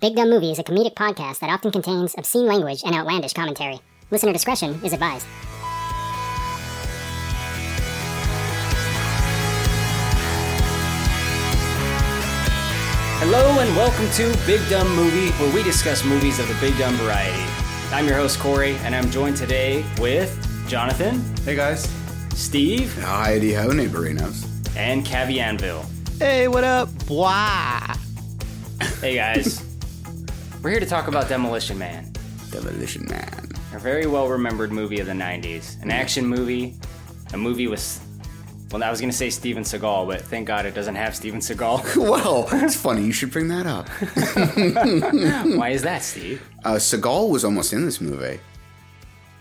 Big Dumb Movie is a comedic podcast that often contains obscene language and outlandish commentary. Listener discretion is advised. Hello and welcome to Big Dumb Movie, where we discuss movies of the big dumb variety. I'm your host Corey, and I'm joined today with Jonathan, Hey guys. Steve, Heidi ho, neighborinos. and Cavi Anvil. Hey, what up? Blah. Hey guys, we're here to talk about Demolition Man, Demolition Man. a very well remembered movie of the '90s, an action movie, a movie with. Well, I was gonna say Steven Seagal, but thank God it doesn't have Steven Seagal. Well, it's funny you should bring that up. Why is that, Steve? Uh, Seagal was almost in this movie.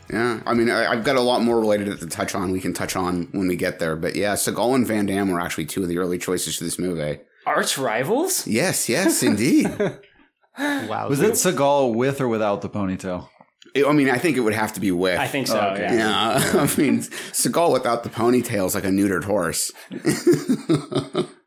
Yeah, I mean, I, I've got a lot more related to touch on. We can touch on when we get there, but yeah, Seagal and Van Damme were actually two of the early choices for this movie. Arch rivals? Yes, yes, indeed. Wow. Was it Seagal with or without the ponytail? I mean, I think it would have to be with. I think so. Oh, okay. yeah. Yeah, I mean, Seagal without the ponytail is like a neutered horse.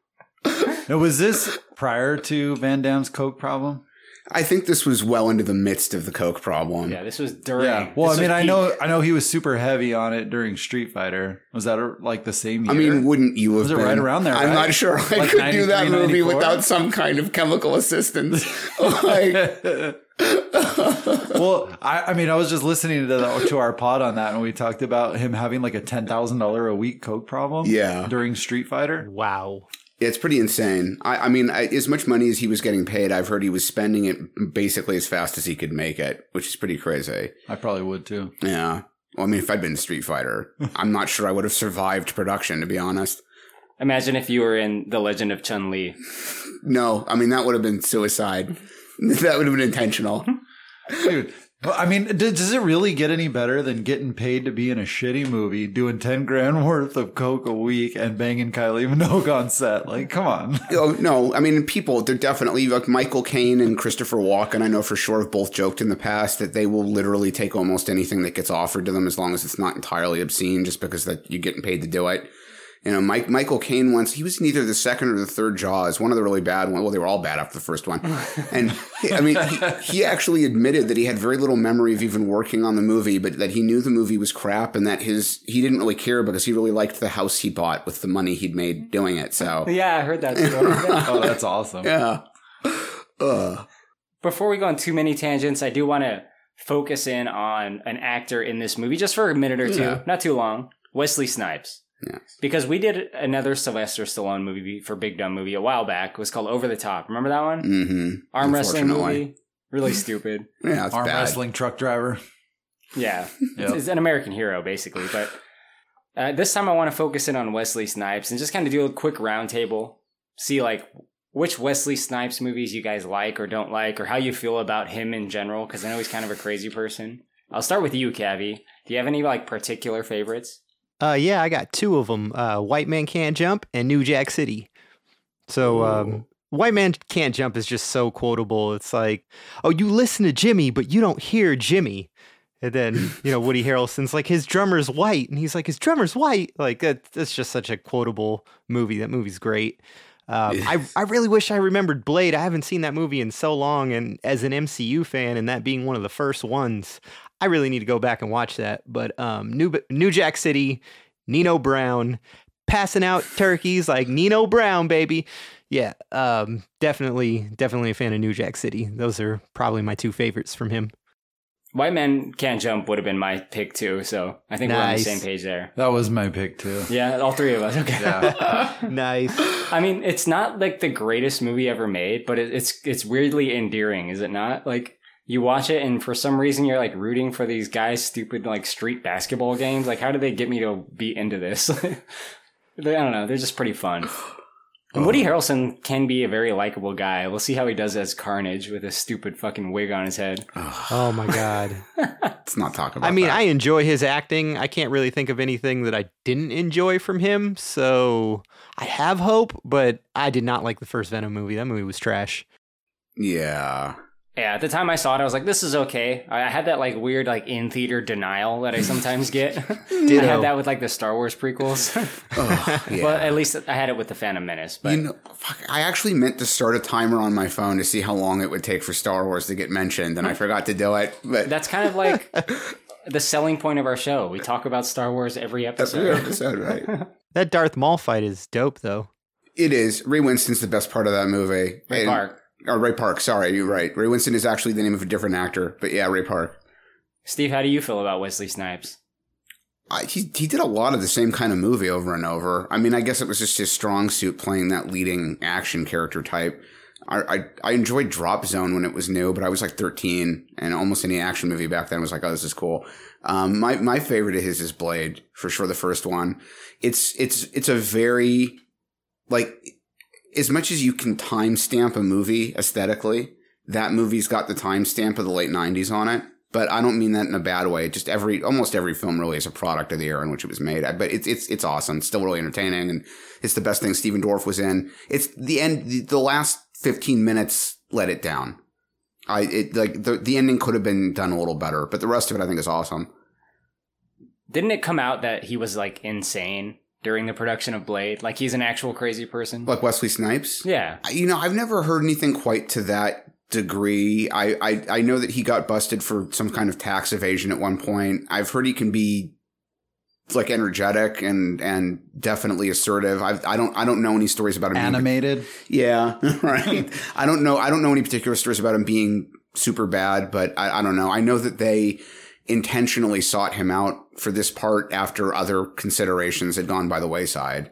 Now, was this prior to Van Damme's coke problem? I think this was well into the midst of the coke problem. Yeah, this was during. Yeah. Well, this I mean, I peak- know, I know he was super heavy on it during Street Fighter. Was that like the same year? I mean, wouldn't you have Was it right around there, I'm right? not sure I Like could do that movie 94? without some kind of chemical assistance. like, well, I, I mean, I was just listening to the, to our pod on that, and we talked about him having like a ten thousand dollar a week coke problem. Yeah. during Street Fighter. wow. It's pretty insane. I, I mean, I, as much money as he was getting paid, I've heard he was spending it basically as fast as he could make it, which is pretty crazy. I probably would too. Yeah. Well, I mean, if I'd been Street Fighter, I'm not sure I would have survived production, to be honest. Imagine if you were in The Legend of Chun Li. No, I mean, that would have been suicide. that would have been intentional. Dude, well, I mean, does it really get any better than getting paid to be in a shitty movie, doing ten grand worth of coke a week, and banging Kylie Minogue on set? Like, come on. Oh no! I mean, people they're definitely like Michael Caine and Christopher Walken. I know for sure have both joked in the past that they will literally take almost anything that gets offered to them as long as it's not entirely obscene, just because that you're getting paid to do it. You know, Mike Michael Caine once he was in either the second or the third Jaws, one of the really bad ones. Well, they were all bad after the first one, and I mean, he, he actually admitted that he had very little memory of even working on the movie, but that he knew the movie was crap, and that his he didn't really care because he really liked the house he bought with the money he'd made doing it. So Yeah, I heard that story. Oh, that's awesome. yeah. Ugh. Before we go on too many tangents, I do want to focus in on an actor in this movie just for a minute or two, Yeah. not too long. Wesley Snipes. Yes. Because we did another Sylvester Stallone movie for Big Dumb movie a while back. It was called Over the Top. Remember that one? Mm-hmm. Arm wrestling movie. Really stupid. Yeah, it's Arm bad. wrestling truck driver. Yeah. Yep. He's an American hero, basically. But uh, this time I want to focus in on Wesley Snipes and just kind of do a quick roundtable. See, like, which Wesley Snipes movies you guys like or don't like, or how you feel about him in general, because I know he's kind of a crazy person. I'll start with you, Cavi. Do you have any, like, particular favorites? Uh, yeah, I got two of them. Uh, White Man Can't Jump and New Jack City. So, um, White Man Can't Jump is just so quotable. It's like, oh, you listen to Jimmy, but you don't hear Jimmy. And then, you know, Woody Harrelson's like, his drummer's white. And he's like, his drummer's white. Like, that, that's just such a quotable movie. That movie's great. Um, I, I really wish I remembered Blade. I haven't seen that movie in so long. And as an MCU fan, and that being one of the first ones, I really need to go back and watch that. But um, New, New Jack City, Nino Brown, passing out turkeys like Nino Brown, baby. Yeah, um, definitely, definitely a fan of New Jack City. Those are probably my two favorites from him. White Men Can't Jump would have been my pick, too, so I think we're on the same page there. That was my pick too. Yeah, all three of us. Okay. nice. I mean, it's not like the greatest movie ever made, but it, it's it's weirdly endearing, is it not? Like you watch it, and for some reason you're like rooting for these guys' stupid like street basketball games. Like, how did they get me to be into this? I don't know. They're just pretty fun. And Woody um, Harrelson can be a very likable guy. We'll see how he does as Carnage with his stupid fucking wig on his head. Oh my god. Let's not talk about I mean, that. I enjoy his acting. I can't really think of anything that I didn't enjoy from him. So I have hope, but I did not like the first Venom movie. That movie was trash. yeah. Yeah, at the time I saw it, I was like, "This is okay." I I had that like weird like in theater denial that I sometimes get. I had that with like the Star Wars prequels, Oh, yeah. but at least I had it with the Phantom Menace. But You know, fuck, I actually meant to start a timer on my phone to see how long it would take for Star Wars to get mentioned, and I forgot to do it. But that's kind of like the selling point of our show. We talk about Star Wars every episode. the episode, right? That Darth Maul fight is dope, though. It is. Ray Winstone's the best part of that movie. Ray And- Park. Or Ray Park. Sorry, you're right. Ray Winstone is actually the name of a different actor, but yeah, Ray Park. Steve, how do you feel about Wesley Snipes? I, he he did a lot of the same kind of movie over and over. I mean, I guess it was just his strong suit playing that leading action character type. I, I I enjoyed Drop Zone when it was new, but I was like 13, and almost any action movie back then was like, oh, this is cool. Um, my my favorite of his is Blade for sure. The first one. It's it's it's a very like as much as you can timestamp a movie aesthetically, that movie's got the timestamp of the late 90s on it. But I don't mean that in a bad way. Just every, almost every film really is a product of the era in which it was made. But it's, it's, it's awesome. It's still really entertaining. And it's the best thing Stephen Dorff was in. It's the end, the, last 15 minutes let it down. I, it, like, the, the ending could have been done a little better, but the rest of it I think is awesome. Didn't it come out that he was like insane during the production of Blade? Like he's an actual crazy person? Like Wesley Snipes. yeah. You know, I've never heard anything quite to that degree. I, I, I know that he got busted for some kind of tax evasion at one point. I've heard he can be like energetic and, and definitely assertive. I, I don't, I don't know any stories about him. being- Animated. yeah, right. I don't know. I don't know any particular stories about him being super bad, but I, I don't know. I know that they intentionally sought him out for this part after other considerations had gone by the wayside.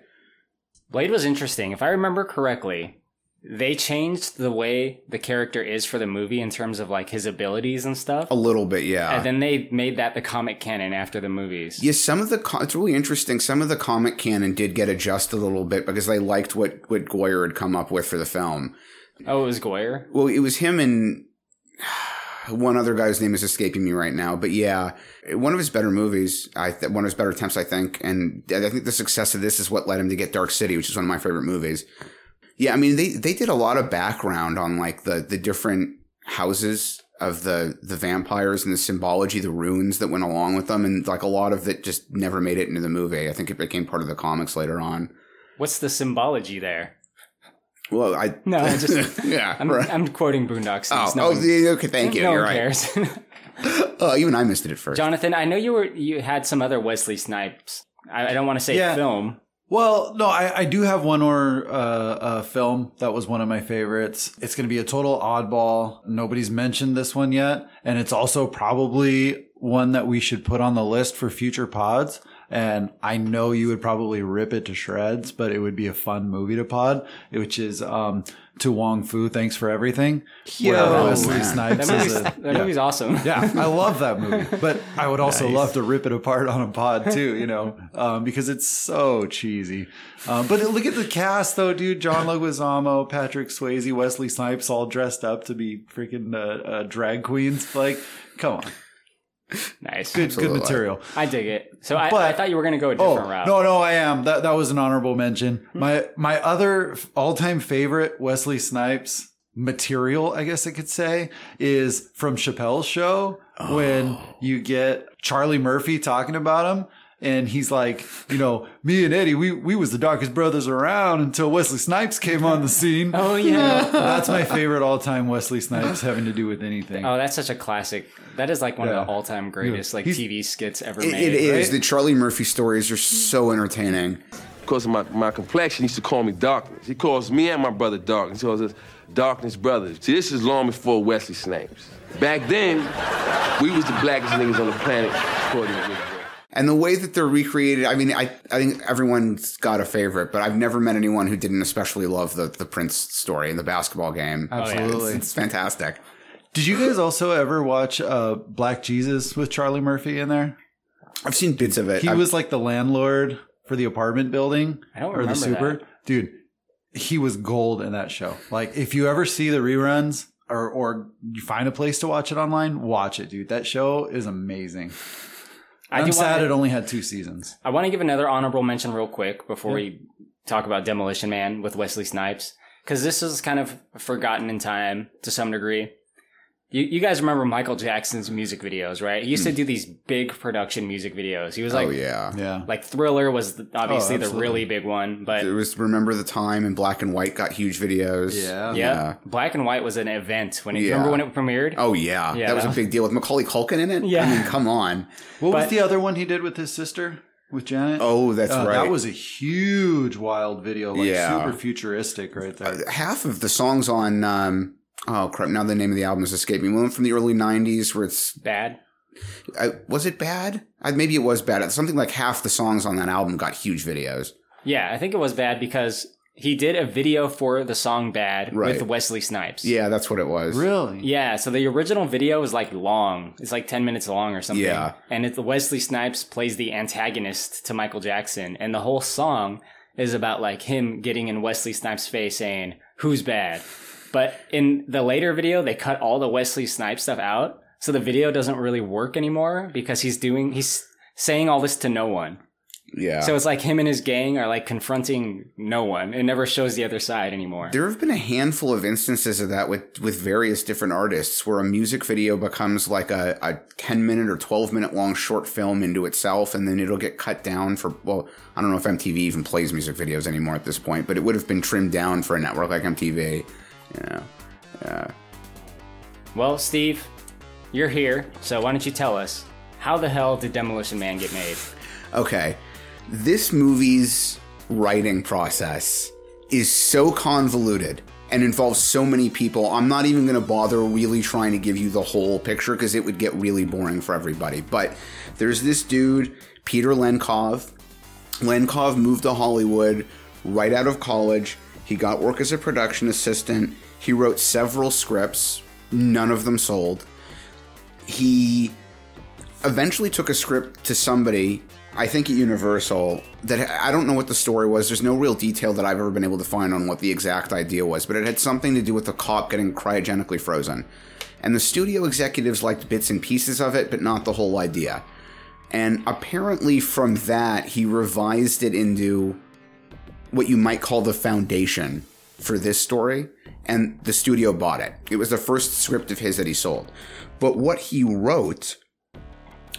Blade was interesting. If I remember correctly, they changed the way the character is for the movie in terms of like his abilities and stuff. A little bit, yeah. And then they made that the comic canon after the movies. Yeah, some of the co- it's really interesting. Some of the comic canon did get adjusted a little bit because they liked what what Goyer had come up with for the film. Oh, it was Goyer? Well, it was him and one other guy's name is escaping me right now, but yeah, one of his better movies. I th- one of his better attempts, I think, and I think the success of this is what led him to get Dark City, which is one of my favorite movies. Yeah, I mean they they did a lot of background on like the the different houses of the the vampires and the symbology, the runes that went along with them, and like a lot of it just never made it into the movie. I think it became part of the comics later on. What's the symbology there? Well, I No, I just yeah, I'm, right. I'm quoting Boondocks. oh, no oh, one, yeah, okay, thank you. no You're one right. cares. Oh, even I missed it at first. Jonathan, I know you were you had some other Wesley Snipes. I, I don't want to say Yeah. film. Well, no, I, I do have one more uh, uh, film that was one of my favorites. It's going to be a total oddball. Nobody's mentioned this one yet, and it's also probably one that we should put on the list for future pods. And I know you would probably rip it to shreds, but it would be a fun movie to pod, which is um, To Wong Foo. Thanks for everything. Yo, where Wesley. Snipes That is movie's, a- that yeah. movie's awesome. Yeah, I love that movie, but I would also Nice. love to rip it apart on a pod too, you know, um, because it's so cheesy. Um, but look at the cast though, dude: John Leguizamo, Patrick Swayze, Wesley Snipes, all dressed up to be freaking uh, uh, drag queens. Like, come on, Nice. good, Absolutely. good material. I dig it. So I, But- I thought you were going to go a Oh different route. no, no, I am. That that was an honorable mention. Hmm. My my other all time favorite Wesley Snipes material, I guess I could say, is from Chappelle's show when oh. you get Charlie Murphy talking about him. And he's like, you know, me and Eddie, we, we was the darkest brothers around until Wesley Snipes came on the scene. Oh yeah. That's my favorite all time Wesley Snipes having to do with anything. oh, that's such a classic. That is like one Yeah. of the all-time greatest like He's- TV skits ever It, made. it is. right? The Charlie Murphy stories are so entertaining. Because of my, my complexion, he used to call me Darkness. He calls me and my brother Darkness. He calls us Darkness Brothers. See, this is long before Wesley Snipes. Back then, we was the blackest niggas on the planet, according to Rick Ross. And the way that they're recreated, I mean, I, I think everyone's got a favorite, but I've never met anyone who didn't especially love the, the Prince story and the basketball game. Absolutely. It's, it's fantastic. Did you guys also ever watch uh, Black Jesus with Charlie Murphy in there? I've seen bits of it. He I've- was like the landlord for the apartment building. I don't or the super. that. Dude, he was gold in that show. Like if you ever see the reruns or or you find a place to watch it online, watch it, dude. That show is amazing. I I'm do sad wanna- it only had two seasons. I want to give another honorable mention real quick before we talk about Demolition Man with Wesley Snipes, because this is kind of forgotten in time to some degree. You, you guys remember Michael Jackson's music videos, right? He used to do these big production music videos. He was like, oh yeah. Yeah. like Thriller was the- obviously Oh, the absolutely. really big one, but It was remember the time and black and white got huge videos. Yeah. yeah, Black and White was an event when it, Yeah. remember when it premiered? Oh yeah. Yeah, that was a big deal with Macaulay Culkin in it. Yeah. I mean, come on. What was But- the other one he did with his sister? With Janet? Oh, that's Uh, right. That was a huge, wild video. Like Yeah. super futuristic right there. half of the songs on um oh crap now the name of the album is escaping me one from the early 90s where it's Bad. I, was it bad I, maybe it was bad something like half the songs on that album got huge videos Yeah, I think it was bad because he did a video for the song Bad Right. with Wesley Snipes. yeah that's what it was Really? Yeah, so the original video is like long. It's like 10 minutes long or something. Yeah. And it's Wesley Snipes plays the antagonist to Michael Jackson. And the whole song is about like him getting in Wesley Snipes' face saying, Who's bad? But in the later video, they cut all the Wesley Snipes stuff out. So the video doesn't really work anymore because he's doing, he's saying all this to no one. yeah So it's like him and his gang are like confronting no one. It never shows the other side anymore. there have been a handful of instances of that with with various different artists where a music video becomes like a, a 10 minute or 12 minute long short film into itself and then it'll get cut down for well i don't know if mtv even plays music videos anymore at this point but it would have been trimmed down for a network like mtv you know yeah Well, Steve, you're here, so why don't you tell us how the hell did Demolition Man get made? Okay. This movie's writing process is so convoluted and involves so many people. I'm not even going to bother really trying to give you the whole picture because it would get really boring for everybody. But there's this dude, Peter Lenkov. Lenkov moved to Hollywood right out of college. He got work as a production assistant. He wrote several scripts, none of them sold. He eventually took a script to somebody, I think at Universal, that I don't know what the story was. There's no real detail that I've ever been able to find on what the exact idea was, but it had something to do with the cop getting cryogenically frozen. And the studio executives liked bits and pieces of it, but not the whole idea. And apparently, from that, he revised it into what you might call the foundation for this story, and the studio bought it. It was the first script of his that he sold. But what he wrote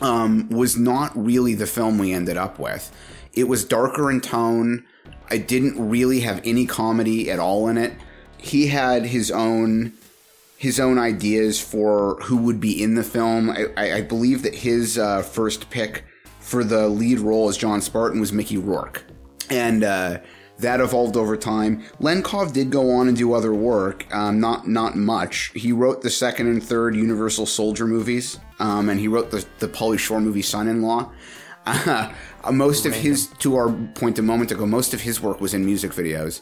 um, was not really the film we ended up with. It was darker in tone. I didn't really have any comedy at all in it. He had his own his own ideas for who would be in the film. I, I, I believe that his uh, first pick for the lead role as John Spartan was Mickey Rourke, and uh, that evolved over time. Lenkov did go on and do other work, um, not not much. He wrote the second and third Universal Soldier movies, um, and he wrote the the Pauly Shore movie Son-in-Law. Uh, most of his, to our point a moment ago, most of his work was in music videos.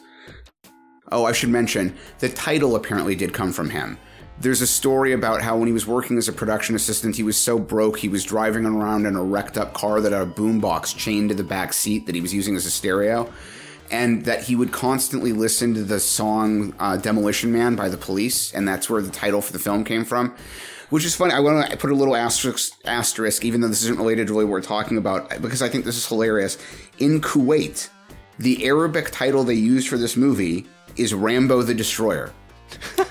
Oh, I should mention the title apparently did come from him. There's a story about how when he was working as a production assistant, he was so broke he was driving around in a wrecked up car that had a boombox chained to the back seat that he was using as a stereo, and that he would constantly listen to the song uh, "Demolition Man" by the Police, and that's where the title for the film came from. Which is funny. I want to put a little asterisk, asterisk, even though this isn't related to really what we're talking about, because I think this is hilarious. In Kuwait, the Arabic title they used for this movie is Rambo the Destroyer.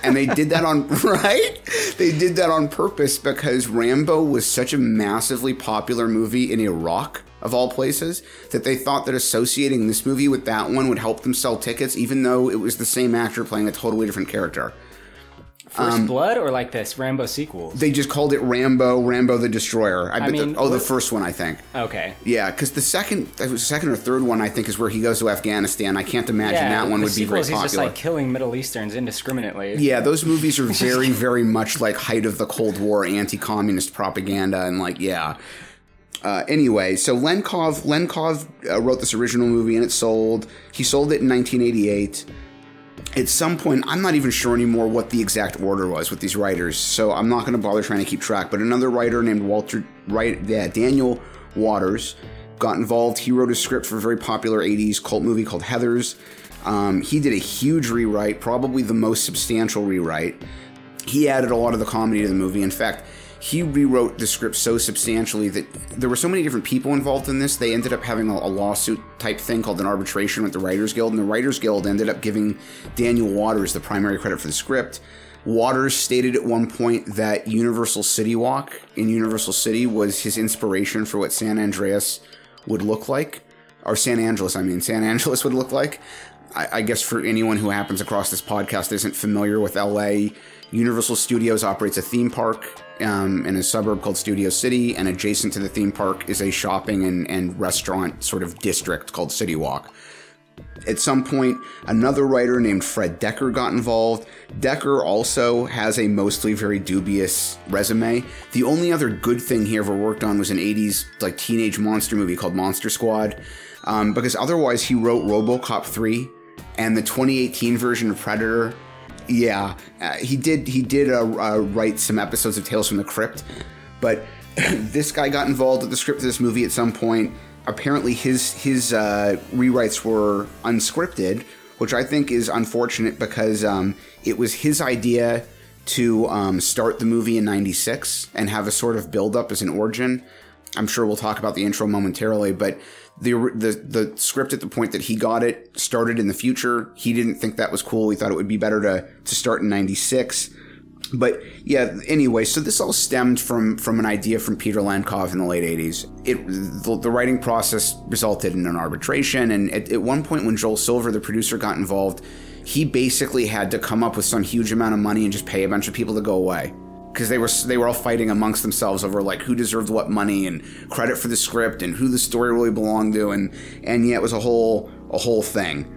and they did that on right they did that on purpose because rambo was such a massively popular movie in iraq of all places that they thought that associating this movie with that one would help them sell tickets even though it was the same actor playing a totally different character First um, Blood or like this Rambo sequel? they just called it rambo rambo the destroyer i, bet mean, the, oh the first one i think okay. yeah because the second the second or third one i think is where he goes to afghanistan i can't imagine that one would be very sequels, He's just like killing Middle Easterns indiscriminately. Yeah, those movies are very, very much like height of the Cold War anti-communist propaganda, and like, yeah. Uh, anyway, so Lenkov Lenkov uh, wrote this original movie, and it sold. He sold it in 1988. At some point, I'm not even sure anymore what the exact order was with these writers, so I'm not going to bother trying to keep track. But another writer named Walter, right, yeah, Daniel Waters, got involved. He wrote a script for a very popular 80s cult movie called Heathers. Um, he did a huge rewrite, probably the most substantial rewrite. He added a lot of the comedy to the movie. In fact, he rewrote the script so substantially that there were so many different people involved in this. They ended up having a, a lawsuit type thing called an arbitration with the Writers Guild, and the Writers Guild ended up giving Daniel Waters the primary credit for the script. Waters stated at one point that Universal City Walk in Universal City was his inspiration for what San Andreas would look like, or San Angeles, I mean, San Angeles would look like. I, I guess for anyone who happens across this podcast isn't familiar with LA, Universal Studios operates a theme park um, in a suburb called Studio City, and adjacent to the theme park is a shopping and, and restaurant sort of district called City Walk. At some point, another writer named Fred Dekker got involved. Dekker also has a mostly very dubious resume. The only other good thing he ever worked on was an 80s like teenage monster movie called Monster Squad, um, because otherwise he wrote RoboCop 3 and the 2018 version of Predator. Yeah, uh, he did. He did uh, uh, write some episodes of Tales from the Crypt, but this guy got involved with the script of this movie at some point apparently his his uh, rewrites were unscripted, which I think is unfortunate because um, it was his idea to um, start the movie in '96 and have a sort of build up as an origin. I'm sure we'll talk about the intro momentarily, but the the the script at the point that he got it started in the future. He didn't think that was cool. He thought it would be better to to start in '96 but yeah anyway so this all stemmed from from an idea from peter lenkov in the late 80s it the, the writing process resulted in an arbitration and at, at, one point when joel silver the producer got involved he basically had to come up with some huge amount of money and just pay a bunch of people to go away because they were they were all fighting amongst themselves over like who deserved what money and credit for the script and who the story really belonged to and and yeah it was a whole a whole thing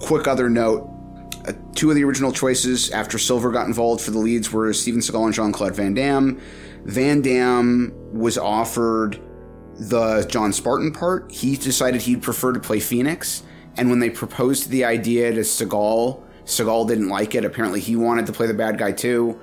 quick other note uh, two of the original choices after Silver got involved for the leads were Steven Seagal and Jean Claude Van Damme. Van Damme was offered the John Spartan part. He decided he'd prefer to play Phoenix. And when they proposed the idea to Seagal, Seagal didn't like it. Apparently, he wanted to play the bad guy too.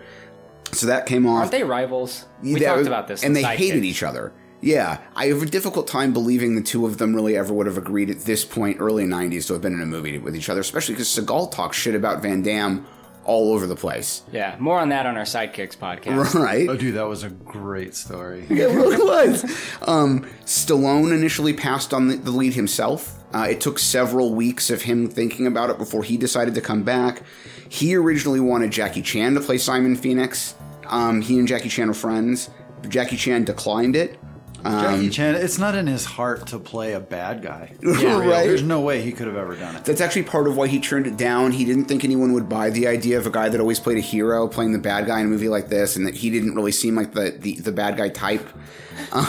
So that came off. Aren't they rivals? We That talked about this. And in they Sidekick. hated each other. Yeah, I have a difficult time believing the two of them really ever would have agreed at this point, early 90s, to have been in a movie with each other, especially because Seagal talks shit about Van Damme all over the place. Yeah, more on that on our Sidekicks podcast. Right? Oh, dude, that was a great story. It really was. Um, Stallone initially passed on the, the lead himself. Uh, it took several weeks of him thinking about it before he decided to come back. He originally wanted Jackie Chan to play Simon Phoenix. Um, he and Jackie Chan were friends. Jackie Chan declined it. Jackie Chan, it's not in his heart to play a bad guy. right? There's no way he could have ever done it. That's actually part of why he turned it down. He didn't think anyone would buy the idea of a guy that always played a hero playing the bad guy in a movie like this, and that he didn't really seem like the, the, the bad guy type.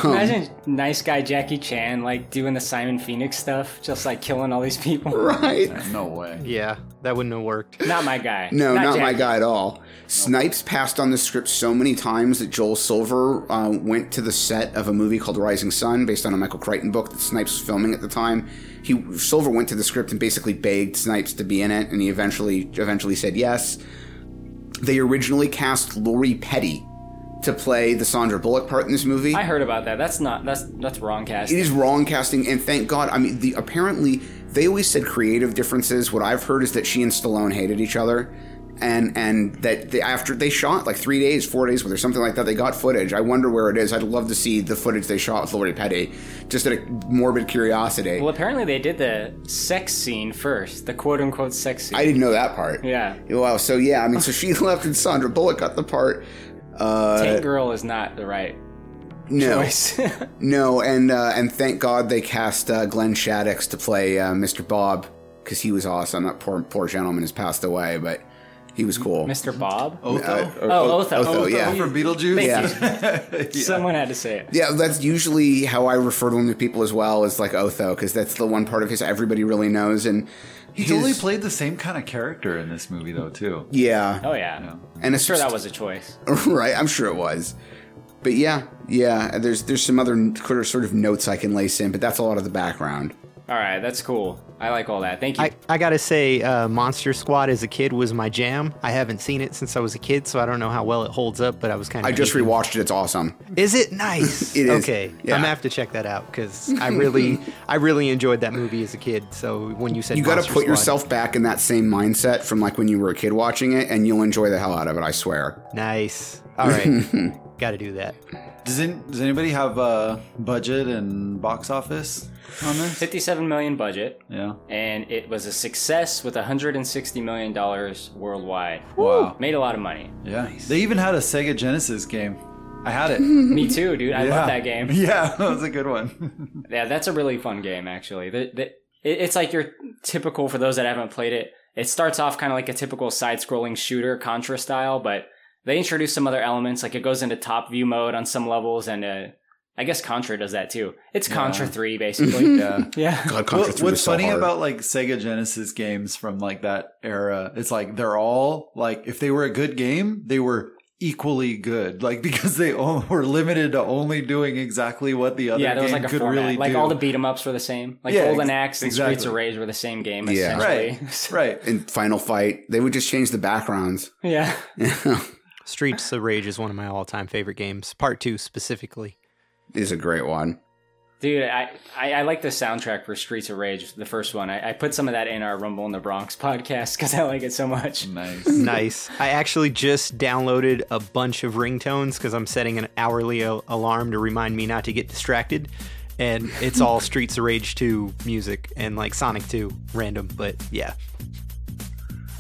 Imagine nice guy Jackie Chan like doing the Simon Phoenix stuff, just like killing all these people. Right? No way. Yeah, that wouldn't have worked. Not my guy. No, not, my guy at all. Snipes passed on the script so many times that Joel Silver uh, went to the set of a movie called Rising Sun, based on a Michael Crichton book that Snipes was filming at the time. He Silver went to the script and basically begged Snipes to be in it, and he eventually eventually said yes. They originally cast Lori Petty to play the Sandra Bullock part in this movie. I heard about that. That's not. That's that's wrong casting. It is wrong casting, and thank God. I mean, the apparently they always said creative differences. What I've heard is that she and Stallone hated each other, and and that they, after they shot like three days, four days with her, something like that, they got footage. I wonder where it is. I'd love to see the footage they shot with Lori Petty, just out of morbid curiosity. Well, apparently they did the sex scene first, the quote unquote sex scene. I didn't know that part. yeah, Wow. So yeah, I mean, so she left, and Sandra Bullock got the part. Uh, Tank Girl is not the right no, choice. no, and uh, and thank God they cast uh, Glenn Shadix to play uh, Mr. Bob because he was awesome. That poor poor gentleman has passed away, but he was cool. Mr. Bob. Otho? Uh, Oh, Otho. Otho, Otho. yeah. From Beetlejuice? Thank you. Someone had to say it. Yeah, that's usually how I refer to him to people as well as like Otho, because that's the one part of his everybody really knows. And He his, totally played the same kind of character in this movie, though, too. Yeah, Oh yeah. and I'm sure that was a choice. right. I'm sure it was. But yeah, yeah. There's there's some other sort of notes I can lace in, but that's a lot of the background. All right, that's cool. I like all that. Thank you. I, I gotta say, uh, Monster Squad as a kid was my jam. I haven't seen it since I was a kid, so I don't know how well it holds up. But I was kind of. I just rewatched it. It's awesome. Is it nice? It is, Okay, yeah. I'm gonna have to check that out because I really, I really enjoyed that movie as a kid. So when you said You got to Monster put Squad- yourself back in that same mindset from like when you were a kid watching it, and you'll enjoy the hell out of it. I swear. nice. All right, got to do that. Does, any, does anybody have a budget and box office? On this? 57 million budget, Yeah. and it was a success with 160 million dollars worldwide. Wow. Made a lot of money. Yeah. They even had a Sega Genesis game. I had it. Me too, dude. I Yeah. love that game. Yeah, that was a good one. Yeah, that's a really fun game, actually. The, the, it's like your typical, for those that haven't played it, it starts off kind of like a typical side scrolling shooter, Contra style, but they introduce some other elements. Like it goes into top view mode on some levels, and uh, I guess Contra does that too. It's Contra 3, basically. yeah. yeah. God, Contra What- 3 what's was so funny hard. about like Sega Genesis games from like that era, it's like they're all like if they were a good game, they were equally good. Like because they all were limited to only doing exactly what the other Yeah, there was like a could format. really like do. all the beat 'em ups were the same. Like Yeah, Golden ex- Axe and Streets of Rage were the same game, Yeah. essentially. right, right. And Final Fight, they would just change the backgrounds. yeah. Streets of Rage is one of my all-time favorite games. Part two specifically. Is a great one. Dude, I, I, I like the soundtrack for Streets of Rage, the first one. I, I put some of that in our Rumble in the Bronx podcast because I like it so much. Nice. nice. I actually just downloaded a bunch of ringtones because I'm setting an hourly a- alarm to remind me not to get distracted. And it's all Streets of Rage 2 music and like Sonic 2 random. But yeah.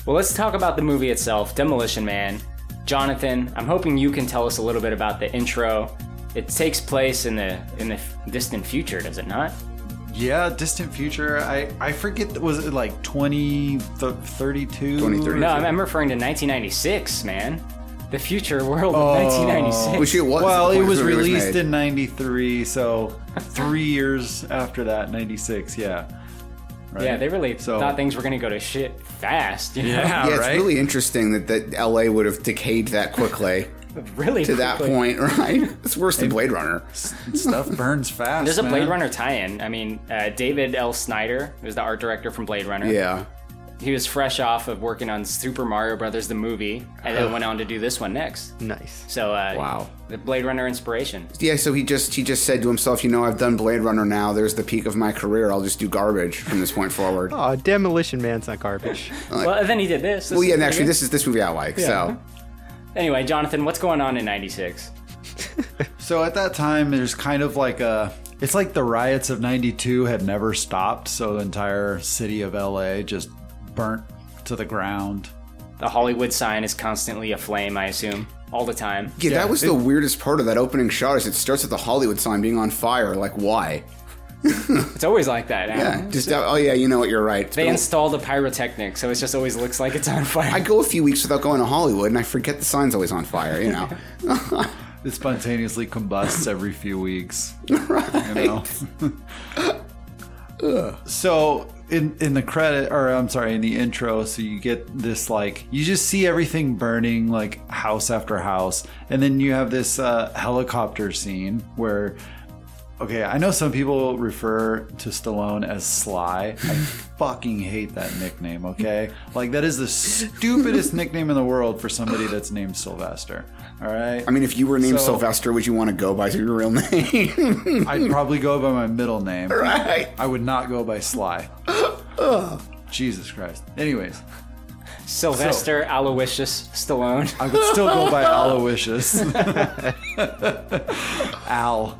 Well, let's talk about the movie itself, Demolition Man. Jonathan, I'm hoping you can tell us a little bit about the intro. It takes place in the in the distant future, does it not? Yeah, distant future. I I forget. Was it like 20, 32? 2032. No, I'm, I'm referring to 1996, man. The future world Oh. of 1996. Which it was. Well, it was released made. in '93, so three years after that, '96. Yeah. Right? Yeah, they really So- thought things were going to go to shit fast. You know? Yeah, Yeah, it's really interesting that, that LA would have decayed that quickly really. to that point, right? It's worse than Blade Runner. Stuff burns fast. There's a Blade man. Runner tie-in. I mean, uh, David L. Snyder was the art director from Blade Runner. Yeah. He was fresh off of working on Super Mario Brothers the movie, and then went on to do this one next. Nice. So, uh, Wow. the Blade Runner inspiration. Yeah, so he just he just said to himself, you know, I've done Blade Runner now. There's the peak of my career. I'll just do garbage from this point forward. Oh, Demolition Man's not garbage. well, and then he did this. This well, yeah, and actually, this is this movie I like. So Anyway, Jonathan, what's going on in '96? So at that time, there's kind of like a. It's like the riots of '92 had never stopped, so the entire city of LA just burnt to the ground. The Hollywood sign is constantly aflame. I assume all the time. yeah, that was the weirdest part of that opening shot. Is it starts with the Hollywood sign being on fire? Like why? It's always like that. Yeah, Adam. just oh yeah, you know what? You're right. It's They been a- the pyrotechnic, so it just always looks like it's on fire. I go a few weeks without going to Hollywood, and I forget the sign's always on fire. You know. It spontaneously combusts every few weeks. right. You know? so in in the credit or I'm sorry, in the intro, so you get this like you just see everything burning like house after house. And then you have this uh, helicopter scene where Okay, I know some people refer to Stallone as Sly. I fucking hate that nickname, okay? Like that is the stupidest nickname in the world for somebody that's named Sylvester. All right? I mean, if you were named So- Sylvester, would you want to go by your real name? I'd probably go by my middle name. right. I would not go by Sly. Jesus Christ. Anyways, Sylvester Aloysius Stallone. I would still go by Aloysius. Al.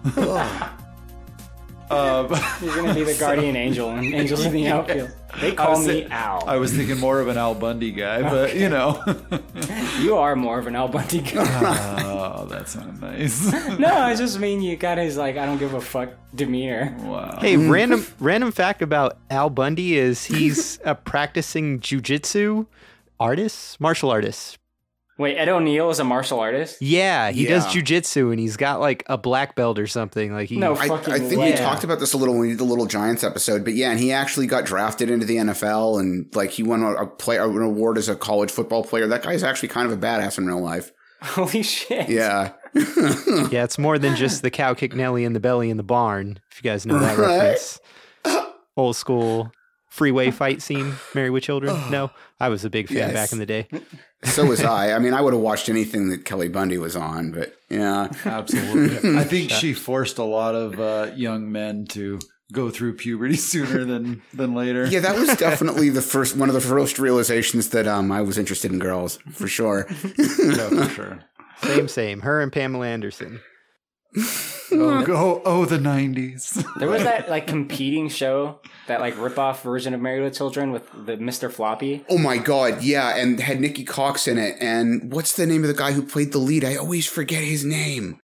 Um, You're gonna be the guardian angel and angels in the outfield. They call was me thi- Al. I was thinking more of an Al Bundy guy, but you know. you are more of an Al Bundy guy. oh, that sounded nice. no, I just mean you got his like I don't give a fuck demeanor. wow. Hey, random random fact about Al Bundy is he's a practicing jujitsu artist, martial artist. Wait, Ed O'Neill is a martial artist? Yeah, he does Yeah. jujitsu and he's got like a black belt or something. Like he No, I, I think way. we talked about this a little when we did the Little Giants episode, but yeah, and he actually got drafted into the NFL and like he won a, a play an award as a college football player. That guy's actually kind of a badass in real life. Holy shit. Yeah. Yeah, it's more than just the cow kick Nelly in the belly in the barn. If you guys know that Right. reference, old school freeway fight scene, Married with Children. No, I was a big fan Yes. back in the day. So was I. I mean, I would have watched anything that Kelly Bundy was on, but yeah. Absolutely. I think she forced a lot of uh, young men to go through puberty sooner than than later. Yeah, that was definitely the first one of the first realizations that um I was interested in girls, for sure. Yeah, for sure. Same, same. Her and Pamela Anderson. Oh, go, oh, the 90s. There was that like competing show, that like rip-off version of Married with Children with the Mr. Floppy. Oh my god, yeah, and had Nikki Cox in it. And what's the name of the guy who played the lead? I always forget his name.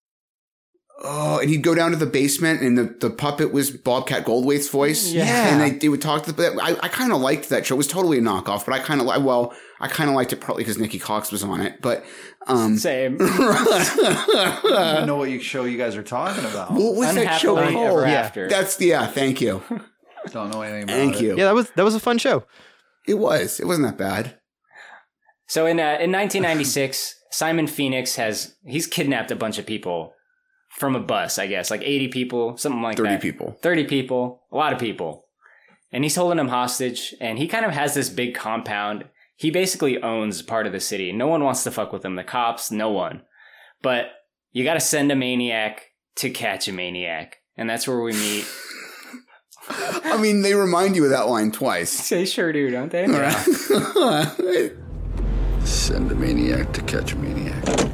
Oh, and he'd go down to the basement, and the, the puppet was Bobcat Goldthwait's voice. Yeah. and they, they would talk to the. I, I kind of liked that show. It was totally a knockoff, but I kind of like. Well, I kind of liked it partly because Nikki Cox was on it, but um, Same. I don't know what you show you guys are talking about. what was that show Unhappily called? ever Yeah. after. That's yeah. Thank you, Don't know anything about thank it. you. Yeah, that was that was a fun show. It was. It wasn't that bad. So in uh, in 1996, Simon Phoenix has he's kidnapped a bunch of people from a bus, I guess, like 80 people, something like Thirty that. people. 30 people, a lot of people. And he's holding them hostage and he kind of has this big compound. He basically owns part of the city. No one wants to fuck with him. The cops, no one. But you got to send a maniac to catch a maniac. And that's where we meet. I mean, they remind you of that line twice. they sure do, don't they? Send a maniac to catch a maniac.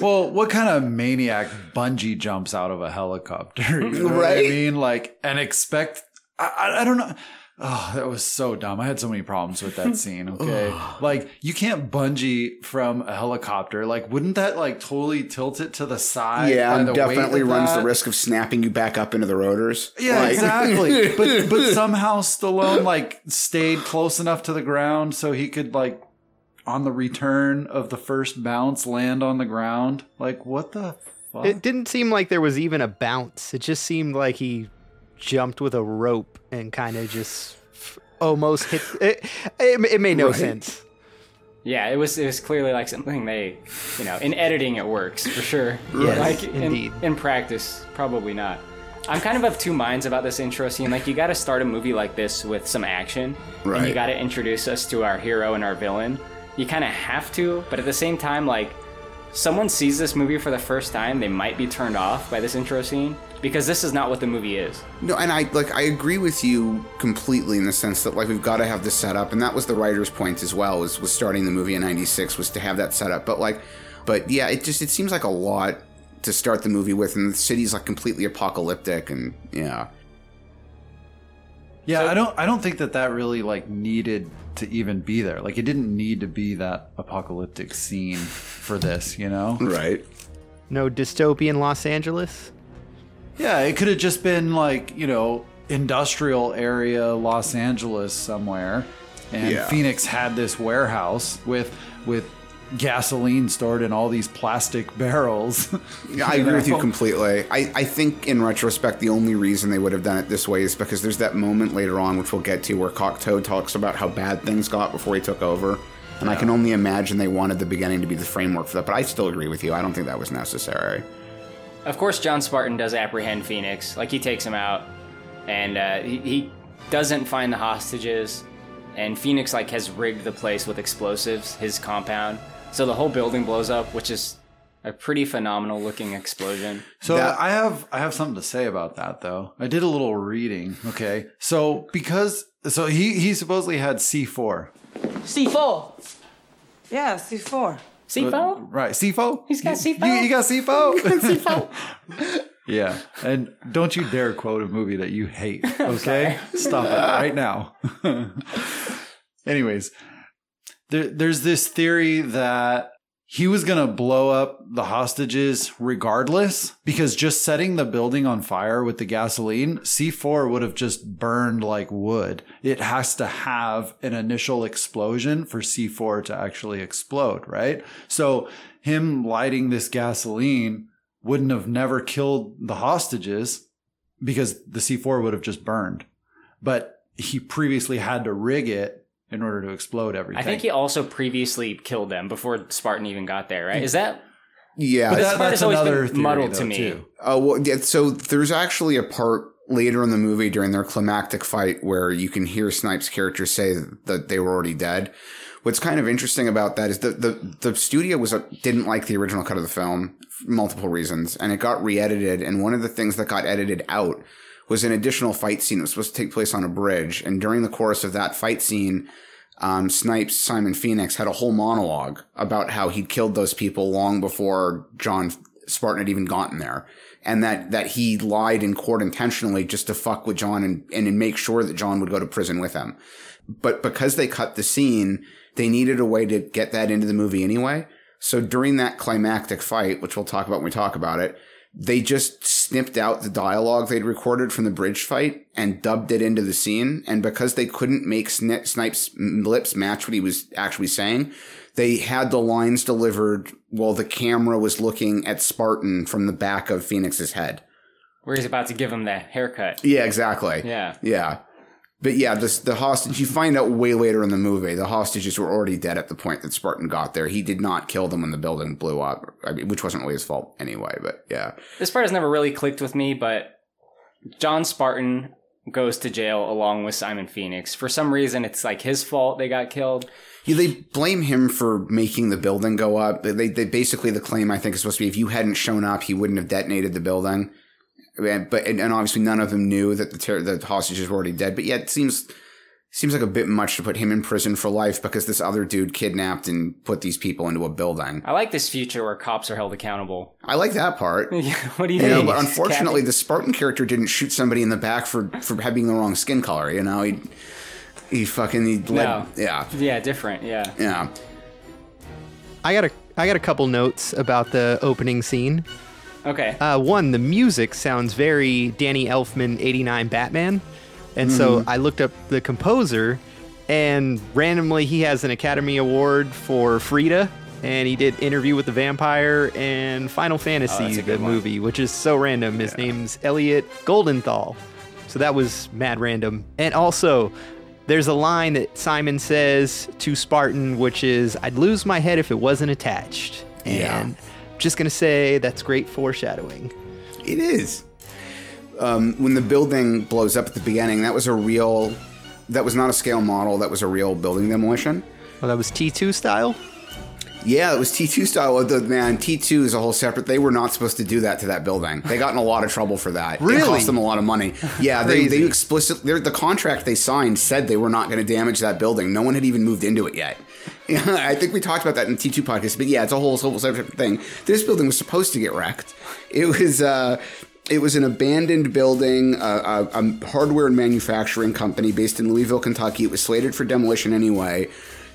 Well, what kind of maniac bungee jumps out of a helicopter? You know what I mean, like, and expect. I, I, I don't know. Oh, that was so dumb. I had so many problems with that scene. Okay, like you can't bungee from a helicopter. Like, wouldn't that like totally tilt it to the side? Yeah, by and the definitely runs that? the risk of snapping you back up into the rotors. Yeah, Like- exactly. but but somehow Stallone like stayed close enough to the ground so he could like on the return of the first bounce land on the ground. Like what the fuck? It didn't seem like there was even a bounce. It just seemed like he jumped with a rope and kind of just almost hit. It, it, it made no Right. sense. Yeah, it was it was clearly like something they, you know, in editing it works for sure. Yes, like in, indeed. in practice, probably not. I'm kind of of two minds about this intro scene. Like, you got to start a movie like this with some action, and you got to introduce us to our hero and our villain. You kind of have to, but at the same time, like, someone sees this movie for the first time, they might be turned off by this intro scene because this is not what the movie is. No, and I like I agree with you completely in the sense that like we've got to have this set up, and that was the writer's point as well. Was was starting the movie in '96 was to have that set up, but like, but yeah, it just it seems like a lot to start the movie with, and the city's like completely apocalyptic, and yeah, Yeah, I don't I don't think that that really like needed to even be there. Like it didn't need to be that apocalyptic scene for this, you know? right. No dystopian Los Angeles. Yeah, it could have just been like, you know, industrial area Los Angeles somewhere. And Yeah. Phoenix had this warehouse with with gasoline stored in all these plastic barrels. Yeah, I agree with you completely. I, I think in retrospect, the only reason they would have done it this way is because there's that moment later on, which we'll get to, where Cocteau talks about how bad things got before he took over. And I can only imagine they wanted the beginning to be the framework for that. But I still agree with you. I don't think that was necessary. Of course, John Spartan does apprehend Phoenix. Like he takes him out, and uh, he, he doesn't find the hostages. And Phoenix like has rigged the place with explosives, his compound. So the whole building blows up, which is a pretty phenomenal looking explosion. So That- I have I have something to say about that though. I did a little reading, okay? So because so he he supposedly had C4. C4. Yeah, C4. C4? Uh, right, C4? He's got You- C4? You, you got C4? yeah. And don't you dare quote a movie that you hate, okay? Stop it right now. Anyways, there, there's this theory that he was going to blow up the hostages regardless because just setting the building on fire with the gasoline, C4 would have just burned like wood. It has to have an initial explosion for C4 to actually explode, right? So him lighting this gasoline wouldn't have never killed the hostages because the C4 would have just burned. But he previously had to rig it in order to explode everything. I think he also previously killed them before Spartan even got there, right? Is that Yeah. But This that, part that's has always another been theory, muddled though, to me. too. Uh, well, yeah, so there's actually a part later in the movie during their climactic fight where you can hear Snipes' character say that they were already dead. What's kind of interesting about that is that the the studio was a, didn't like the original cut of the film for multiple reasons, and it got re-edited. And one of the things that got edited out was an additional fight scene that was supposed to take place on a bridge. And during the course of that fight scene, um, Snipes, Simon Phoenix had a whole monologue about how he'd killed those people long before John Spartan had even gotten there. And that, that he lied in court intentionally just to fuck with John and, and make sure that John would go to prison with him. But because they cut the scene, they needed a way to get that into the movie anyway. So during that climactic fight, which we'll talk about when we talk about it, they just snipped out the dialogue they'd recorded from the bridge fight and dubbed it into the scene. And because they couldn't make Sni- Snipes' lips match what he was actually saying, they had the lines delivered while the camera was looking at Spartan from the back of Phoenix's head. Where he's about to give him the haircut. Yeah, exactly. Yeah. Yeah. But yeah, this, the hostage, you find out way later in the movie, the hostages were already dead at the point that Spartan got there. He did not kill them when the building blew up, I mean, which wasn't really his fault anyway, but yeah. This part has never really clicked with me, but John Spartan goes to jail along with Simon Phoenix. For some reason, it's like his fault they got killed. Yeah, they blame him for making the building go up. They, they basically the claim I think is supposed to be if you hadn't shown up, he wouldn't have detonated the building. And, but and, and obviously none of them knew that the ter- the hostages were already dead. But yet it seems seems like a bit much to put him in prison for life because this other dude kidnapped and put these people into a building. I like this future where cops are held accountable. I like that part. what do you You know, think? but unfortunately, Cavi? the Spartan character didn't shoot somebody in the back for for having the wrong skin color. You know, he he fucking he led, No. yeah yeah, different. Yeah. yeah. I got a I got a couple notes about the opening scene. Okay. Uh, one, the music sounds very Danny Elfman '89 Batman, and so I looked up the composer, and randomly he has an Academy Award for Frida, and he did Interview with the Vampire and Final Fantasy, Oh, the one. movie, which is so random. His name's Elliot Goldenthal, so that was mad random. And also, there's a line that Simon says to Spartan, which is, "I'd lose my head if it wasn't attached." Yeah. Just gonna say that's great foreshadowing. It is. Um, when the building blows up at the beginning, that was a real. That was not a scale model. That was a real building demolition. Well, that was T2 style. Yeah, it was T2 style. The man T2 is a whole separate. They were not supposed to do that to that building. They got in a lot of trouble for that. Really? It cost them a lot of money. Yeah, they, they explicitly the contract they signed said they were not going to damage that building. No one had even moved into it yet. Yeah, I think we talked about that in the T2 podcast. But yeah, it's a whole, whole separate thing. This building was supposed to get wrecked. It was. uh it was an abandoned building, uh, a, a hardware and manufacturing company based in Louisville, Kentucky. It was slated for demolition anyway.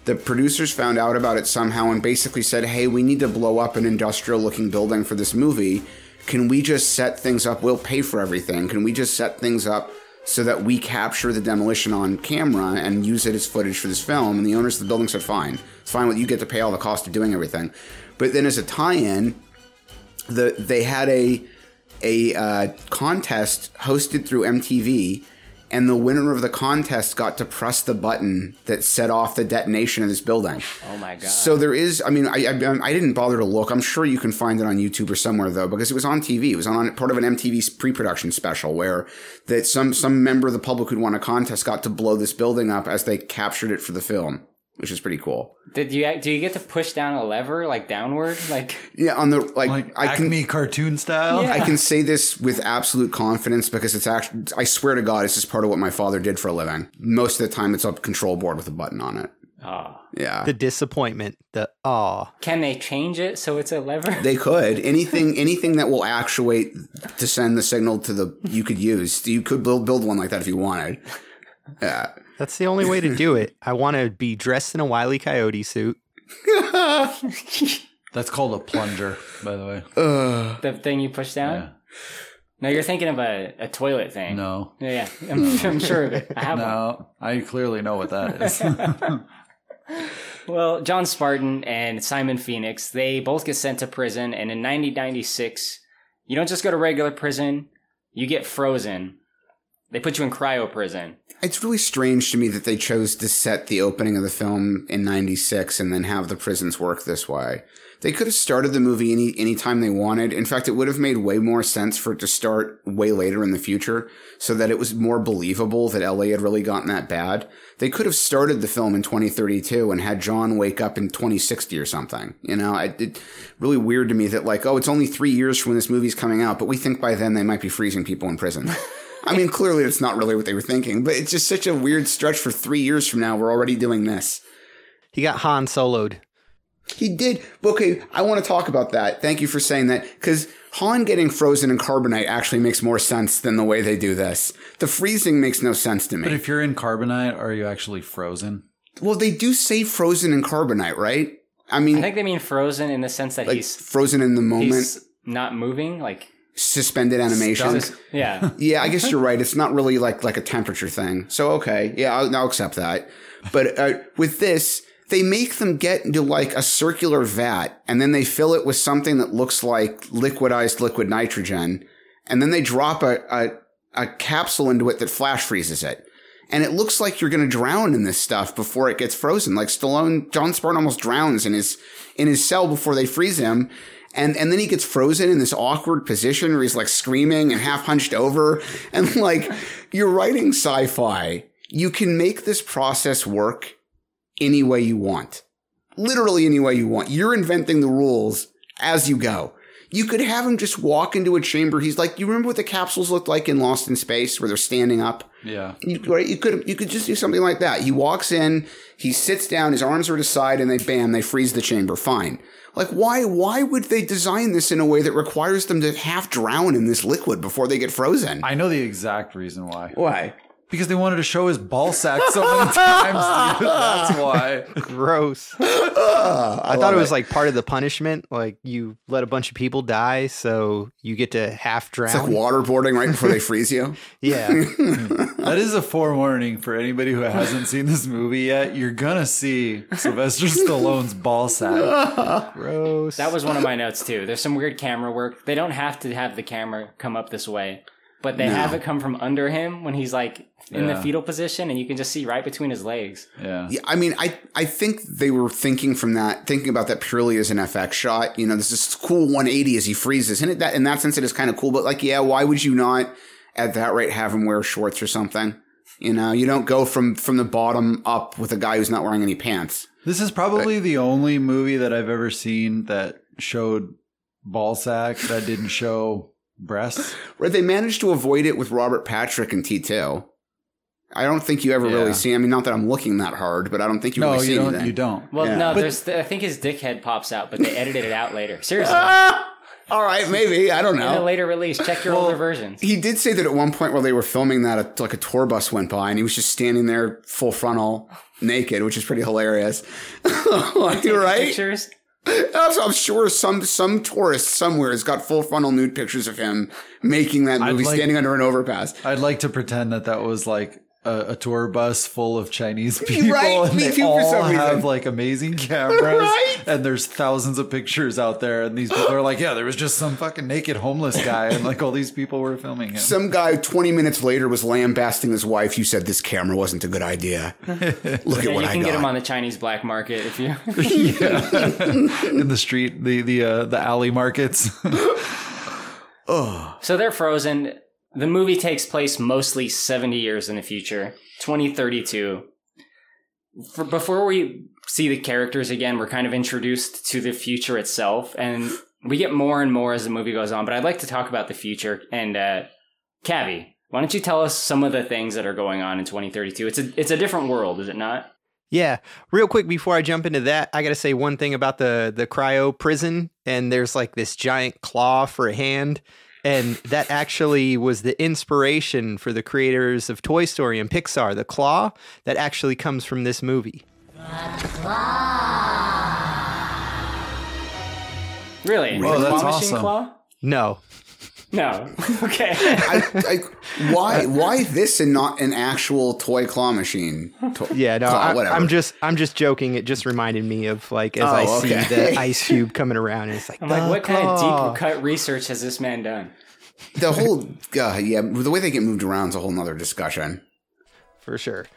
The producers found out about it somehow and basically said, hey, we need to blow up an industrial looking building for this movie. Can we just set things up? We'll pay for everything. Can we just set things up so that we capture the demolition on camera and use it as footage for this film? And the owners of the building said, fine. It's fine with you get to pay all the cost of doing everything. But then as a tie in, the they had a a uh, contest hosted through MTV, and the winner of the contest got to press the button that set off the detonation of this building. Oh my god. So there is, I mean, I, I I didn't bother to look. I'm sure you can find it on YouTube or somewhere though, because it was on TV. It was on part of an MTV pre-production special where that some some member of the public who'd won a contest got to blow this building up as they captured it for the film, which is pretty cool. Did you do you get to push down a lever like downward? Like Yeah, on the like, Like I can Acme cartoon style. Yeah. I can say this with absolute confidence because it's actually, I swear to God, it's just part of what my father did for a living. Most of the time, it's a control board with a button on it. oh. Yeah. The disappointment, the awe. Can they change it so it's a lever? they could anything anything that will actuate to send the signal to the you could use you could build build one like that if you wanted yeah That's the only way to do it. I want to be dressed in a Wile E. Coyote suit. That's called a plunger, by the way. the thing you push down? Yeah. No, you're thinking of a, a toilet thing. No. Yeah, yeah. I'm, I'm sure of it. I have one. No, I clearly know what that is. Well, John Spartan and Simon Phoenix, they both get sent to prison, and in 1996, you don't just go to regular prison, you get frozen. They put you in cryo prison. It's really strange to me that they chose to set the opening of the film in 96 and then have the prisons work this way. They could have started the movie any time they wanted. In fact it would have made way more sense for it to start way later in the future so that it was more believable that la had really gotten that bad. They could have started the film in 2032 and had john wake up in 2060 or something. You know it, it really weird to me that like oh it's only three years from when this movie's coming out but we think by then they might be freezing people in prison I mean, clearly it's not really what they were thinking, but it's just such a weird stretch for three years from now. We're already doing this. He got Han soloed. He did. Okay, I want to talk about that. Thank you for saying that because Han getting frozen in carbonite actually makes more sense than the way they do this. The freezing makes no sense to me. But if you're in carbonite, are you actually frozen? well, they do say frozen in carbonite, right? I mean, I think they mean frozen in the sense that like he's frozen in the moment, he's not moving. Like, suspended animation. yeah, Yeah, I guess you're right. It's not really like like a temperature thing. So okay, yeah, I'll, I'll accept that. But uh, with this, they make them get into like a circular vat, and then they fill it with something that looks like liquidized liquid nitrogen, and then they drop a a, a capsule into it that flash freezes it. And it looks like you're going to drown in this stuff before it gets frozen. Like Stallone, John Spartan almost drowns in his in his cell before they freeze him. And, and then he gets frozen in this awkward position where he's like screaming and half hunched over. And like, you're writing sci-fi. You can make this process work any way you want. Literally any way you want. You're inventing the rules as you go. You could have him just walk into a chamber. He's like, you remember what the capsules looked like in Lost in Space where they're standing up? Yeah. You, right, you could you could just do something like that. He walks in, he sits down, his arms are at his side, and they bam, they freeze the chamber. Fine. Like why why would they design this in a way that requires them to half drown in this liquid before they get frozen? I know the exact reason why. why? Because they wanted to show his ball sack so many times, dude. That's why. Gross. I, thought it was like part of the punishment. Like you let a bunch of people die, so you get to half drown. It's like waterboarding right before they freeze you. yeah. That is a forewarning for anybody who hasn't seen this movie yet. You're gonna see Sylvester Stallone's ball sack. Gross. that was one of my notes too. There's some weird camera work. They don't have to have the camera come up this way, but they have it come from under him when he's like in the fetal position, and you can just see right between his legs. Yeah. Yeah, I mean, I I think they were thinking from that, thinking about that purely as an FX shot. You know, this is cool 180 as he freezes, and it, that in that sense, it is kind of cool. But like, yeah, why would you not at that rate have him wear shorts or something? You know, you don't go from from the bottom up with a guy who's not wearing any pants. This is probably the only movie that I've ever seen that showed ball sack that didn't show breasts. Right? They managed to avoid it with Robert Patrick and T2. I don't think you ever Yeah. really see. I mean, not that I'm looking that hard, but I don't think you No, really see you don't. anything. You don't. Well, Yeah. no, But- there's I think his dick head pops out, but they edited it out later. Seriously, All right, maybe I don't in a know. later release, check your older versions. He did say that at one point while they were filming that, a, like a tour bus went by and he was just standing there full frontal, naked, which is pretty hilarious. You're right. Pictures. I'm, sure some some tourist somewhere has got full frontal nude pictures of him making that movie, like- standing under an overpass. I'd like to pretend that that was like a, a tour bus full of Chinese people, Right, and me they too, for some all have reason. like amazing cameras, Right. and there's thousands of pictures out there, and these people are like, yeah, there was just some fucking naked homeless guy, and like all these people were filming him. Some guy 20 minutes later was lambasting his wife. You said this camera wasn't a good idea. Look at Yeah, what you I can get them got. on the Chinese black market if you. in the street, the the uh, the alley markets. So they're frozen. The movie takes place mostly 70 years in the future, 2032. For, before we see the characters again, we're kind of introduced to the future itself, and we get more and more as the movie goes on. But I'd like to talk about the future. And uh, Cavi, why don't you tell us some of the things that are going on in 2032? It's a it's a different world, is it not? Yeah, real quick before I jump into that, I got to say one thing about the the cryo prison and there's like this giant claw for a hand and that actually was the inspiration for the creators of Toy Story and Pixar, the claw that actually comes from this movie. Really? Oh, The that's claw machine awesome. claw? No. No. okay. I, I, why why this and not an actual toy claw machine? To- Yeah, no, claw, I, whatever. I'm just I'm just joking. It just reminded me of like as I Oh, see the ice cube coming around and it's like I'm like, "The what kind of deep cut research has this man done? the whole uh, yeah the way they get moved around is a whole nother discussion. for sure.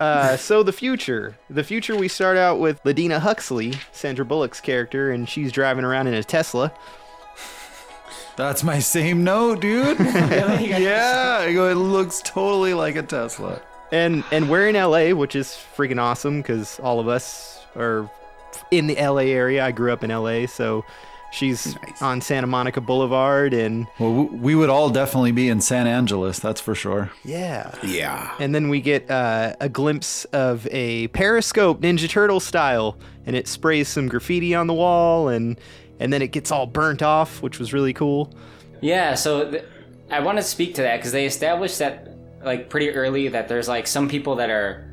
Uh, so the future, the future. We start out with Lenina Huxley, Sandra Bullock's character, and she's driving around in a Tesla. That's my same note, dude. yeah, I go, it looks totally like a Tesla. and and we're in LA, which is freaking awesome because all of us are in the LA area. I grew up in LA, so She's on Santa Monica Boulevard, and Well, we would all definitely be in San Angeles, that's for sure. yeah. Yeah. And then we get uh, a glimpse of a periscope, Ninja Turtle style, and it sprays some graffiti on the wall, and and then it gets all burnt off, which was really cool. Yeah, so th- I want to speak to that because they established that like pretty early that there's like some people that are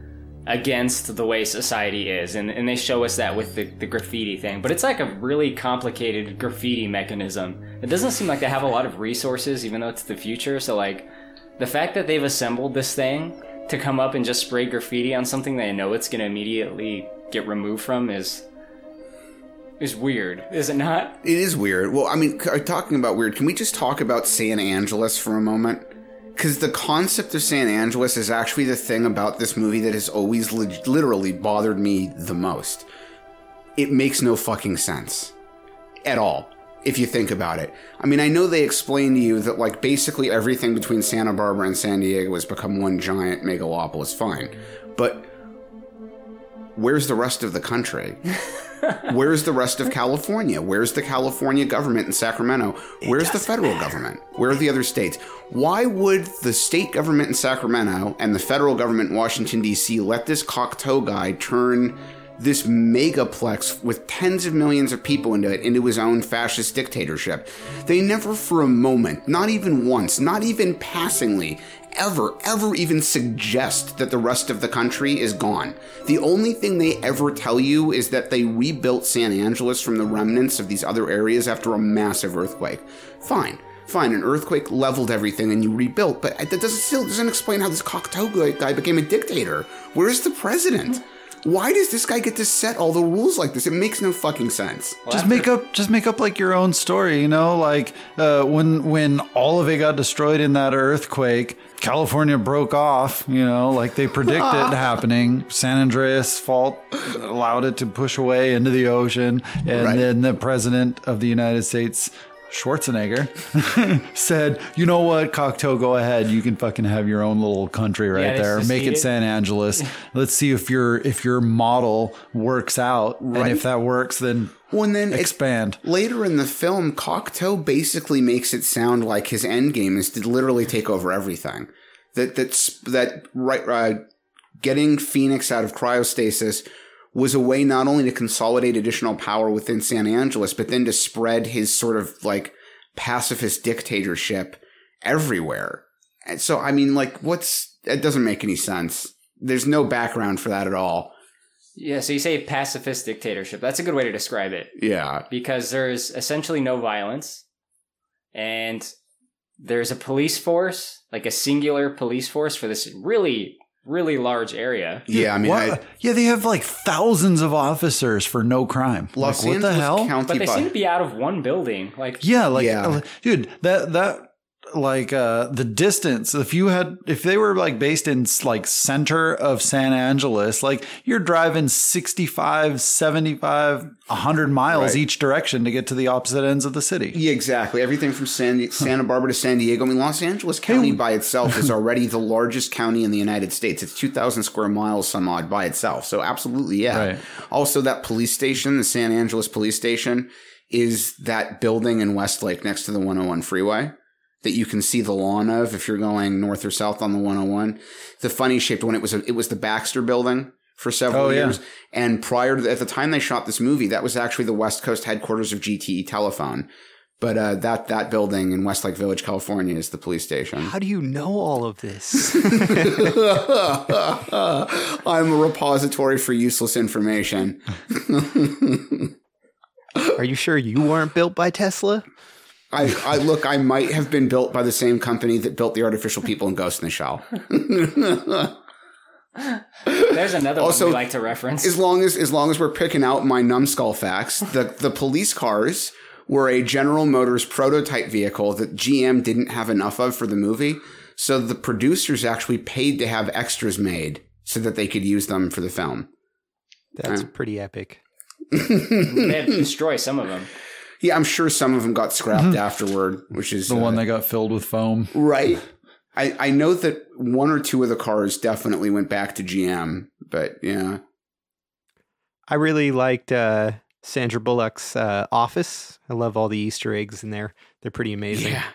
against the way society is, and, and they show us that with the, the graffiti thing. But it's like a really complicated graffiti mechanism. It doesn't seem like they have a lot of resources, even though it's the future. So like the fact that they've assembled this thing to come up and just spray graffiti on something they know it's going to immediately get removed from is is weird, is it not? It is weird. Well, I mean, c- uh, talking about weird, can we just talk about San Angeles for a moment? Because the concept of San Angeles is actually the thing about this movie that has always leg- literally bothered me the most. It makes no fucking sense. At all. If you think about it. I mean, I know they explain to you that, like, basically everything between Santa Barbara and San Diego has become one giant megalopolis. Fine. But where's the rest of the country? Where's the rest of California? Where's the California government in Sacramento? Where's the federal government? Where are the other states? Why would the state government in Sacramento and the federal government in Washington, D.C. let this Cocteau guy turn this megaplex with tens of millions of people into it into his own fascist dictatorship? They never for a moment, not even once, not even passingly, ever, ever even suggest that the rest of the country is gone. The only thing they ever tell you is that they rebuilt San Angeles from the remnants of these other areas after a massive earthquake. Fine. Fine, an earthquake leveled everything and you rebuilt, but that doesn't still doesn't explain how this Cocteau guy- became a dictator. Where's the president? Why does this guy get to set all the rules like this? It makes no fucking sense. just make up just make up like your own story you know like uh, when when all of it got destroyed in that earthquake california broke off you know like they predicted happening san andreas fault allowed it to push away into the ocean and Right. then the president of the united states Schwarzenegger said, "You know what, Cocteau, go ahead. You can fucking have your own little country right Yeah, there. Make seceded. it San Angeles. Let's see if your if your model works out, and if that works, then Well, and then it- expand." Later in the film, Cocteau basically makes it sound like his end game is to literally take over everything. That that's that right uh, getting Phoenix out of cryostasis was a way not only to consolidate additional power within San Angeles, but then to spread his sort of like pacifist dictatorship everywhere. And so, I mean, like, what's it doesn't make any sense. There's no background for that at all. Yeah, so you say pacifist dictatorship. That's a good way to describe it. Yeah. because there's essentially no violence and there's a police force like a singular police force for this really really large area Yeah, I mean, I, yeah, they have like thousands of officers for no crime. Los like, what the hell? County but they by- seem to be out of one building like Yeah, like, Yeah. uh, dude, that that like uh the distance. If you had, if they were like based in like center of San Angeles, like you're driving 65, 75, 100 miles Right. each direction to get to the opposite ends of the city. Yeah, exactly. Everything from San, Santa Barbara to San Diego. I mean, Los Angeles County by itself is already the largest county in the United States. It's 2,000 square miles, some odd by itself. So, absolutely, yeah. Right. Also, that police station, the San Angeles police station, is that building in Westlake next to the 101 freeway that you can see the lawn of if you're going north or south on the 101. The funny shaped one, it was a, it was the Baxter building for several Oh, yeah. years. And prior to at the time they shot this movie, that was actually the West Coast headquarters of GTE Telephone. But uh, that that building in Westlake Village, California, is the police station. How do you know all of this? I'm a repository for useless information. Are you sure you weren't built by Tesla? I, I look, I might have been built by the same company that built the artificial people in Ghost in the Shell. there's another Also, one we like to reference as long as as long as we're picking out my numbskull facts, the the police cars were a General Motors prototype vehicle that GM didn't have enough of for the movie, so the producers actually paid to have extras made so that they could use them for the film. That's pretty epic. they had to destroy some of them Yeah, I'm sure some of them got scrapped afterward, which is The one uh, that got filled with foam. right. I, I know that one or two of the cars definitely went back to GM, but yeah. I really liked uh, Sandra Bullock's uh, office. I love all the Easter eggs in there. They're pretty amazing. Yeah.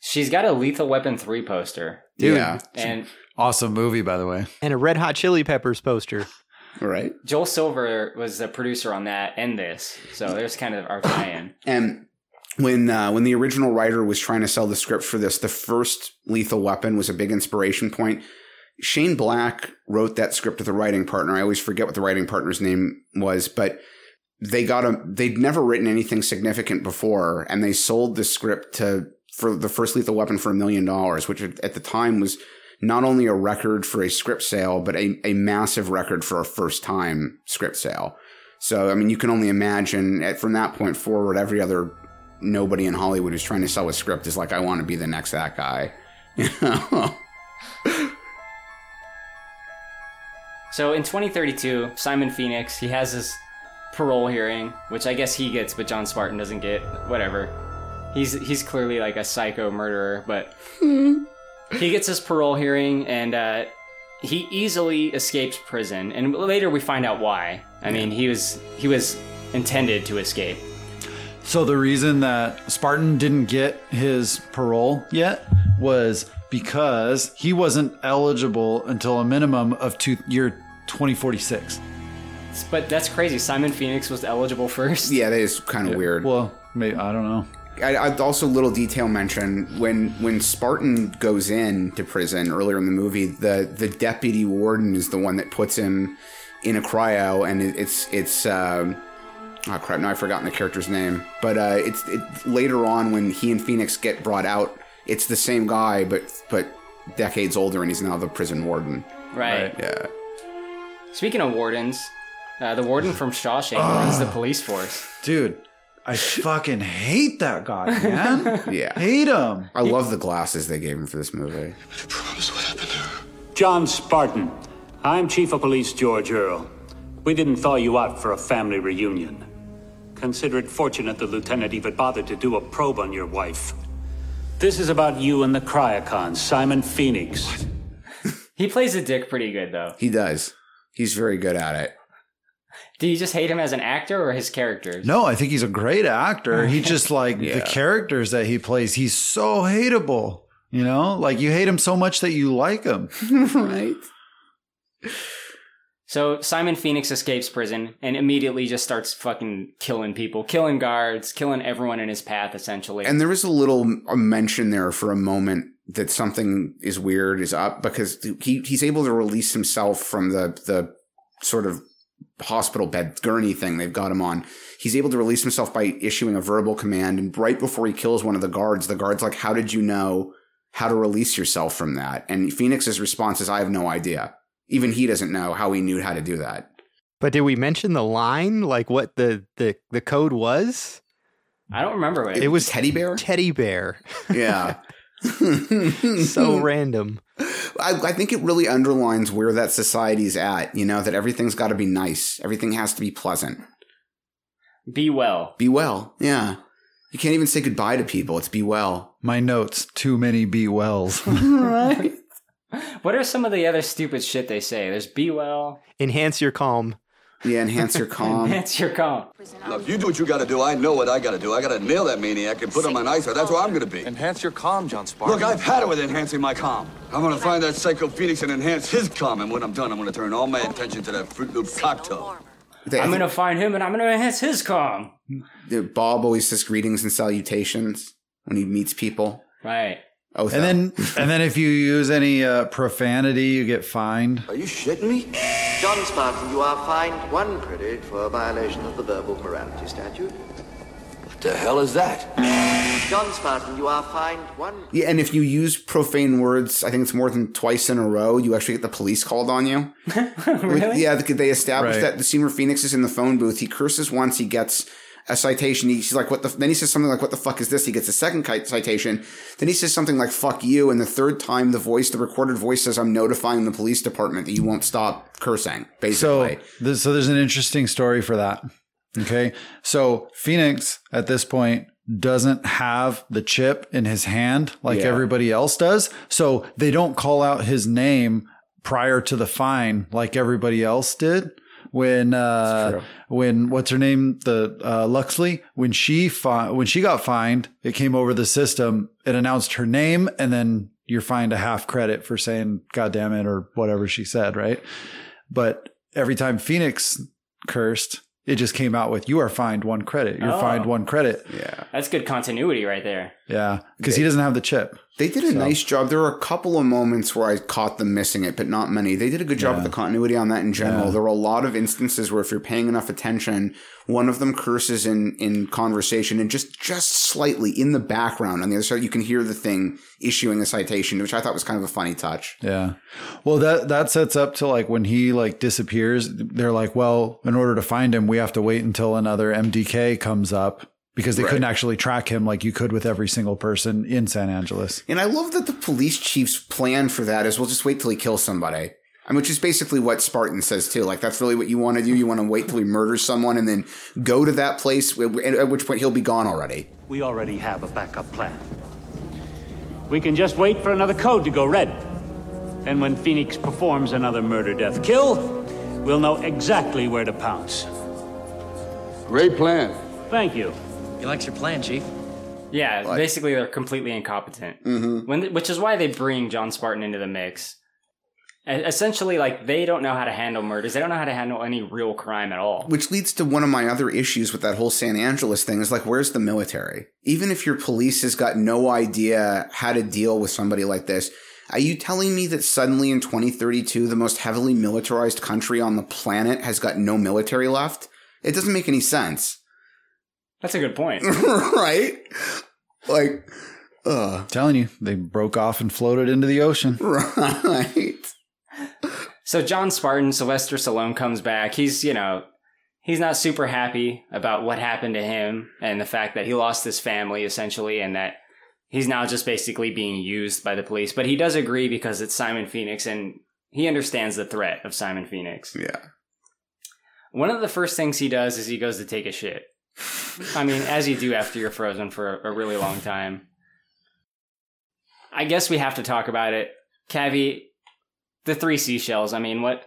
She's got a Lethal Weapon 3 poster. Dude, Yeah. And awesome movie, by the way. And a Red Hot Chili Peppers poster. Right. Joel Silver was the producer on that and this. So there's kind of our tie in. And when uh, when the original writer was trying to sell the script for this, the first Lethal Weapon was a big inspiration point. Shane Black wrote that script with a writing partner. I always forget what the writing partner's name was, but they got a they'd never written anything significant before, and they sold the script to for the first Lethal Weapon for a million dollars, which at the time was not only a record for a script sale, but a, a massive record for a first time script sale. So, I mean, you can only imagine at, from that point forward, every other nobody in Hollywood who's trying to sell a script is like, I want to be the next that guy. You know? So in 2032, Simon Phoenix, he has his parole hearing, which I guess he gets, but John Spartan doesn't get. Whatever. He's he's clearly like a psycho murderer, but he gets his parole hearing and uh, he easily escapes prison. And later we find out why. I mean, he was he was intended to escape. So the reason that Spartan didn't get his parole yet was because he wasn't eligible until a minimum of two, year 2046. But that's crazy. Simon Phoenix was eligible first. yeah, that is kind of weird. Well, maybe I don't know. I, I also little detail mention when when Spartan goes in to prison earlier in the movie, the the deputy warden is the one that puts him in a cryo, and it, it's it's. Um, Oh crap! Now I've forgotten the character's name. But uh, it's it, later on when he and Phoenix get brought out. It's the same guy, but but decades older, and he's now the prison warden. Right. Yeah. Speaking of wardens, uh, the warden from Shawshank runs the police force. Dude, I fucking hate that guy, man. Yeah. hate him. I love the glasses they gave him for this movie. John Spartan. I'm Chief of Police George Earl. We didn't thaw you out for a family reunion. Consider it fortunate the lieutenant even bothered to do a probe on your wife. This is about you and the cryocon, Simon Phoenix. He plays a dick pretty good though. He does. He's very good at it. Do you just hate him as an actor or his characters? No, I think he's a great actor. He just like the characters that he plays. He's so hateable. You know, like you hate him so much that you like him. right. So Simon Phoenix escapes prison and immediately just starts fucking killing people, killing guards, killing everyone in his path essentially. And there is a little a mention there for a moment that something is weird is up because he he's able to release himself from the the sort of hospital bed gurney thing they've got him on. He's able to release himself by issuing a verbal command and right before he kills one of the guards, the guard's like, "How did you know how to release yourself from that?" And Phoenix's response is, "I have no idea." Even he doesn't know how he knew how to do that. But did we mention the line? Like what the the, the code was? I don't remember what It was Teddy bear? Teddy bear. Yeah. so random. I, I think it really underlines where that society's at, you know, that everything's got to be nice. Everything has to be pleasant. Be well. Be well. Yeah. You can't even say goodbye to people. It's be well. My notes, too many be wells. right. What are some of the other stupid shit they say? There's be well. Enhance your calm. Yeah, enhance your calm. Enhance your calm. Look, you do what you gotta do. I know what I gotta do. I gotta nail that maniac and put him on ice, or that's where I'm gonna be. Enhance your calm, John Spartan. Look, I've had it with enhancing my calm. I'm gonna find that psycho Phoenix and enhance his calm, and when I'm done, I'm gonna turn all my attention to that Fruit Loop cocktail. They- I'm gonna find him and I'm gonna enhance his calm. Bob always says greetings and salutations when he meets people. Right. Oh, and then, and then if you use any uh, profanity, you get fined. Are you shitting me? John Spartan, you are fined one credit for a violation of the verbal morality statute. What the hell is that? John Spartan, you are fined one. Yeah, and if you use profane words, I think it's more than twice in a row, you actually get the police called on you. really? Yeah, they established Right. that the senior Phoenix is in the phone booth. He curses once, he gets a citation. He's like, "What the?" Then he says something like, "What the fuck is this?" He gets a second citation. Then he says something like "fuck you," and the third time, the voice, the recorded voice, says, "I'm notifying the police department that you won't stop cursing." So, Basically, so there's an interesting story for that. Okay. So Phoenix at this point doesn't have the chip in his hand like Yeah. everybody else does. So they don't call out his name prior to the fine like everybody else did. When uh when what's her name? The uh Luxley when she fi- when she got fined it came over the system it announced her name and then you're fined a half credit for saying god damn it or whatever she said right? But every time Phoenix cursed it just came out with you are fined one credit. You're Oh. fined one credit. Yeah. That's good continuity right there. yeah because he doesn't have the chip They did a nice job. There were a couple of moments where I caught them missing it, but not many. They did a good job with the continuity on that in general. Yeah. There were a lot of instances where if you're paying enough attention, one of them curses in, in conversation and just, just slightly in the background on the other side, you can hear the thing issuing a citation, which I thought was kind of a funny touch. Yeah. Well, that that sets up to like when he like disappears, they're like, well, in order to find him, we have to wait until another MDK comes up because they Right. couldn't actually track him like you could with every single person in San Angeles. And I love that the police chief's plan for that is we'll just wait till he kills somebody. I mean, which is basically what Spartan says too. Like that's really what you want to do. You want to wait till he murders someone and then go to that place, at at which point he'll be gone already. We already have a backup plan. We can just wait for another code to go red. And when Phoenix performs another murder, death, kill, we'll know exactly where to pounce. Great plan. Thank you. He likes your plan, Chief. Yeah, basically they're completely incompetent. Mm-hmm. When, which is why they bring John Spartan into the mix. Essentially, like they don't know how to handle murders. They don't know how to handle any real crime at all. Which leads to one of my other issues with that whole San Angeles thing is like, where's the military? Even if your police has got no idea how to deal with somebody like this, are you telling me that suddenly in 2032, the most heavily militarized country on the planet has got no military left? It doesn't make any sense. That's a good point. right? Like, uh, telling you, they broke off and floated into the ocean. Right. So John Spartan, Sylvester Stallone comes back. He's, you know, he's not super happy about what happened to him and the fact that he lost his family essentially and that he's now just basically being used by the police. But he does agree because it's Simon Phoenix and he understands the threat of Simon Phoenix. Yeah. One of the first things he does is he goes to take a shit. I mean, as you do after you're frozen for a, really long time. I guess we have to talk about it. Cavi, the three seashells. I mean, what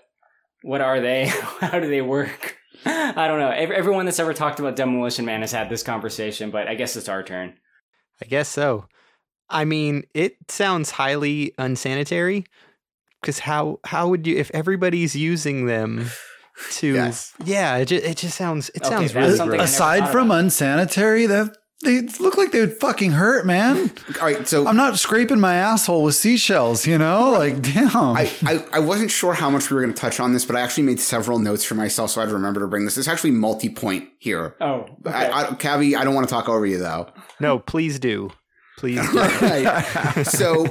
what are they? How do they work? I don't know. Ev- Everyone that's ever talked about Demolition Man has had this conversation, but I guess it's our turn. I guess so. I mean, it sounds highly unsanitary because how how would you if everybody's using them to Yes. yeah it just, it just sounds it Okay, sounds really gross. Aside from about. unsanitary, that they look like they would fucking hurt, man. All right. So I'm not scraping my asshole with seashells, you know? Like, damn. I, I, I wasn't sure how much we were going to touch on this, but I actually made several notes for myself, so I'd remember to bring this. It's actually multi-point here. Oh, I, I, Cavi, I don't want to talk over you though. no please do please do Right. so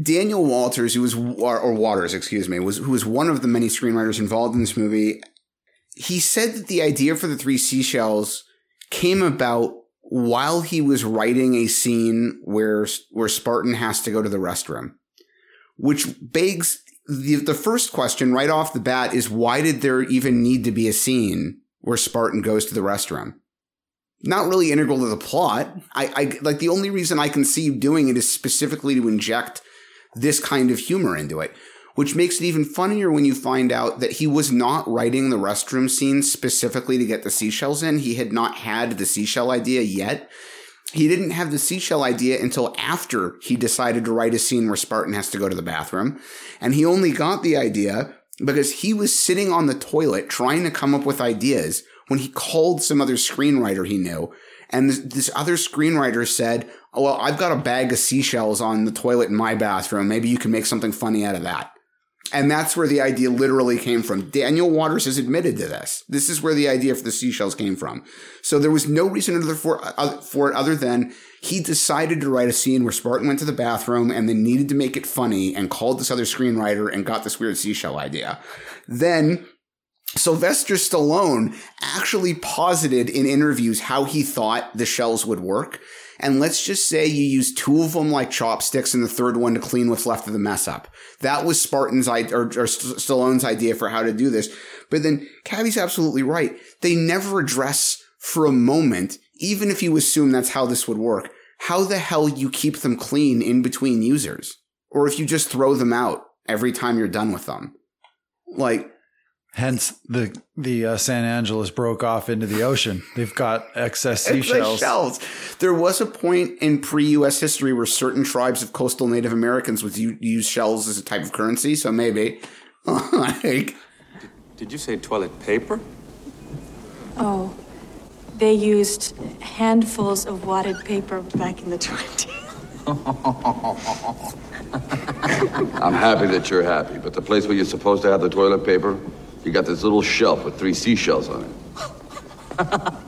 Daniel Walters, who was or, or Waters, excuse me, was who was one of the many screenwriters involved in this movie. He said that the idea for the three seashells came about while he was writing a scene where where Spartan has to go to the restroom, which begs the the first question right off the bat is why did there even need to be a scene where Spartan goes to the restroom? not really integral to the plot. I, I like the only reason I can see doing it is specifically to inject this kind of humor into it, which makes it even funnier when you find out that he was not writing the restroom scene specifically to get the seashells in. He had not had the seashell idea yet. He didn't have the seashell idea until after he decided to write a scene where Spartan has to go to the bathroom. And he only got the idea because he was sitting on the toilet trying to come up with ideas when he called some other screenwriter he knew. And this, this other screenwriter said, well, I've got a bag of seashells on the toilet in my bathroom. Maybe you can make something funny out of that. And that's where the idea literally came from. Daniel Waters has admitted to this. This is where the idea for the seashells came from. So there was no reason for, uh, for it other than he decided to write a scene where Spartan went to the bathroom and then needed to make it funny and called this other screenwriter and got this weird seashell idea. Then Sylvester Stallone actually posited in interviews how he thought the shells would work. And let's just say you use two of them like chopsticks and the third one to clean what's left of the mess up. That was Spartan's idea, or, or St- Stallone's idea for how to do this. But then Cavi's absolutely right. They never address for a moment, even if you assume that's how this would work, how the hell you keep them clean in between users. Or if you just throw them out every time you're done with them. Like, Hence, the the uh, San Angeles broke off into the ocean. They've got excess seashells. shells. There was a point in pre-U.S. history where certain tribes of coastal Native Americans would u- use shells as a type of currency. So maybe, like, Did you say toilet paper? Oh, they used handfuls of wadded paper back in the 20s. I'm happy that you're happy, but the place where you're supposed to have the toilet paper, you got this little shelf with three seashells on it.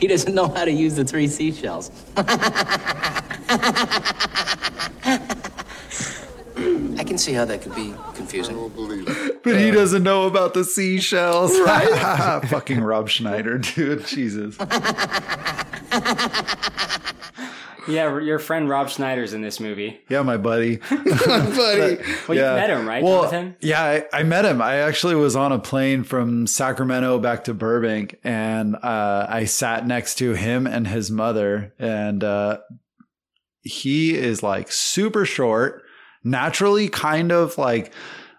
He doesn't know how to use the three seashells. I can see how that could be confusing. But he doesn't know about the seashells. Right? Fucking Rob Schneider, dude. Jesus. Yeah, your friend Rob Schneider's in this movie. Yeah, my buddy. buddy. Well, you met him, right, Well, Jonathan? yeah, I, I met him. I actually was on a plane from Sacramento back to Burbank, and uh, I sat next to him and his mother, and uh, he is like super short, naturally kind of like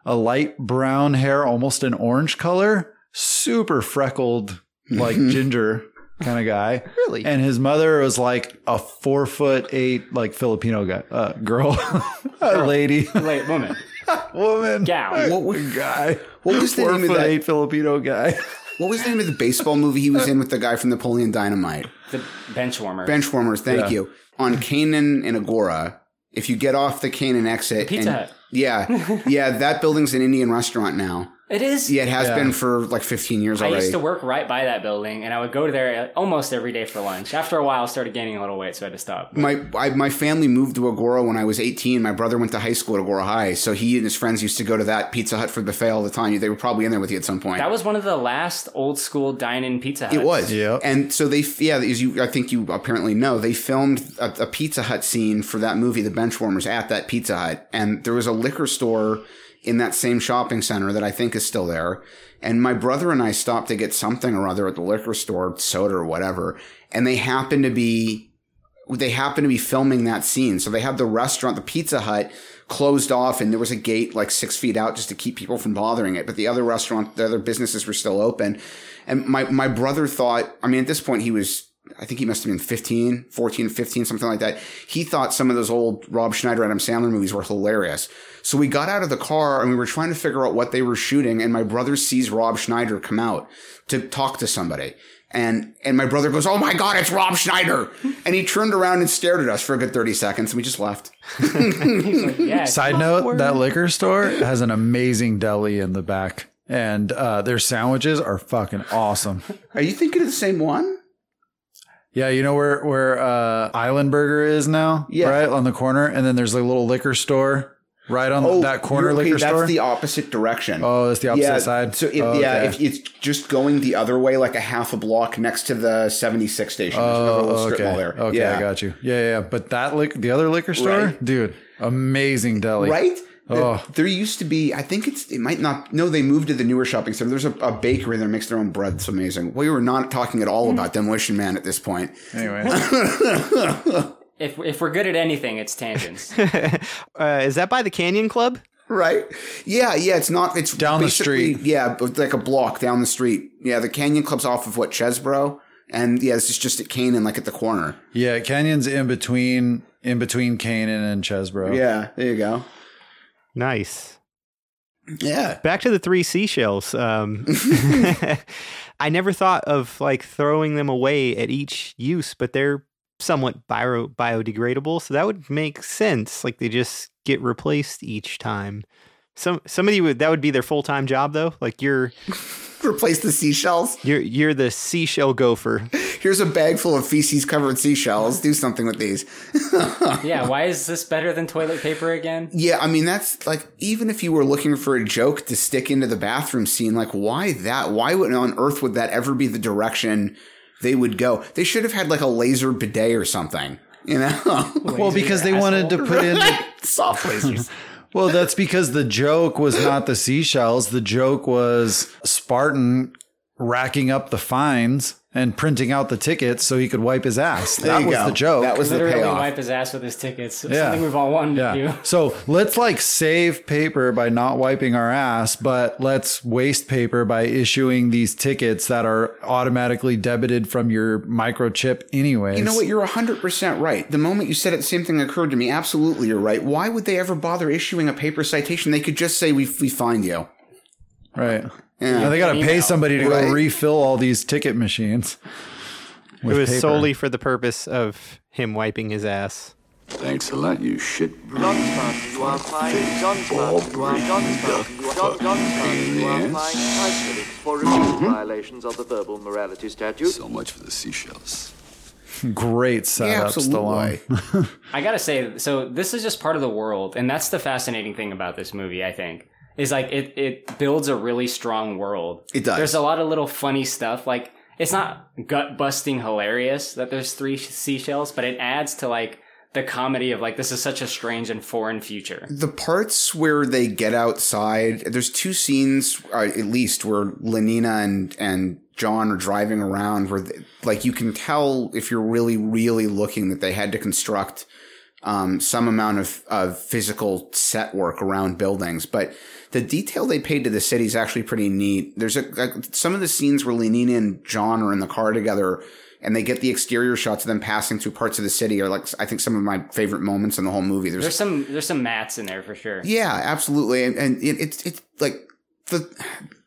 a light brown hair, almost an orange color, super freckled, like ginger kind of guy. Really? And his mother was like a four foot eight, like Filipino guy, uh, girl, a lady, Wait, woman. woman, Gal. what, was- guy. what was the four name of foot that? eight Filipino guy. What was the name of the baseball movie he was in with the guy from Napoleon Dynamite? The bench warmer. Benchwarmers. Thank Yeah. you. On Kanan and Agoura, if you get off the Kanan exit, Pizza and- Hut. Yeah, yeah, that building's an Indian restaurant now. It is. Yeah, it has Yeah. been for like 15 years I used to work right by that building, and I would go there almost every day for lunch. After a while, I started gaining a little weight, so I had to stop. my I, my family moved to Agoura when I was 18. My brother went to high school at Agoura High, so he and his friends used to go to that Pizza Hut for buffet all the time. They were probably in there with you at some point. That was one of the last old school dine-in Pizza Huts. It was, Yeah. And so they, yeah, as you, I think you apparently know, they filmed a, a Pizza Hut scene for that movie, The Benchwarmers, at that Pizza Hut, and there was a liquor store in that same shopping center that I think is still there. And my brother and I stopped to get something or other at the liquor store, soda or whatever, and they happened to be they happened to be filming that scene. So they had the restaurant, the Pizza Hut, closed off, and there was a gate like six feet out just to keep people from bothering it. But the other restaurant, the other businesses were still open. And my, my brother thought, I mean, at this point, he was, I think he must have been 15, 14, 15, something like that. He thought some of those old Rob Schneider, Adam Sandler movies were hilarious. So we got out of the car and we were trying to figure out what they were shooting. And my brother sees Rob Schneider come out to talk to somebody. And, and my brother goes, Oh my God, it's Rob Schneider. And he turned around and stared at us for a good 30 seconds and we just left. Yeah. Side note: that liquor store has an amazing deli in the back, and uh, their sandwiches are fucking awesome. Are you thinking of the same one? Yeah, you know where where uh, Island Burger is now, Yeah. right on the corner, and then there's a little liquor store right on that corner Oh, okay, liquor that's store. That's the opposite direction. Oh, that's the opposite yeah, side? So it, Oh, yeah, okay. if it's just going the other way, like a half a block next to the 76 station. There's another little oh, strip okay, mall there. okay, yeah. I got you. Yeah, yeah, yeah. But that lic- the other liquor store, Right. dude, amazing deli, Right? Oh. There used to be, I think it's, it might not, no, they moved to the newer shopping center. There's a, a bakery that makes their own bread. It's amazing. We were not talking at all about Demolition Man at this point. Anyway, If if we're good at anything, it's tangents. Uh, is that by the Canyon Club? Right? Yeah, yeah. It's not. It's Down the street. Yeah, but like a block down the street. Yeah, the Canyon Club's off of what Chesebro, and yeah, this is just at Kanan, like at the corner. yeah, Canyon's in between in between Kanan and Chesebro. Yeah, there you go. Nice. Yeah. Back to the three seashells. Um, I never thought of like throwing them away at each use, but they're somewhat bio- biodegradable, so that would make sense. Like they just get replaced each time. Some somebody would that would be their full time job though. Like you're Replace the seashells. you're you're the seashell gopher. Here's a bag full of feces covered seashells. Do something with these. yeah, why is this better than toilet paper again? Yeah, I mean that's like even if you were looking for a joke to stick into the bathroom scene, like why that? Why would on earth would that ever be the direction they would go? They should have had like a laser bidet or something. You know? Well, because they wanted to put in the soft lasers. Well, that's because the joke was not the seashells. The joke was Spartan racking up the fines and printing out the tickets so he could wipe his ass. There that you was go. the joke. That was the Literally payoff. wipe his ass with his tickets. It's Yeah. Something we've all wanted to do. So let's like save paper by not wiping our ass, but let's waste paper by issuing these tickets that are automatically debited from your microchip anyways. You know what? You're 100% right. The moment you said it, the same thing occurred to me. Absolutely, you're right. Why would they ever bother issuing a paper citation? They could just say, we, we fined you. Right. Yeah. Now they got to pay somebody to Right. go refill all these ticket machines. It was paper. solely for the purpose of him wiping his ass. Thanks a lot, you shit. Johnston, you are fined. Johnston, you are Johnston, you are John- you are fined five for repeated violations of the verbal morality statute. So much for the seashells. Great setup, Stallone. I gotta say, so this is just part of the world, and that's the fascinating thing about this movie. I think is like it it builds a really strong world. It does. There's a lot of little funny stuff. Like it's not gut busting hilarious that there's three seashells, but it adds to like the comedy of like this is such a strange and foreign future. The parts where they get outside, there's two scenes, uh, at least, where Lenina and, and John are driving around where, they, like, you can tell if you're really, really looking that they had to construct um, some amount of, of physical set work around buildings. But the detail they paid to the city is actually pretty neat. There's a, like, some of the scenes where Lenina and John are in the car together and they get the exterior shots of them passing through parts of the city are like, I think some of my favorite moments in the whole movie. There's some there's some mats in there for sure. Yeah, absolutely. And, and it, it's it's like the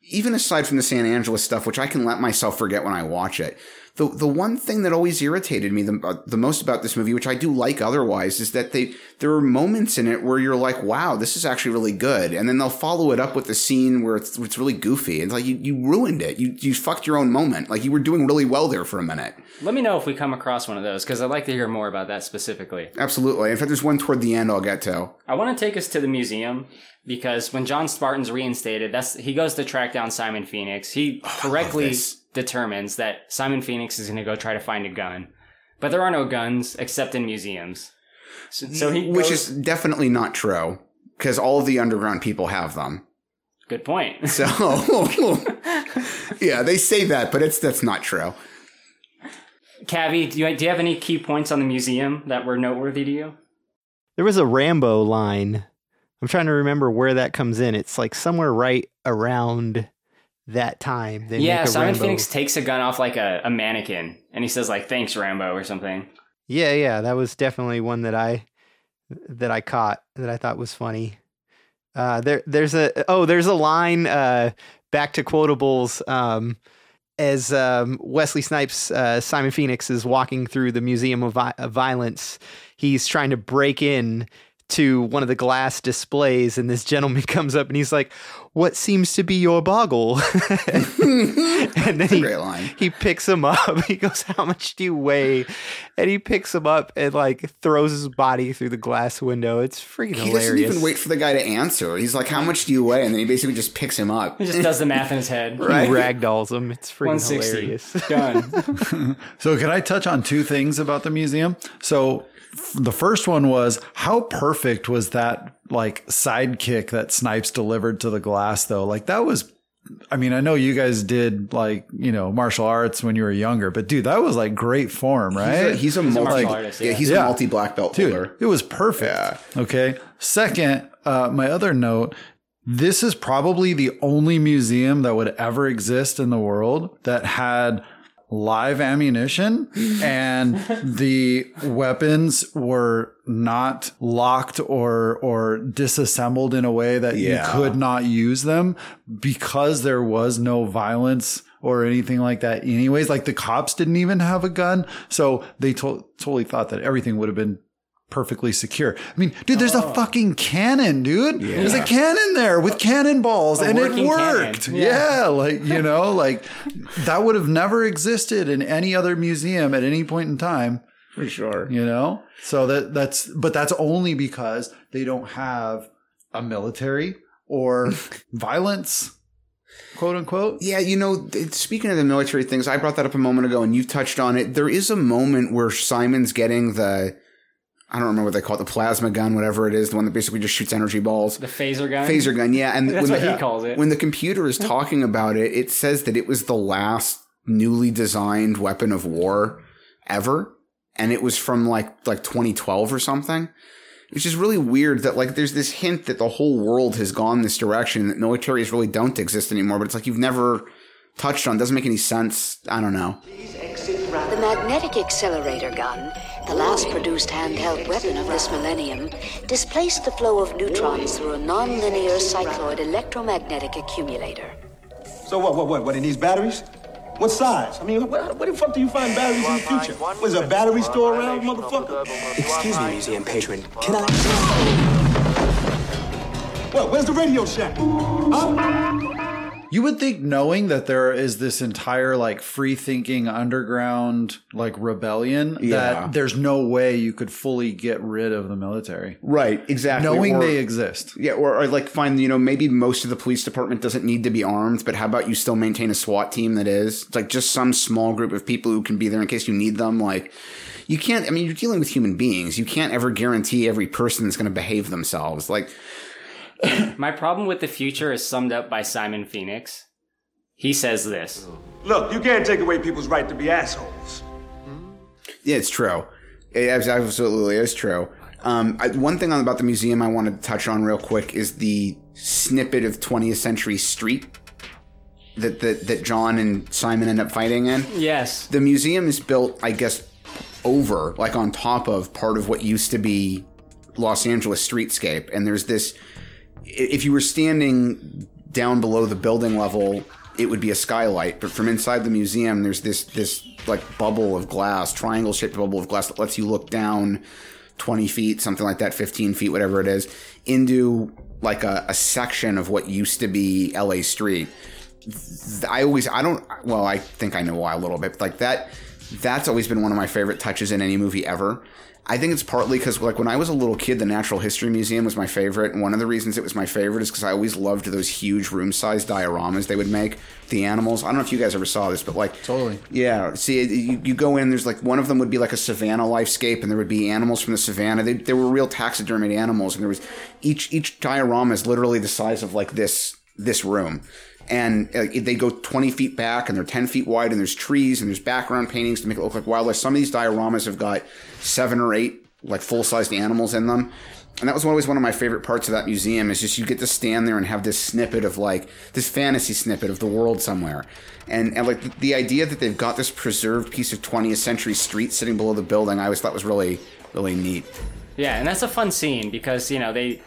even aside from the San Angeles stuff, which I can let myself forget when I watch it. The the one thing that always irritated me the, uh, the most about this movie, which I do like otherwise, is that they there are moments in it where you're like, wow, this is actually really good, and then they'll follow it up with a scene where it's it's really goofy. It's like you, you ruined it. You you fucked your own moment. Like you were doing really well there for a minute. Let me know if we come across one of those because I'd like to hear more about that specifically. Absolutely. In fact, there's one toward the end I'll get to. I want to take us to the museum because when John Spartan's reinstated, that's he goes to track down Simon Phoenix. He correctly this. Determines that Simon Phoenix is going to go try to find a gun, but there are no guns except in museums. So, so he which goes- is definitely not true because all of the underground people have them. good point. So, yeah, they say that, but it's that's not true. Cavi, do you do you have any key points on the museum that were noteworthy to you? There was a Rambo line. I'm trying to remember where that comes in. It's like somewhere right around that time. They yeah, Simon Rambo. Phoenix takes a gun off like a, a mannequin, and he says like "Thanks, Rambo" or something. Yeah, yeah, that was definitely one that I that I caught that I thought was funny. Uh, there, there's a oh, there's a line uh, back to quotables um, as um, Wesley Snipes, uh, Simon Phoenix is walking through the Museum of, Vi- of Violence. He's trying to break in to one of the glass displays, and this gentleman comes up and he's like, "What seems to be your boggle?" and then he, Great line. he picks him up. He goes, "How much do you weigh?" And he picks him up and like throws his body through the glass window. It's freaking He hilarious. doesn't even wait for the guy to answer. He's like, "How much do you weigh?" And then he basically just picks him up. He just does the math in his head. He ragdolls him. It's freaking 160. hilarious. Done. So, can I touch on two things about the museum? So, f- the first one was how perfect was that like sidekick that Snipes delivered to the glass, though? Like, that was, I mean, I know you guys did like, you know, martial arts when you were younger, but dude, that was like great form, right? He's a, he's a multi, yeah. he's a multi black belt Dude, holder. it was perfect. Okay. Second, uh, my other note this is probably the only museum that would ever exist in the world that had live ammunition and the weapons were not locked or or disassembled in a way that Yeah. you could not use them because there was no violence or anything like that anyways like the cops didn't even have a gun so they to- totally thought that everything would have been perfectly secure. I mean, dude, there's a oh. fucking cannon, dude. There's a cannon there with cannonballs A and it worked. Yeah. Yeah. like, you know, like that would have never existed in any other museum at any point in time, For sure. you know? So that that's but that's only because they don't have a military or violence, quote unquote. Yeah, you know, speaking of the military things, I brought that up a moment ago, and you touched on it. There is a moment where Simon's getting the I don't remember what they call it, the plasma gun, whatever it is, the one that basically just shoots energy balls. The phaser gun. Phaser gun, yeah. And That's when what the, he calls it. When the computer is talking about it, it says that it was the last newly designed weapon of war ever, and it was from like like 2012 or something. Which is really weird that like there's this hint that the whole world has gone this direction that militaries really don't exist anymore, but it's like you've never touched on. It Doesn't make any sense. I don't know. The magnetic accelerator gun, the last produced handheld weapon of this millennium, displaced the flow of neutrons through a nonlinear cycloid electromagnetic accumulator. So what, what, what, what, it needs batteries? What size? I mean, where, where the fuck do you find batteries in the future? Was a battery store around, motherfucker? Excuse me, museum patron. Can I? What, where's the Radio Shack? Huh? You would think knowing that there is this entire like free thinking underground like rebellion Yeah. that there's no way you could fully get rid of the military. Right, exactly. Knowing Or- they exist. Yeah, or, or like find, you know, maybe most of the police department doesn't need to be armed, but how about you still maintain a SWAT team that is? It's like just some small group of people who can be there in case you need them. Like, you can't, I mean, you're dealing with human beings. You can't ever guarantee every person is going to behave themselves. Like, My problem with the future is summed up by Simon Phoenix. He says this. Look, you can't take away people's right to be assholes. Yeah, it's true. It absolutely is true. Um, I, one thing on, about the museum I wanted to touch on real quick is the snippet of 20th century street that, that, that John and Simon end up fighting in. Yes. The museum is built, I guess, over, like on top of part of what used to be Los Angeles streetscape. And there's this, i- if you were standing down below the building level, it would be a skylight. But from inside the museum, there's this, this like bubble of glass, triangle shaped bubble of glass that lets you look down 20 feet, something like that, 15 feet, whatever it is, into like a, a section of what used to be LA Street. I always, I don't, well, I think I know why a little bit, like that, that's always been one of my favorite touches in any movie ever. I think it's partly because, like, when I was a little kid, the Natural History Museum was my favorite. And one of the reasons it was my favorite is because I always loved those huge room sized dioramas they would make. The animals. I don't know if you guys ever saw this, but like. Totally. Yeah. See, you, you go in, there's like one of them would be like a savannah lifescape, and there would be animals from the savannah. They, they were real taxidermied animals, and there was each each diorama is literally the size of like this this room. And uh, they go 20 feet back and they're 10 feet wide, and there's trees and there's background paintings to make it look like wildlife. Some of these dioramas have got seven or eight like full sized animals in them. And that was always one of my favorite parts of that museum is just you get to stand there and have this snippet of like this fantasy snippet of the world somewhere. And, and like the, the idea that they've got this preserved piece of 20th century street sitting below the building, I always thought was really, really neat. Yeah, and that's a fun scene because you know they,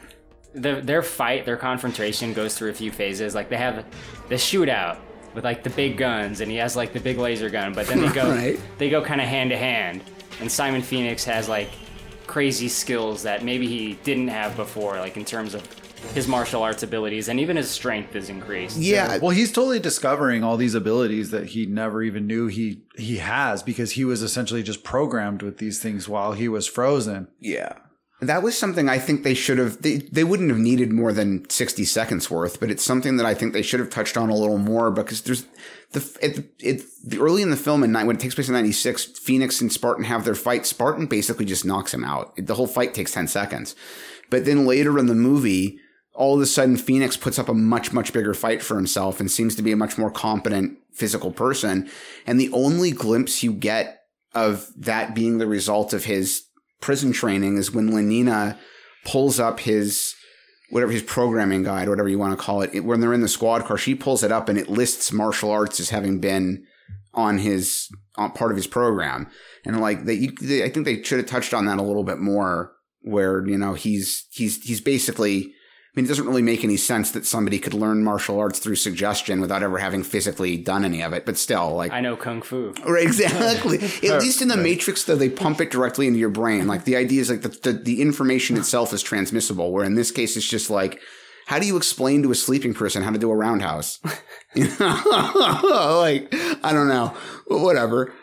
the, their fight, their confrontation goes through a few phases. Like they have the shootout with like the big guns, and he has like the big laser gun. But then they go, Right. they go kind of hand to hand, and Simon Phoenix has like crazy skills that maybe he didn't have before, like in terms of his martial arts abilities, and even his strength is increased. Yeah. Well, he's totally discovering all these abilities that he never even knew he he has because he was essentially just programmed with these things while he was frozen. Yeah. That was something I think they should have. They, they wouldn't have needed more than sixty seconds worth, but it's something that I think they should have touched on a little more because there's the it, it the early in the film and when it takes place in ninety six, Phoenix and Spartan have their fight. Spartan basically just knocks him out. The whole fight takes ten seconds, but then later in the movie, all of a sudden Phoenix puts up a much much bigger fight for himself and seems to be a much more competent physical person. And the only glimpse you get of that being the result of his prison training is when Lenina pulls up his whatever his programming guide, whatever you want to call it, it- when they're in the squad car, she pulls it up and it lists martial arts as having been on his on part of his program, and like they, they, I think they should have touched on that a little bit more. Where you know he's he's he's basically. I mean, it doesn't really make any sense that somebody could learn martial arts through suggestion without ever having physically done any of it. But still, like I know kung fu. Right, exactly. At least in the Matrix, though, they pump it directly into your brain. Like the idea is like the, the the information itself is transmissible. Where in this case, it's just like, how do you explain to a sleeping person how to do a roundhouse? You know? like I don't know, whatever.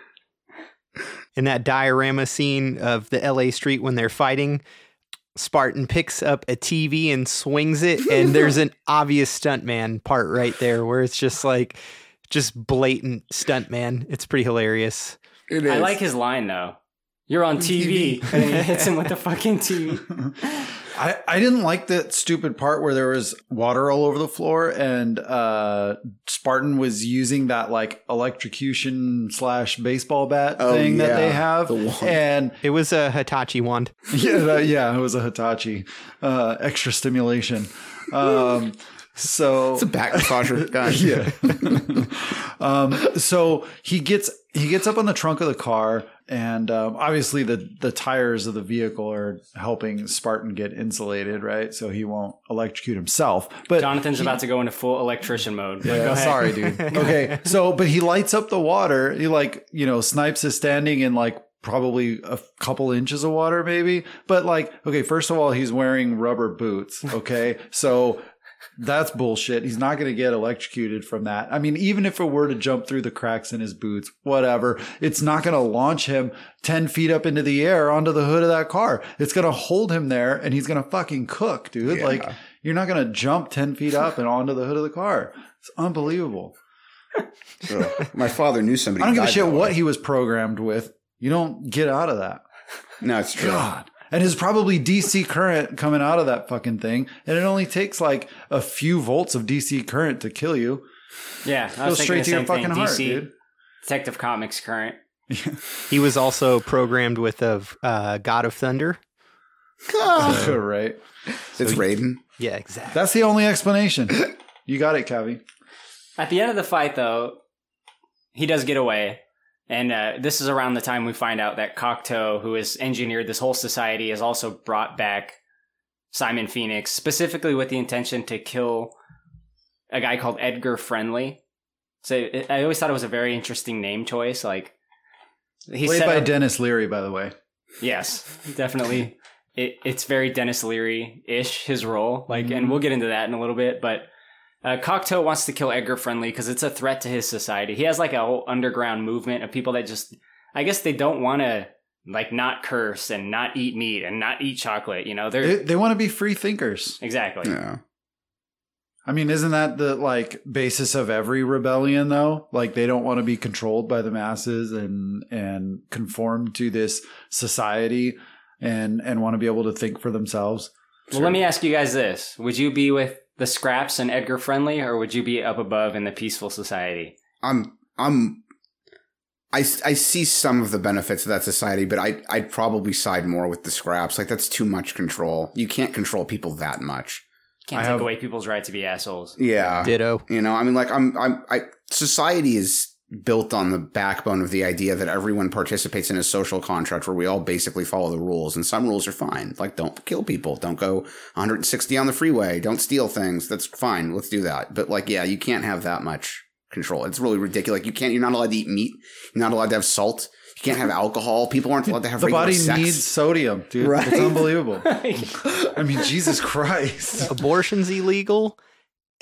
In that diorama scene of the LA street when they're fighting, Spartan picks up a TV and swings it, and there's an obvious stuntman part right there where it's just like, just blatant stuntman. It's pretty hilarious. It I like his line though. You're on TV. and he hits him with the fucking TV. I, I didn't like that stupid part where there was water all over the floor and uh, Spartan was using that like electrocution slash baseball bat Oh, thing that they have. The wand. And It was a Hitachi wand. yeah, that- yeah, it was a Hitachi, uh, extra stimulation. Um, so It's a back massager gun. yeah. um, so he gets he gets up on the trunk of the car, and um, obviously the the tires of the vehicle are helping Spartan get insulated, right? So he won't electrocute himself. But Jonathan's he- about to go into full electrician mode. yeah, Go ahead. sorry, dude. Okay, so but he lights up the water. He like you know Snipes is standing in like probably a couple inches of water, maybe. But like, okay, first of all, he's wearing rubber boots. Okay, so. That's bullshit. He's not going to get electrocuted from that. I mean, even if it were to jump through the cracks in his boots, whatever, it's not going to launch him 10 feet up into the air onto the hood of that car. It's going to hold him there and he's going to fucking cook, dude. Yeah. Like, you're not going to jump 10 feet up and onto the hood of the car. It's unbelievable. My father knew somebody. I don't give a shit what way. he was programmed with. You don't get out of that. No, it's true. God. And there's probably DC current coming out of that fucking thing. And it only takes like a few volts of DC current to kill you. Yeah, I Go was straight thinking to your fucking thing. heart, DC, dude. Detective Comics current. He was also programmed with a uh, God of Thunder. right. It's Raiden. Yeah, exactly. That's the only explanation. You got it, Cavi. At the end of the fight, though, he does get away. And uh, this is around the time we find out that Cocteau, who has engineered this whole society, has also brought back Simon Phoenix, specifically with the intention to kill a guy called Edgar Friendly. So it, I always thought it was a very interesting name choice. Like he Played by up- Denis Leary, by the way. Yes, definitely. it, it's very Denis Leary ish his role. Like, Mm-hmm. and we'll get into that in a little bit. But uh, Cocteau wants to kill Edgar Friendly because it's a threat to his society. He has like a whole underground movement of people that just, I guess they don't want to like not curse and not eat meat and not eat chocolate. You know, they're They, they want to be free thinkers. exactly. Yeah. I mean, isn't that the like basis of every rebellion though? Like they don't want to be controlled by the masses and and conform to this society and and want to be able to think for themselves. Well, let me ask you guys this: Would you be with the Scraps and Edgar Friendly, or would you be up above in the peaceful society? I'm I'm I, I see some of the benefits of that society, but I I'd probably side more with the scraps. Like that's too much control. You can't control people that much. Can't I take have- away people's right to be assholes. Yeah. Ditto. You know, I mean like I'm I'm I society is built on the backbone of the idea that everyone participates in a social contract where we all basically follow the rules and some rules are fine. Like don't kill people, don't go 160 on the freeway, don't steal things. That's fine. Let's do that. But like yeah, you can't have that much control. It's really ridiculous. Like you can't you're not allowed to eat meat. You're not allowed to have salt. You can't have alcohol. People aren't allowed to have The body sex. needs sodium, dude. Right? It's unbelievable. I mean, Jesus Christ. Abortion's illegal,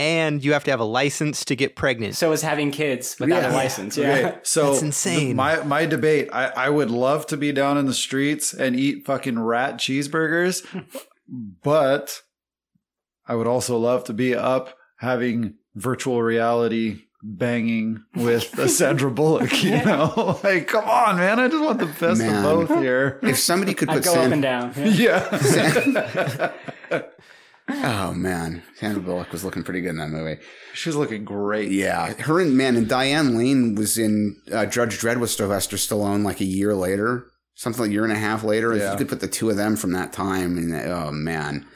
and you have to have a license to get pregnant. So is having kids without a license. Yeah. Okay, so it's insane. the- my my debate, I, I would love to be down in the streets and eat fucking rat cheeseburgers, but I would also love to be up having virtual reality banging with a Sandra Bullock. You know, like come on, man! I just want the best Man. of both here. If somebody could I put go up and down. Yeah. Yeah, Oh man, Sandra Bullock was looking pretty good in that movie. She was looking great. Yeah, her and man and Diane Lane was in uh, Judge Dredd with Sylvester Stallone like a year later, something like a year and a half later. If you could put the two of them from that time, and oh man,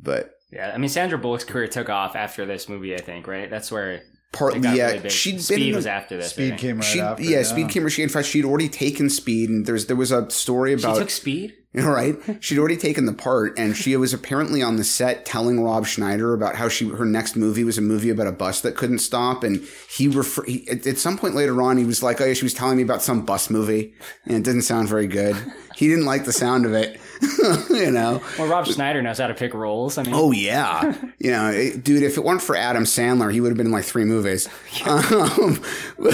but Yeah, I mean Sandra Bullock's career took off after this movie. I think right. That's where partly yeah, really she'd been Speed in was after this. Speed came right She, after. yeah, Speed came. She in fact she'd already taken Speed, and there's there was a story about She about took Speed. All right. She'd already taken the part and she was apparently on the set telling Rob Schneider about how she her next movie was a movie about a bus that couldn't stop and he refer he, at, at some point later on he was like, "Oh, yeah, she was telling me about some bus movie and it didn't sound very good." He didn't like the sound of it. you know. Well, Rob Schneider knows how to pick roles. I mean, Oh yeah, you know, it- dude. If it weren't for Adam Sandler, he would have been in like three movies. Um,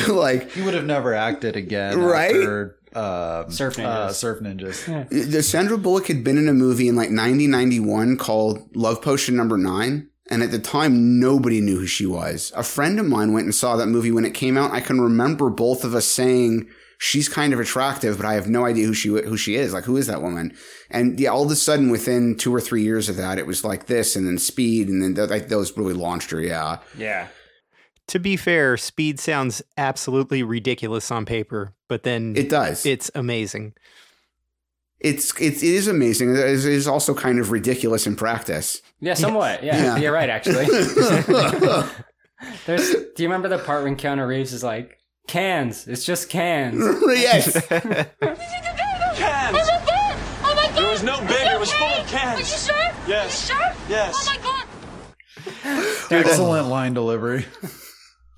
like He would have never acted again, Right? After, uh, Surf Ninjas. Uh, Surf Ninjas. the Sandra Bullock had been in a movie in like 1991 called Love Potion Number Nine. And at the time, nobody knew who she was. A friend of mine went and saw that movie when it came out. I can remember both of us saying, she's kind of attractive, but I have no idea who she who she is. Like, who is that woman? And yeah, all of a sudden, within two or three years of that, it was like this, and then Speed, and then th- like those really launched her. Yeah, Yeah. To be fair, Speed sounds absolutely ridiculous on paper, but then it does. it's amazing. It's it's it is amazing. It is, it is also kind of ridiculous in practice. Yeah, somewhat. Yeah, Yeah. you're right. Actually, there's. Do you remember the part when Keanu Reeves is like, "Cans, it's just cans." yes. Cans. Oh my god! There was no big, it was full of cans. Are you sure? Yes. You sure? Yes. Oh my god! Excellent line delivery.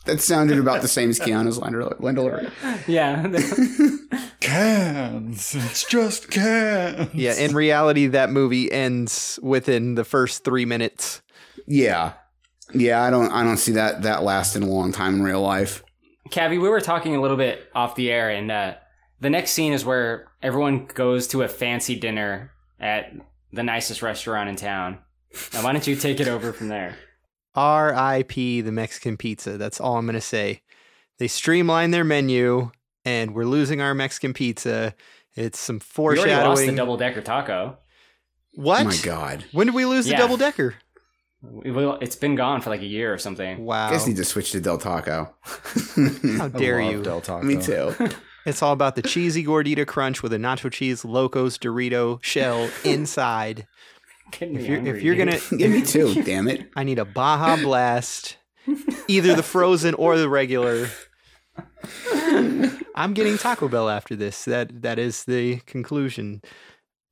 That sounded about the same as Keanu's line, line delivery. yeah. Cans. It's just cans. Yeah, in reality, that movie ends within the first three minutes. Yeah, yeah. I don't I don't see that that lasting a long time in real life. Cavi, we were talking a little bit off the air, and uh, the next scene is where everyone goes to a fancy dinner at the nicest restaurant in town. Now, why don't you take it over from there? R.I.P. the Mexican pizza. That's all I'm going to say. They streamline their menu, and we're losing our Mexican pizza. It's some foreshadowing. We already lost the double decker taco. what? Oh my god. When did we lose Yeah. the double decker? We- we- It's been gone for like a year or something. Wow. I guess need to switch to Del Taco. How dare love you? Del Taco. Me too. It's all about the cheesy gordita crunch with a nacho cheese Locos Dorito shell inside. Getting If you're, hungry, if you're gonna, give me too. Damn it. I need a Baja Blast, either the frozen or the regular. I'm getting Taco Bell after this. That that is the conclusion.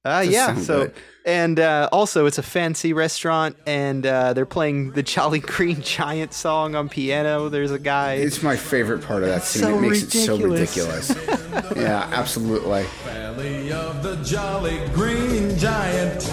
Uh, yeah. So good. and uh, also it's a fancy restaurant, and uh, they're playing the Jolly Green Giant song on piano. There's a guy. It's my favorite part of that scene. So it makes it so ridiculous. ridiculous. yeah, absolutely. Valley of the Jolly Green Giant.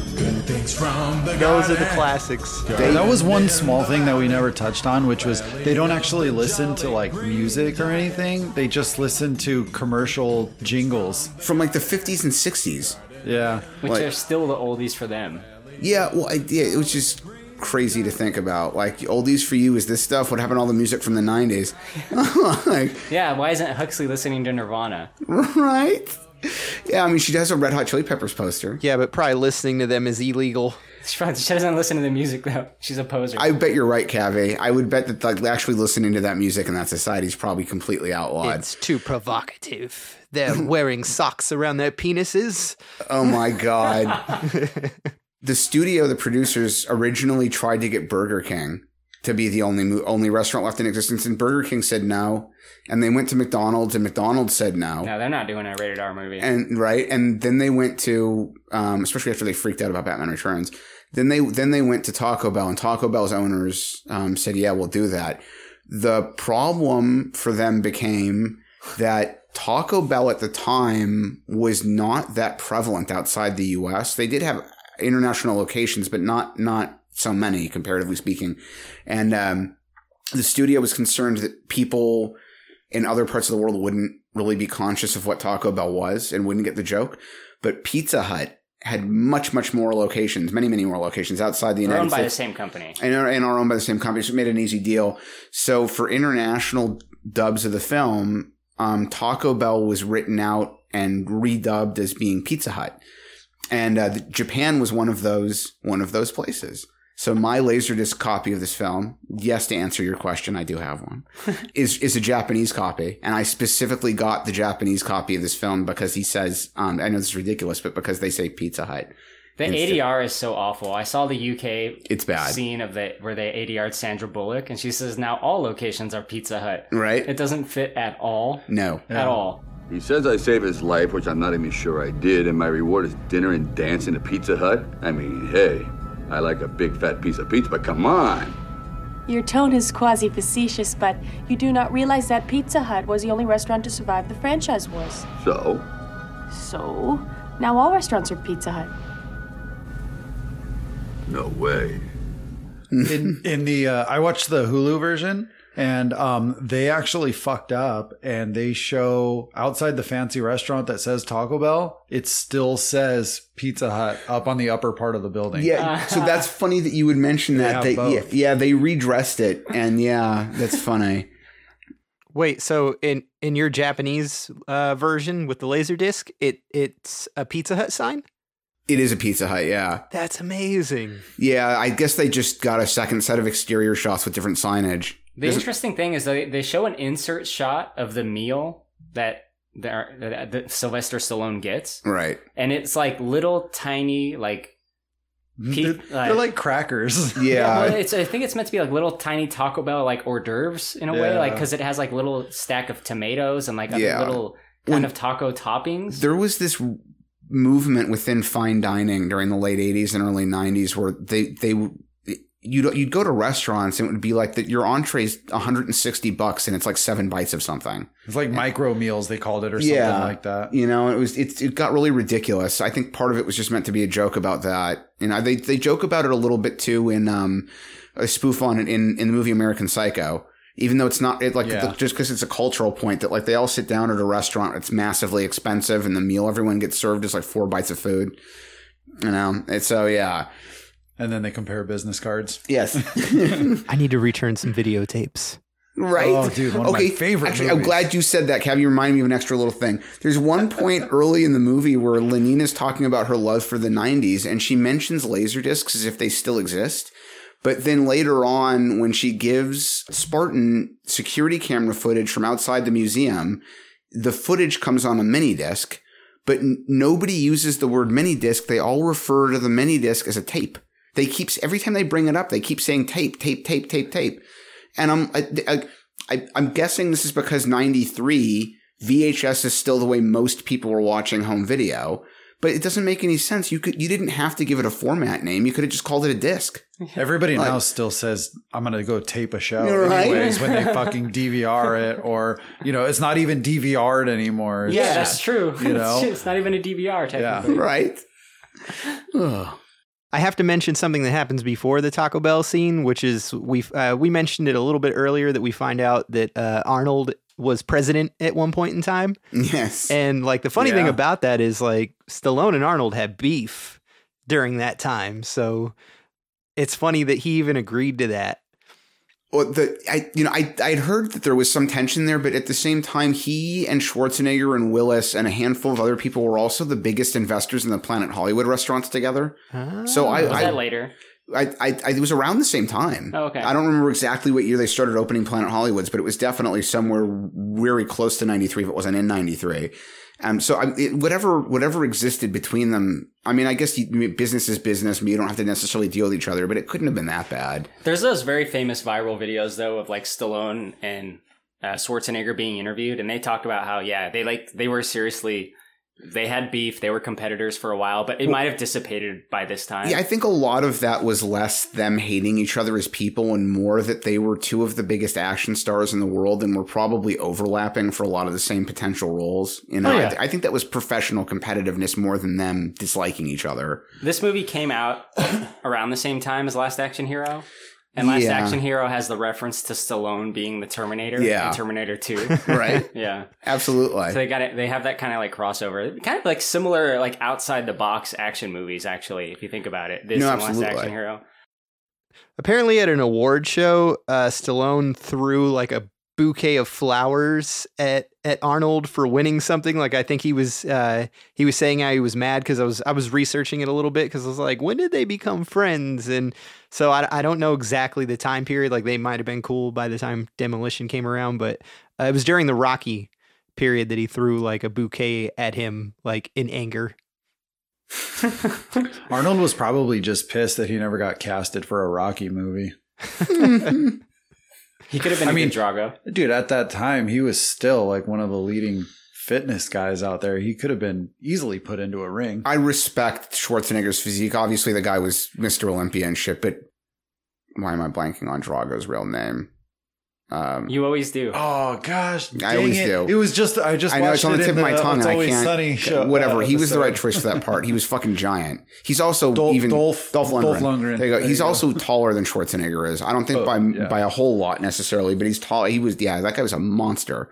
Those are the garden. classics. that was one small thing that we never touched on, which was they don't actually listen to like music or anything. They just listen to commercial jingles. From like the 50s and 60s. Yeah. Which like- are still the oldies for them. Yeah, well, I, yeah, it was just crazy to think about. Like, oldies for you is this stuff. What happened to all the music from the 90s? like, Yeah, why isn't Huxley listening to Nirvana? right? Yeah, I mean, she has a Red Hot Chili Peppers poster. Yeah, but probably listening to them is illegal. She probably- she doesn't listen to the music though. She's a poser. I bet you're right, Cave. I would bet that like actually listening to that music in that society is probably completely outlawed. It's too provocative. They're wearing socks around their penises. Oh my god. the studio, the producers originally tried to get Burger King to be the only only restaurant left in existence, and Burger King said no. And they went to McDonald's, and McDonald's said no. no, they're not doing a rated R movie. And right, and then they went to, um, especially after they freaked out about Batman Returns. Then they then they went to Taco Bell, and Taco Bell's owners um, said, "Yeah, we'll do that." The problem for them became that Taco Bell at the time was not that prevalent outside the U.S. They did have international locations, but not not so many comparatively speaking. And um, the studio was concerned that people in other parts of the world wouldn't really be conscious of what Taco Bell was and wouldn't get the joke. But Pizza Hut had much, much more locations, many, many more locations outside the They're United owned by the same company. and are, and are owned by the same company. So it made an easy deal. So for international dubs of the film, um, Taco Bell was written out and redubbed as being Pizza Hut, and uh, Japan was one of those one of those places. So my laserdisc copy of this film, yes, to answer your question, I do have one, is is a Japanese copy, and I specifically got the Japanese copy of this film because he says, um, I know this is ridiculous, but because they say Pizza Hut. The instead- ADR is so awful. I saw the UK It's bad. scene of the where they ADR'd Sandra Bullock, and she says now all locations are Pizza Hut. Right. It doesn't fit at all. No. At all. He says I saved his life, which I'm not even sure I did, and my reward is dinner and dancing at Pizza Hut. I mean, hey, I like a big fat piece of pizza, but come on. Your tone is quasi facetious, but you do not realize that Pizza Hut was the only restaurant to survive the franchise wars. So, So, now all restaurants are Pizza Hut. no way. in in the uh, I watched the Hulu version and um they actually fucked up and they show outside the fancy restaurant that says Taco Bell it still says Pizza Hut up on the upper part of the building. Yeah, so that's funny that you would mention that. have They, yeah, yeah, they redressed it, and yeah, that's funny. Wait, so in in your Japanese uh, version with the laser disc, it it's a Pizza Hut sign? It is a Pizza Hut, yeah. That's amazing. Yeah, I guess they just got a second set of exterior shots with different signage. The There's- interesting thing is they they show an insert shot of the meal that that, that, Sylvester Stallone gets, right. and it's like little tiny like. pe- They're, they're like crackers. Yeah. well, it's. I think it's meant to be like little tiny Taco Bell like hors d'oeuvres in a way, like because it has like little stack of tomatoes and like a Yeah. little kind of taco toppings. There was this movement within fine dining during the late 80s and early 90s where they they you'd you'd go to restaurants and it would be like that your entree's 160 bucks and it's like seven bites of something. It's like micro meals they called it or something like that. You know, it was it, it got really ridiculous. I think part of it was just meant to be a joke about that. You know, they they joke about it a little bit too in um a spoof on it in in the movie American Psycho. Even though it's not it like Yeah. just because it's a cultural point that like they all sit down at a restaurant, it's massively expensive, and the meal everyone gets served is like four bites of food. You know, and so yeah, And then they compare business cards. yes. I need to return some videotapes. Right. Oh, dude, one of my favorite Actually, I'm glad you said that, Cav. You remind me of an extra little thing. There's one point early in the movie where Lenina's talking about her love for the 90s, and she mentions laser discs as if they still exist. But then later on, when she gives Spartan security camera footage from outside the museum, the footage comes on a mini disc, but n- nobody uses the word mini disc. They all refer to the mini disc as a tape. They keep every time they bring it up, they keep saying tape, tape, tape, tape, tape. And I'm I, I, I, I'm guessing this is because '93 VHS is still the way most people were watching home video. But it doesn't make any sense. You could you didn't have to give it a format name. You could have just called it a disc. Everybody Like- now still says, I'm going to go tape a show right. anyways when they fucking DVR it. Or, you know, it's not even DVR'd anymore. It's yeah, just, that's true. You know? it's not even a DVR technically. Right. Ugh. I have to mention something that happens before the Taco Bell scene, which is we uh, we mentioned it a little bit earlier that we find out that uh, Arnold was president at one point in time, Yes. and like the funny thing about that is like Stallone and Arnold had beef during that time, so it's funny that he even agreed to that. Well, the I you know I I'd heard that there was some tension there, but at the same time, he and Schwarzenegger and Willis and a handful of other people were also the biggest investors in the Planet Hollywood restaurants together. So I Was I, that later? I, I, I it was around the same time. Oh, okay. I don't remember exactly what year they started opening Planet Hollywoods, but it was definitely somewhere very close to '93. If it wasn't in '93, um, so I, it, whatever whatever existed between them. I mean, I guess you, business is business. You don't have to necessarily deal with each other, but it couldn't have been that bad. There's those very famous viral videos though of like Stallone and uh, Schwarzenegger being interviewed, and they talked about how yeah they like they were seriously they had beef, they were competitors for a while, but it might have dissipated by this time. Yeah, I think a lot of that was less them hating each other as people and more that they were two of the biggest action stars in the world and were probably overlapping for a lot of the same potential roles. You know, Oh, I, th- I think that was professional competitiveness more than them disliking each other. This movie came out around the same time as Last Action Hero. And Last Yeah. Action Hero has the reference to Stallone being the Terminator Yeah. in Terminator 2. Right. yeah. Absolutely. So they got it. They have that kind of like crossover, kind of like similar, like outside the box action movies. Actually, if you think about it, this No, and Last. Action Hero. Apparently, at an award show, uh, Stallone threw like a bouquet of flowers at at Arnold for winning something. Like I think he was uh, he was saying how he was mad because I was I was researching it a little bit because I was like, when did they become friends? And so I, I don't know exactly the time period. Like they might have been cool by the time Demolition came around, but uh, it was during the Rocky period that he threw like a bouquet at him, like in anger. Arnold was probably just pissed that he never got casted for a Rocky movie. He could have been I mean, Drago. Dude, at that time, he was still like one of the leading fitness guys out there. He could have been easily put into a ring. I respect Schwarzenegger's physique. Obviously, the guy was Mr. Olympia and shit, but why am I blanking on Drago's real name? Um, You always do. Oh gosh, I always it. do. It was just I just I know watched it's on the tip of my tongue. It's and I can't. Sunny show, whatever. uh, he was the right choice for that part. He was fucking giant. He's also Dolph- even Dolph- Dolph Lundgren. Dolph Lundgren. There you go. There He's you go. also taller than Schwarzenegger is. I don't think Oh, by yeah. by a whole lot necessarily, but he's tall. He was yeah. That guy was a monster.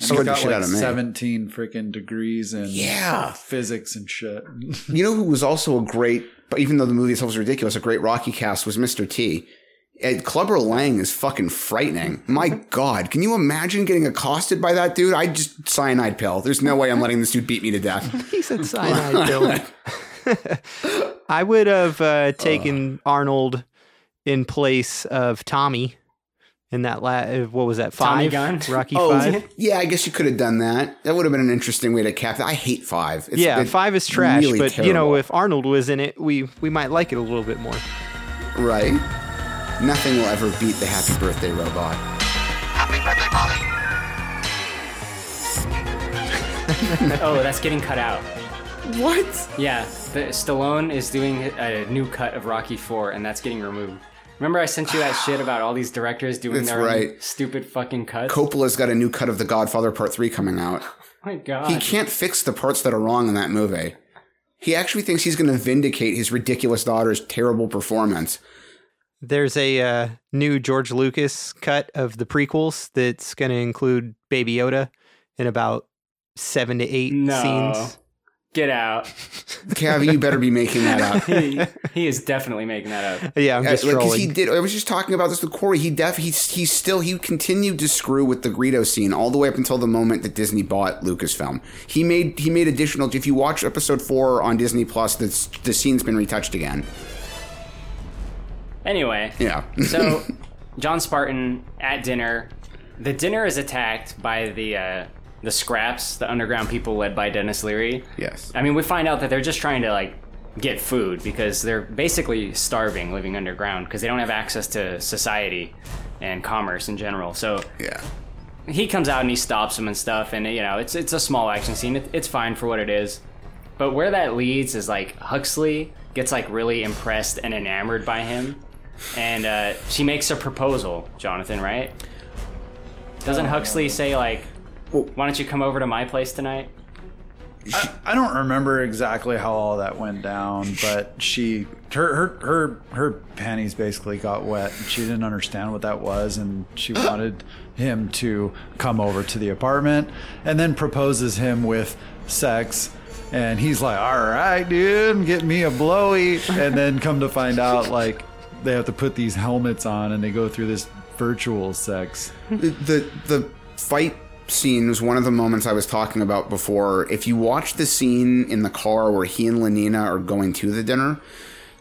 He's Scared the got shit like out of me. 17 freaking degrees in Yeah. physics and shit. You know who was also a great, but even though the movie itself was ridiculous, a great Rocky cast was Mr. T. And Clubber Lang is fucking frightening. My God, can you imagine getting accosted by that dude? I just cyanide pill. There's no way I'm letting this dude beat me to death. he said cyanide pill. I would have uh, taken Arnold in place of Tommy in that la- uh, what was that Tommy five Gunn? Rocky Oh, five. yeah, I guess you could have done that. That would have been an interesting way to cap that. I hate five. It's yeah, been five is trash, really but you know if Arnold was in it, we we might like it a little bit more. right? Nothing will ever beat the Happy Birthday robot. happy birthday oh, that's getting cut out. What? Yeah, the, Stallone is doing a new cut of Rocky Four, and that's getting removed. Remember, I sent you that shit about all these directors doing That's their own right. stupid fucking cuts. Coppola's got a new cut of The Godfather Part 3 coming out. Oh my god, He can't fix the parts that are wrong in that movie. He actually thinks he's going to vindicate his ridiculous daughter's terrible performance. There's a uh, new George Lucas cut of the prequels that's going to include Baby Yoda in about seven to eight No. scenes. Get out. Cavi, you better be making that up. he, he is definitely making that up. Yeah, I'm just like, 'cause trolling. he did. I was just talking about this with Corey. He def he's he's still he continued to screw with the Greedo scene all the way up until the moment that Disney bought Lucasfilm. He made he made additional. If you watch episode four on Disney Plus, the the scene's been retouched again. Anyway, Yeah. so John Spartan at dinner. The dinner is attacked by the uh, the scraps, the underground people led by Denis Leary. Yes. I mean, we find out that they're just trying to like get food because they're basically starving living underground because they don't have access to society and commerce in general. So yeah. he comes out and he stops them and stuff, and you know it's it's a small action scene. It, it's fine for what it is. But where that leads is like Huxley gets like really impressed and enamored by him, and uh, she makes a proposal. Jonathan, right? Doesn't Huxley say like, "Why don't you come over to my place tonight?" I, I don't remember exactly how all that went down, but she her her her her panties basically got wet. and She didn't understand what that was, and she wanted him to come over to the apartment, and then proposes him with sex. And he's like, "All right, dude, get me a blowy." And then come to find out, like they have to put these helmets on, and they go through this virtual sex. the, the the fight scene was one of the moments I was talking about before. If you watch the scene in the car where he and Lenina are going to the dinner,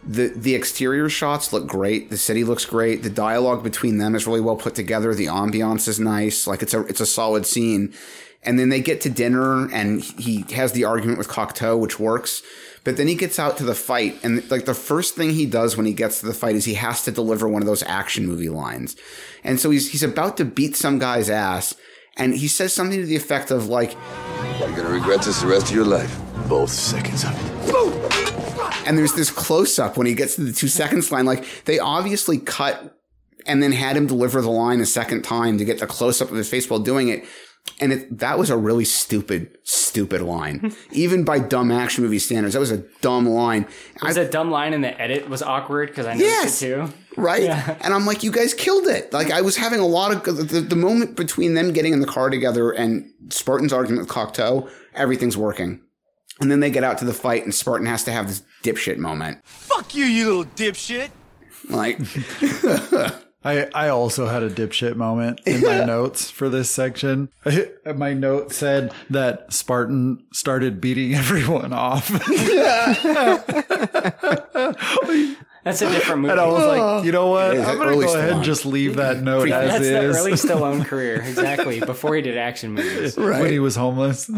the the exterior shots look great. The city looks great. The dialogue between them is really well put together. The ambiance is nice. Like it's a it's a solid scene. And then they get to dinner and he has the argument with Cocteau, which works. But then he gets out to the fight, and like the first thing he does when he gets to the fight is he has to deliver one of those action movie lines. And so he's he's about to beat some guy's ass, and he says something to the effect of like, You're gonna regret this the rest of your life. Both seconds of it. and there's this close up when he gets to the two seconds line. Like they obviously cut and then had him deliver the line a second time to get the close up of his face while doing it. And it, that was a really stupid, stupid line. Even by dumb action movie standards, that was a dumb line. It was a dumb line, and the edit was awkward because I noticed Yes. it too. right? Yeah. And I'm like, you guys killed it. Like I was having a lot of the, the moment between them getting in the car together and Spartan's argument with Cocteau, everything's working. And then they get out to the fight, and Spartan has to have this dipshit moment. Fuck you, you little dipshit. Like, I, I also had a dipshit moment in my notes for this section. My note said that Spartan started beating everyone off. That's a different movie. And I was like, you know what? I'm going to early go ahead and just leave that note as That's is. the early Stallone career, exactly before he did action movies. Right. When he was homeless.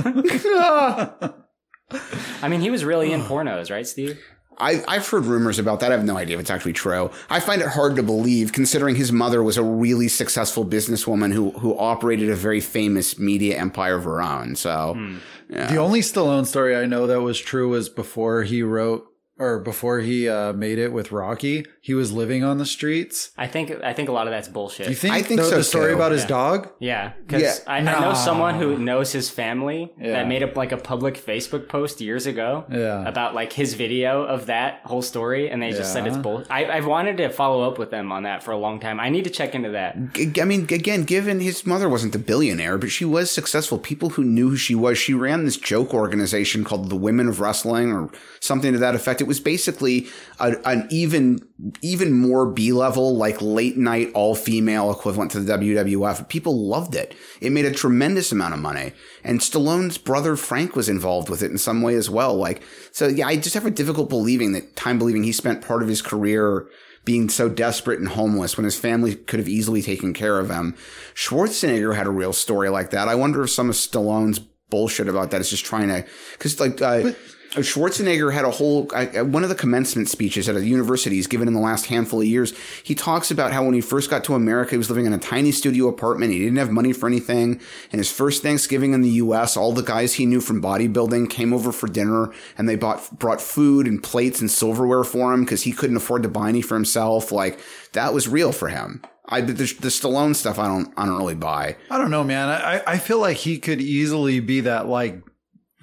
I mean, he was really in pornos, right, Steve? I, I've heard rumors about that. I have no idea if it's actually true. I find it hard to believe, considering his mother was a really successful businesswoman who who operated a very famous media empire of her own. So, hmm. yeah. The only Stallone story I know that was true was before he wrote or before he uh, made it with Rocky. He was living on the streets. I think I think a lot of that's bullshit. You think, I think the, so, the story too. about his Yeah. dog? Yeah, because Yeah. I, I know someone who knows his family Yeah. that made up like a public Facebook post years ago Yeah. about like his video of that whole story, and they just said it's Yeah. bull. I, I've wanted to follow up with them on that for a long time. I need to check into that. G- I mean, again, given his mother wasn't a billionaire, but she was successful. People who knew who she was, she ran this joke organization called the Women of Wrestling or something to that effect. It was basically a, an even even more B level, like late night all female equivalent to the WWF. People loved it. It made a tremendous amount of money, and Stallone's brother Frank was involved with it in some way as well. Like, so yeah, I just have a difficult believing that time believing he spent part of his career being so desperate and homeless when his family could have easily taken care of him. Schwarzenegger had a real story like that. I wonder if some of Stallone's bullshit about that is just trying to, because like uh, Schwarzenegger had a whole uh, one of the commencement speeches at a university he's given in the last handful of years. He talks about how when he first got to America, he was living in a tiny studio apartment. He didn't have money for anything. And his first Thanksgiving in the U.S., all the guys he knew from bodybuilding came over for dinner, and they bought brought food and plates and silverware for him because he couldn't afford to buy any for himself. Like that was real for him. I the, the Stallone stuff I don't I don't really buy. I don't know, man. I, I feel like he could easily be that like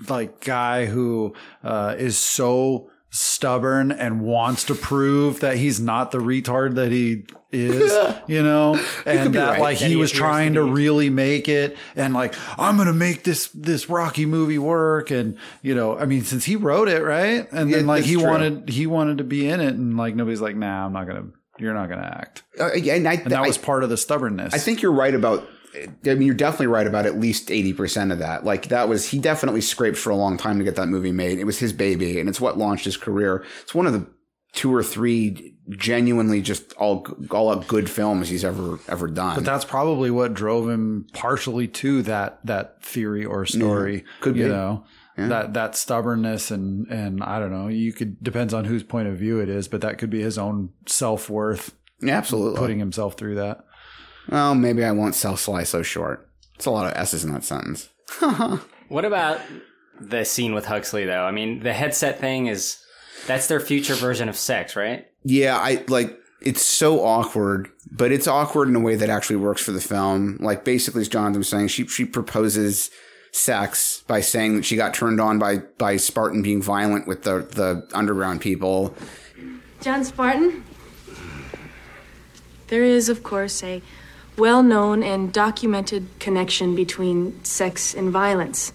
like guy who uh, is so stubborn and wants to prove that he's not the retard that he is, you know, and that right. like That he he was trying to to really make it and like I'm going to make this this Rocky movie work and you know, I mean since he wrote it, right? And then Yeah, like he true. wanted he wanted to be in it and like nobody's like, "Nah, I'm not going to you're not going to act." Uh, yeah, and I, And that I- was part of the stubbornness. I think you're right about. I mean, you're definitely right about at least eighty percent of that. Like that was he definitely scraped for a long time to get that movie made. It was his baby, and it's what launched his career. It's one of the two or three genuinely just all all out good films he's ever ever done. But that's probably what drove him partially to that that theory or story. Could you be. know that that stubbornness and and I don't know. You could depends on whose point of view it is, but that could be his own self worth. Yeah, absolutely. putting himself through that. Well, maybe I won't sell Sly so short. It's a lot of s's in that sentence. What about the scene with Huxley though? I mean, the headset thing is that's their future version of sex, right? Yeah, I like it's so awkward, but it's awkward in a way that actually works for the film. Like basically, as Jonathan was saying, she she proposes sex by saying that she got turned on by by Spartan being violent with the the underground people. John Spartan? There is, of course, a well known and documented connection between sex and violence.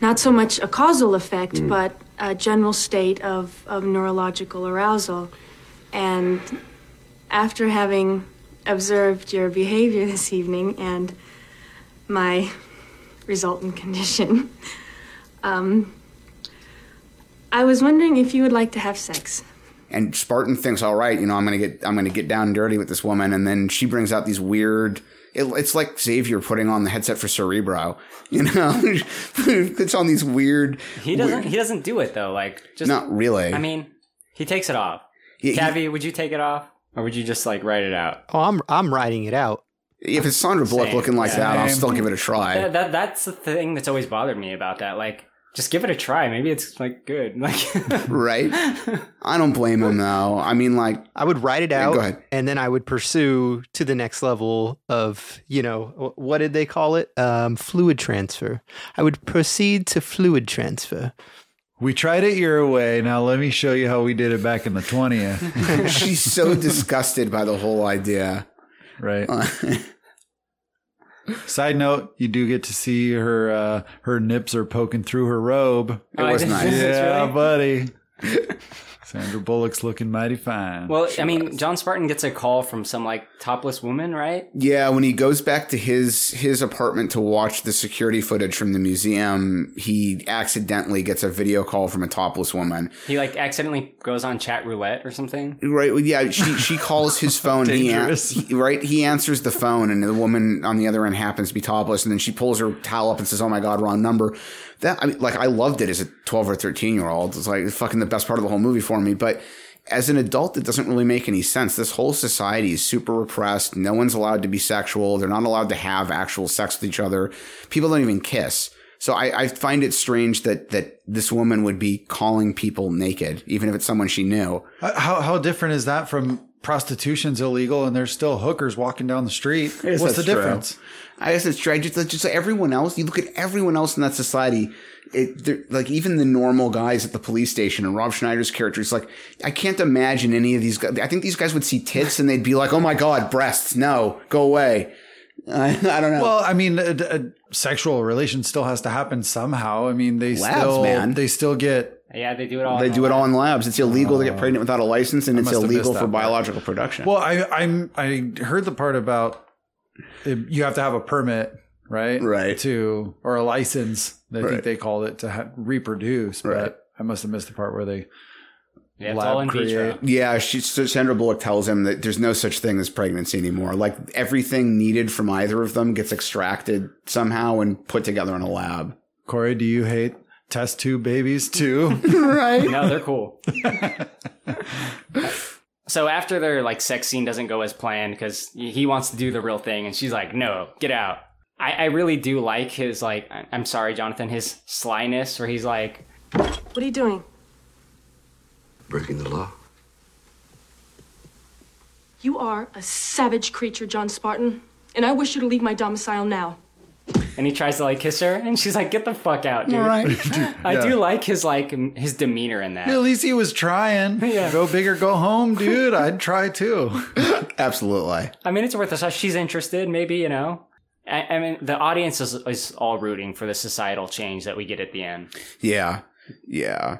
Not so much a causal effect, but a general state of, of neurological arousal. And after having observed your behavior this evening and my resultant condition, um, I was wondering if you would like to have sex. And Spartan thinks, all right, you know, I'm gonna get I'm gonna get down and dirty with this woman, and then she brings out these weird. It, it's like Xavier putting on the headset for Cerebro, you know. it's on these weird. He doesn't. He doesn't do it though. Like just Not really. I mean, he takes it off. Yeah, he- Cavi, would you take it off, or would you just like write it out? Oh, I'm I'm writing it out. If it's Sandra Bullock Same. looking like Yeah. that, I'll still give it a try. That, that that's the thing that's always bothered me about that. Like, just give it a try. Maybe it's like good. Like, right? I don't blame him though. I mean, like, I would write it out, go ahead. and then I would pursue to the next level of, you know, what did they call it? Um, fluid transfer. I would proceed to fluid transfer. We tried it your way. Now let me show you how we did it back in the twentieth. she's so disgusted by the whole idea. right. Side note: You do get to see her. Uh, her nips are poking through her robe. It was nice. Yeah, really? buddy. Sandra Bullock's looking mighty fine. well, I mean, John Spartan gets a call from some like topless woman, right? Yeah, when he goes back to his his apartment to watch the security footage from the museum, he accidentally gets a video call from a topless woman. He like accidentally goes on chat roulette or something. Right? well, Yeah, she she calls his phone. he, an- he- right? He answers the phone, and the woman on the other end happens to be topless, and then she pulls her towel up and says, "Oh my god, wrong number." That I mean, like I loved it as a twelve or thirteen year old. It's like fucking the best part of the whole movie for me, but. As an adult, it doesn't really make any sense. This whole society is super repressed. No one's allowed to be sexual. They're not allowed to have actual sex with each other. People don't even kiss. So I, I find it strange that that this woman would be calling people naked, even if it's someone she knew. How how different is that from prostitution's illegal and there's still hookers walking down the street? What's the true. difference? I guess it's true. Just, just everyone else, you look at everyone else in that society. It, like even the normal guys at the police station and Rob Schneider's character is like, I can't imagine any of these guys. I think these guys would see tits and they'd be like, "Oh my god, breasts! No, go away." I, I don't know. Well, I mean, a, a sexual relation still has to happen somehow. I mean, they Labs, still man. they still get Yeah, they do it all. They do the it all in labs. It's illegal to get oh. pregnant without a license, and I it's illegal for that part. biological production. Well, I I'm I heard the part about it- you have to have a permit, right? Right. To or a license. I Right. think they called it to ha- reproduce, but Right. I must have missed the part where they Yeah, it's lab all in create. vitro. Yeah, she, so Sandra Bullock tells him that there's no such thing as pregnancy anymore. Like everything needed from either of them gets extracted somehow and put together in a lab. Corey, do you hate test tube babies too? right. No, they're cool. so after their like sex scene doesn't go as planned because he wants to do the real thing, and she's like, "No, get out." I, I really do like his like. I- I'm sorry, Jonathan. His slyness, where he's like, What are you doing? Breaking the law. You are a savage creature, John Spartan, and I wish you to leave my domicile now. and he tries to like kiss her, and she's like, "Get the fuck out, dude." Right. I Yeah. do like his like his demeanor in that. At least he was trying. Yeah. Go big or go home, dude. I'd try too. Absolutely. I mean, it's worth a shot. She's interested, maybe you know. I, I mean, the audience is, is all rooting for the societal change that we get at the end. Yeah, yeah.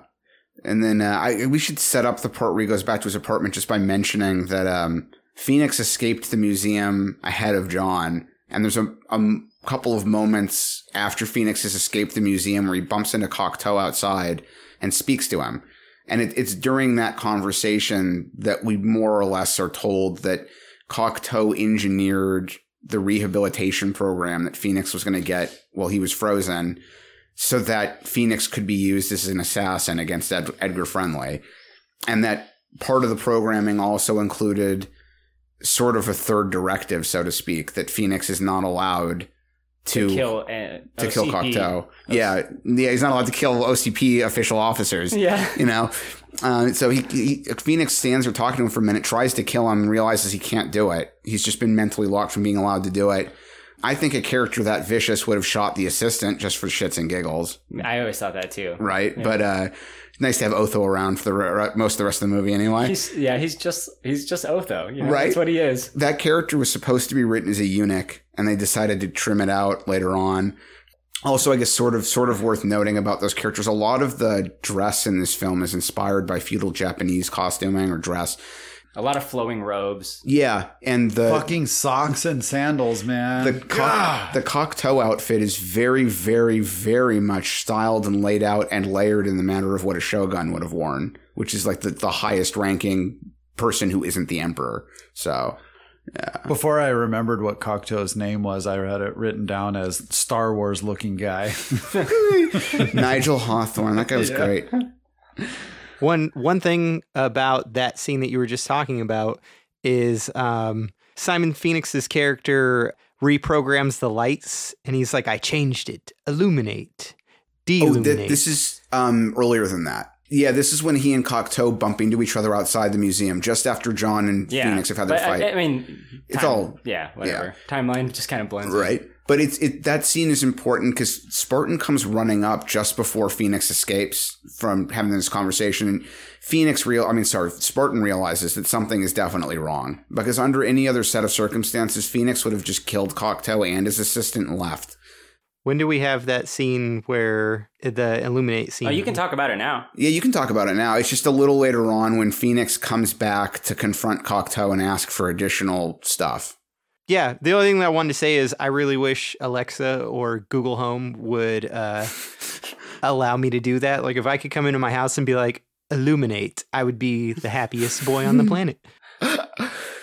And then uh, I, we should set up the part where he goes back to his apartment just by mentioning that um, Phoenix escaped the museum ahead of John, and there's a, couple of moments after Phoenix has escaped the museum where he bumps into Cocteau outside and speaks to him. And it, it's during that conversation that we more or less are told that Cocteau engineered the rehabilitation program that Phoenix was going to get while he was frozen so that Phoenix could be used as an assassin against Ed- Edgar Friendly. And that part of the programming also included sort of a third directive, so to speak, that Phoenix is not allowed to, To kill, uh, to kill. Cocteau. Yeah, yeah, he's not allowed to kill OCP official officers. Yeah. you know. Uh, so he, he Phoenix stands there talking to him for a minute, tries to kill him, and realizes he can't do it. He's just been mentally locked from being allowed to do it. I think a character that vicious would have shot the assistant just for shits and giggles, I always thought that too. right? Yeah. But uh, nice to have Otho around for the re- most of the rest of the movie, anyway. He's yeah, he's just he's just Otho. You know? Right. That's what he is. that character was supposed to be written as a eunuch, and they decided to trim it out later on. Also, I guess sort of sort of worth noting about those characters. A lot of the dress in this film is inspired by feudal Japanese costuming or dress. A lot of flowing robes. Yeah, and the Fucking socks and sandals, man. the cock, the Cocteau outfit is very, very, very much styled and laid out and layered in the manner of what a shogun would have worn, which is like the, the highest ranking person who isn't the emperor. So Before I remembered what Cocteau's name was, I had it written down as Star Wars looking guy. Nigel Hawthorne, that guy was Yeah. great. One one thing about that scene that you were just talking about is um, Simon Phoenix's character reprograms the lights, and he's like, "I changed it. Illuminate, Oh, deilluminate." th- this is um, earlier than that. Yeah, this is when he and Cocteau bump into each other outside the museum, just after John and Yeah, Phoenix have had their but, I- fight. I, mean, It's all- yeah, whatever. Timeline just kind of blends. in. right? But it's it that scene is important because Spartan comes running up just before Phoenix escapes from having this conversation. And Phoenix real, I mean, sorry, Spartan realizes that something is definitely wrong because under any other set of circumstances, Phoenix would have just killed Cocteau and his assistant and left. When do we have that scene where the illuminate scene? Oh, you can talk about it now. Yeah, you can talk about it now. It's just a little later on when Phoenix comes back to confront Cocteau and ask for additional stuff. Yeah, the only thing that I wanted to say is I really wish Alexa or Google Home would uh, allow me to do that. Like if I could come into my house and be like, illuminate, I would be the happiest boy on the planet.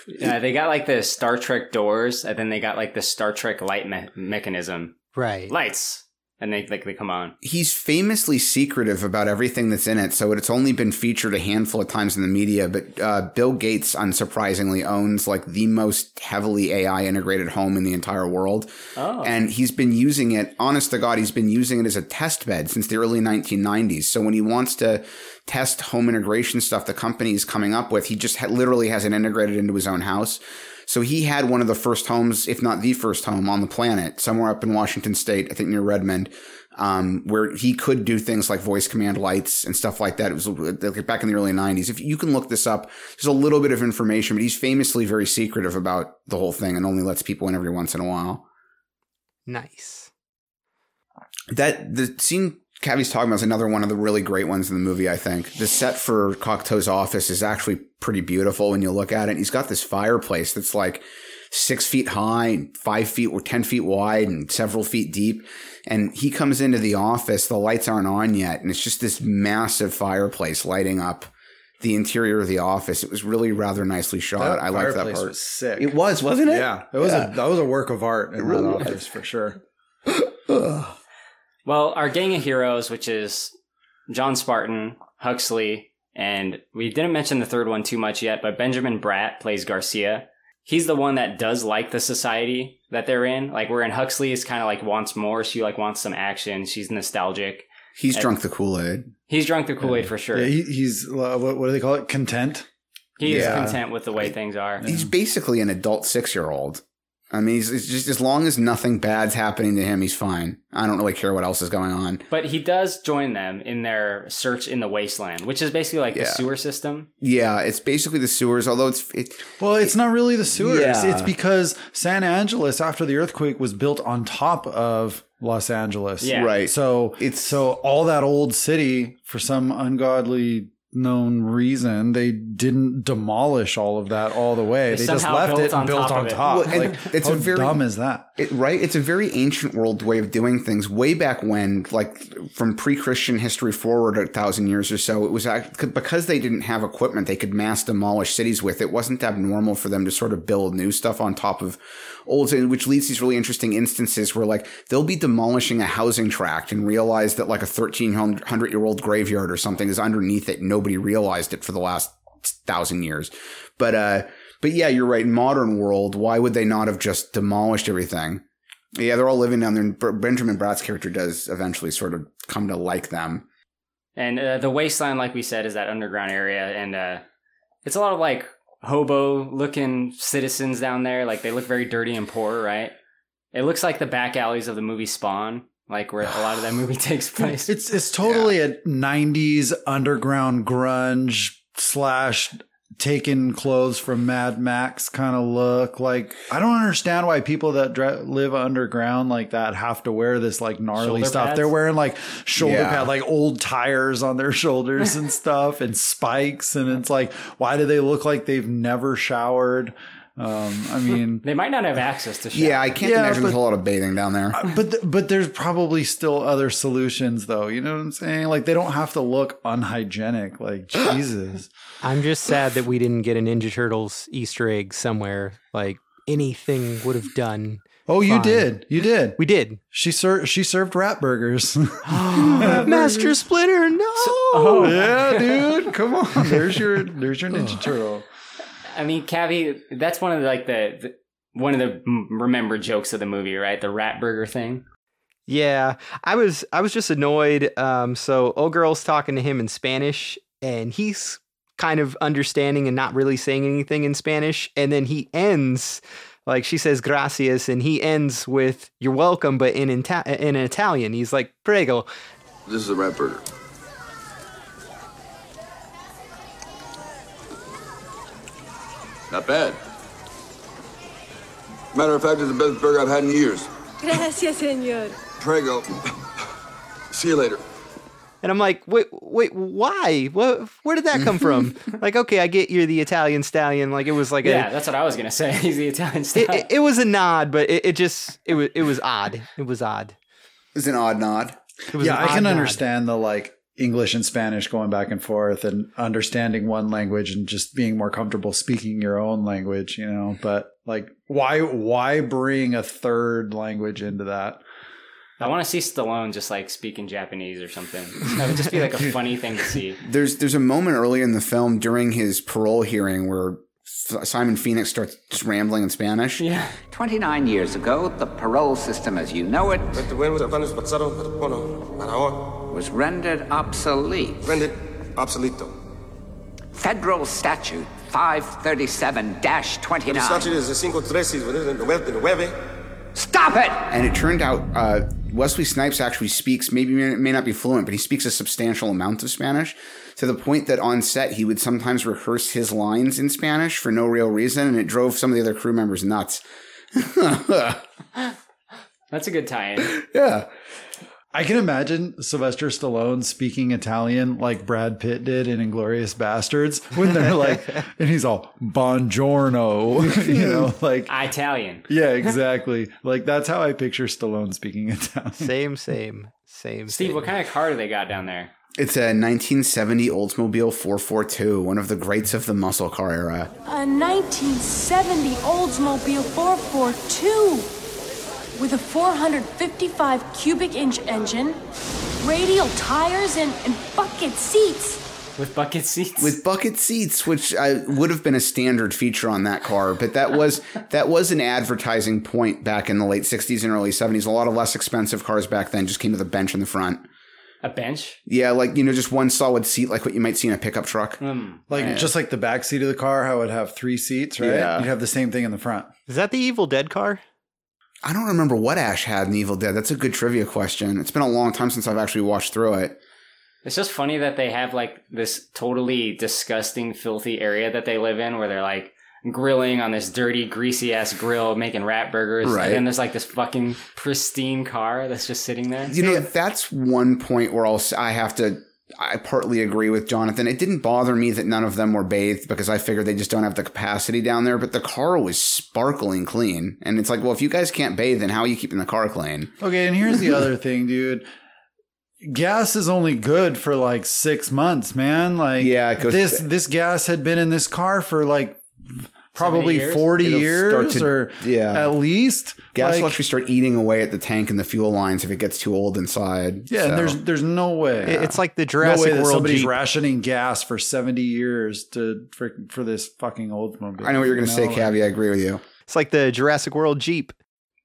Yeah, they got like the Star Trek doors, and then they got like the Star Trek light me- mechanism. Right. Lights, and they like they come on. He's famously secretive about everything that's in it, so it's only been featured a handful of times in the media. But uh, Bill Gates, unsurprisingly, owns like the most heavily AI integrated home in the entire world. Oh. And he's been using it, honest to God, he's been using it as a test bed since the early 1990s. So when he wants to test home integration stuff the company is coming up with, he just ha- literally has it integrated into his own house. So he had one of the first homes, if not the first home on the planet, somewhere up in Washington State, I think near Redmond, um, where he could do things like voice command lights and stuff like that. It was back in the early 90s. If you can look this up, there's a little bit of information, but he's famously very secretive about the whole thing and only lets people in every once in a while. Nice. That the scene Cavi's talking about is another one of the really great ones in the movie, I think. The set for Cocteau's office is actually pretty beautiful when you look at it. He's got this fireplace that's like six feet high, five feet or 10 feet wide, and several feet deep. And he comes into the office, the lights aren't on yet, and it's just this massive fireplace lighting up the interior of the office. It was really rather nicely shot. That I like that fireplace part. was sick. It was, wasn't it? Yeah, it was Yeah. a that was a work of art in It really that was. for sure. Well, our gang of heroes, which is John Spartan, Huxley, and we didn't mention the third one too much yet, but Benjamin Bratt plays Garcia. He's the one that does like the society that they're in. Like where in Huxley is kind of like wants more. She like wants some action. She's nostalgic. He's And- drunk the Kool Aid. He's drunk the Kool Aid for sure. Yeah, he, he's uh, what, what do they call it? Content. he is Yeah. content with the way things are. He's basically an adult six year old. I mean, he's, it's just as long as nothing bad's happening to him, he's fine. I don't really care what else is going on. But he does join them in their search in the wasteland, which is basically like the sewer system. Yeah, it's basically the sewers, although it's it, Well, it's not really the sewers. Yeah. It's because San Angeles, after the earthquake, was built on top of Los Angeles. Yeah. Right. So it's so all that old city, for some ungodly known reason, they didn't demolish all of that all the way. They They, just left it and on built on top. Well, and like, it's how a very- dumb is that? It, right? It's a very ancient world way of doing things. Way back when, like from pre-Christian history forward a thousand years or so, it was because they didn't have equipment they could mass demolish cities with. It wasn't abnormal for them to sort of build new stuff on top of old, which leads to these really interesting instances where like they'll be demolishing a housing tract and realize that like a thirteen hundred year old graveyard or something is underneath it. Nobody realized it for the last thousand years, but uh. But yeah, you're right. Modern world, why would they not have just demolished everything? Yeah, they're all living down there. Benjamin Bratt's character does eventually sort of come to like them. And uh, the wasteland, like we said, is that underground area, and uh, it's a lot of like hobo looking citizens down there. Like they look very dirty and poor, right? It looks like the back alleys of the movie Spawn, like where a lot of that movie takes place. It's it's totally a '90s underground grunge slash taken clothes from Mad Max kind of look. Like I don't understand why people that dre- live underground like that have to wear this like gnarly Shoulder stuff. pads? They're wearing like shoulder Yeah. pad, like old tires on their shoulders and stuff, and spikes. And it's like, why do they look like they've never showered? Um, I mean. They might not have access to. Showers. Yeah, I can't Yeah, imagine there's but- a lot of bathing down there. But th- but there's probably still other solutions though. You know what I'm saying? Like they don't have to look unhygienic. Like Jesus. I'm just sad that we didn't get a Ninja Turtles Easter egg somewhere. Like anything would have done. Oh, you fine. did. You did. We did. She ser- she served rat burgers. Master Splinter, no. Oh, yeah, dude. Come on. There's your there's your Ninja Turtle. I mean, Cavi, that's one of the, like the, the one of the m- remembered jokes of the movie, right? The rat burger thing. Yeah, I was I was just annoyed. Um, so old girl's talking to him in Spanish, and he's kind of understanding and not really saying anything in Spanish. And then he ends like she says gracias, and he ends with "You're welcome," but in Ita- in Italian. He's like prego. This is a rat burger. Not bad. Matter of fact, it's the best burger I've had in years. Gracias, señor. Prego. See you later. And I'm like, wait, wait, why? What? Where did that come from? like, okay, I get you're the Italian stallion. Like, it was like a yeah, a, that's what I was gonna say. He's the Italian it, it, it was a nod, but it, it just, it was, it was odd. It was odd. It was an odd nod. Yeah, I can nod. understand the like English and Spanish going back and forth and understanding one language and just being more comfortable speaking your own language, you know. But like why why bring a third language into that? I want to see Stallone just like speaking Japanese or something. That would just be like a funny thing to see. There's there's a moment early in the film during his parole hearing where Simon Phoenix starts just rambling in Spanish. Yeah. 29 years ago, the parole system as you know it was rendered obsolete. Rendered obsoleto. Federal Statute 537-29. Statute is cinco trece, nueve. Stop it! And it turned out uh, Wesley Snipes actually speaks, maybe may, may not be fluent, but he speaks a substantial amount of Spanish to the point that on set he would sometimes rehearse his lines in Spanish for no real reason, and it drove some of the other crew members nuts. That's a good tie-in. yeah. I can imagine Sylvester Stallone speaking Italian like Brad Pitt did in Inglourious Basterds when they're like, and he's all "Buongiorno," you know, like Italian. yeah, exactly. Like that's how I picture Stallone speaking Italian. Same, same, same. Steve, same. what kind of car do they got down there? It's a 1970 Oldsmobile 442, one of the greats of the muscle car era. A 1970 Oldsmobile 442 with a 455 cubic inch engine, radial tires, and, and bucket seats. With bucket seats? with bucket seats, which uh, would have been a standard feature on that car, but that was that was an advertising point back in the late '60s and early '70s. A lot of less expensive cars back then just came with a bench in the front. A bench? Yeah, like you know, just one solid seat, like what you might see in a pickup truck. Hmm. Like Yeah. just like the back seat of the car, how it would have three seats, right? Yeah. You'd have the same thing in the front. Is that the Evil Dead car? I don't remember what Ash had in Evil Dead. That's a good trivia question. It's been a long time since I've actually watched through it. It's just funny that they have like this totally disgusting, filthy area that they live in where they're like grilling on this dirty, greasy ass grill making rat burgers. Right. And then there's like this fucking pristine car that's just sitting there. You know, uh that's one point where I'll, I have to. I partly agree with Jonathan. It didn't bother me that none of them were bathed because I figured they just don't have the capacity down there. But the car was sparkling clean, and it's like, well, if you guys can't bathe, then how are you keeping the car clean? Okay, and here's the other thing, dude. Gas is only good for like six months, man. Like, Yeah, this this gas had been in this car for like probably years? forty It'll years to- or yeah. at least. Gas Like, will actually start eating away at the tank and the fuel lines if it gets too old inside. yeah, So- and there's there's no way. It- It's like the no Jurassic way World somebody's Jeep. rationing gas for seventy years to for, for this fucking Oldsmobile. I know what you're going to say, No, Cavi. I agree with you. It's like the Jurassic World Jeep.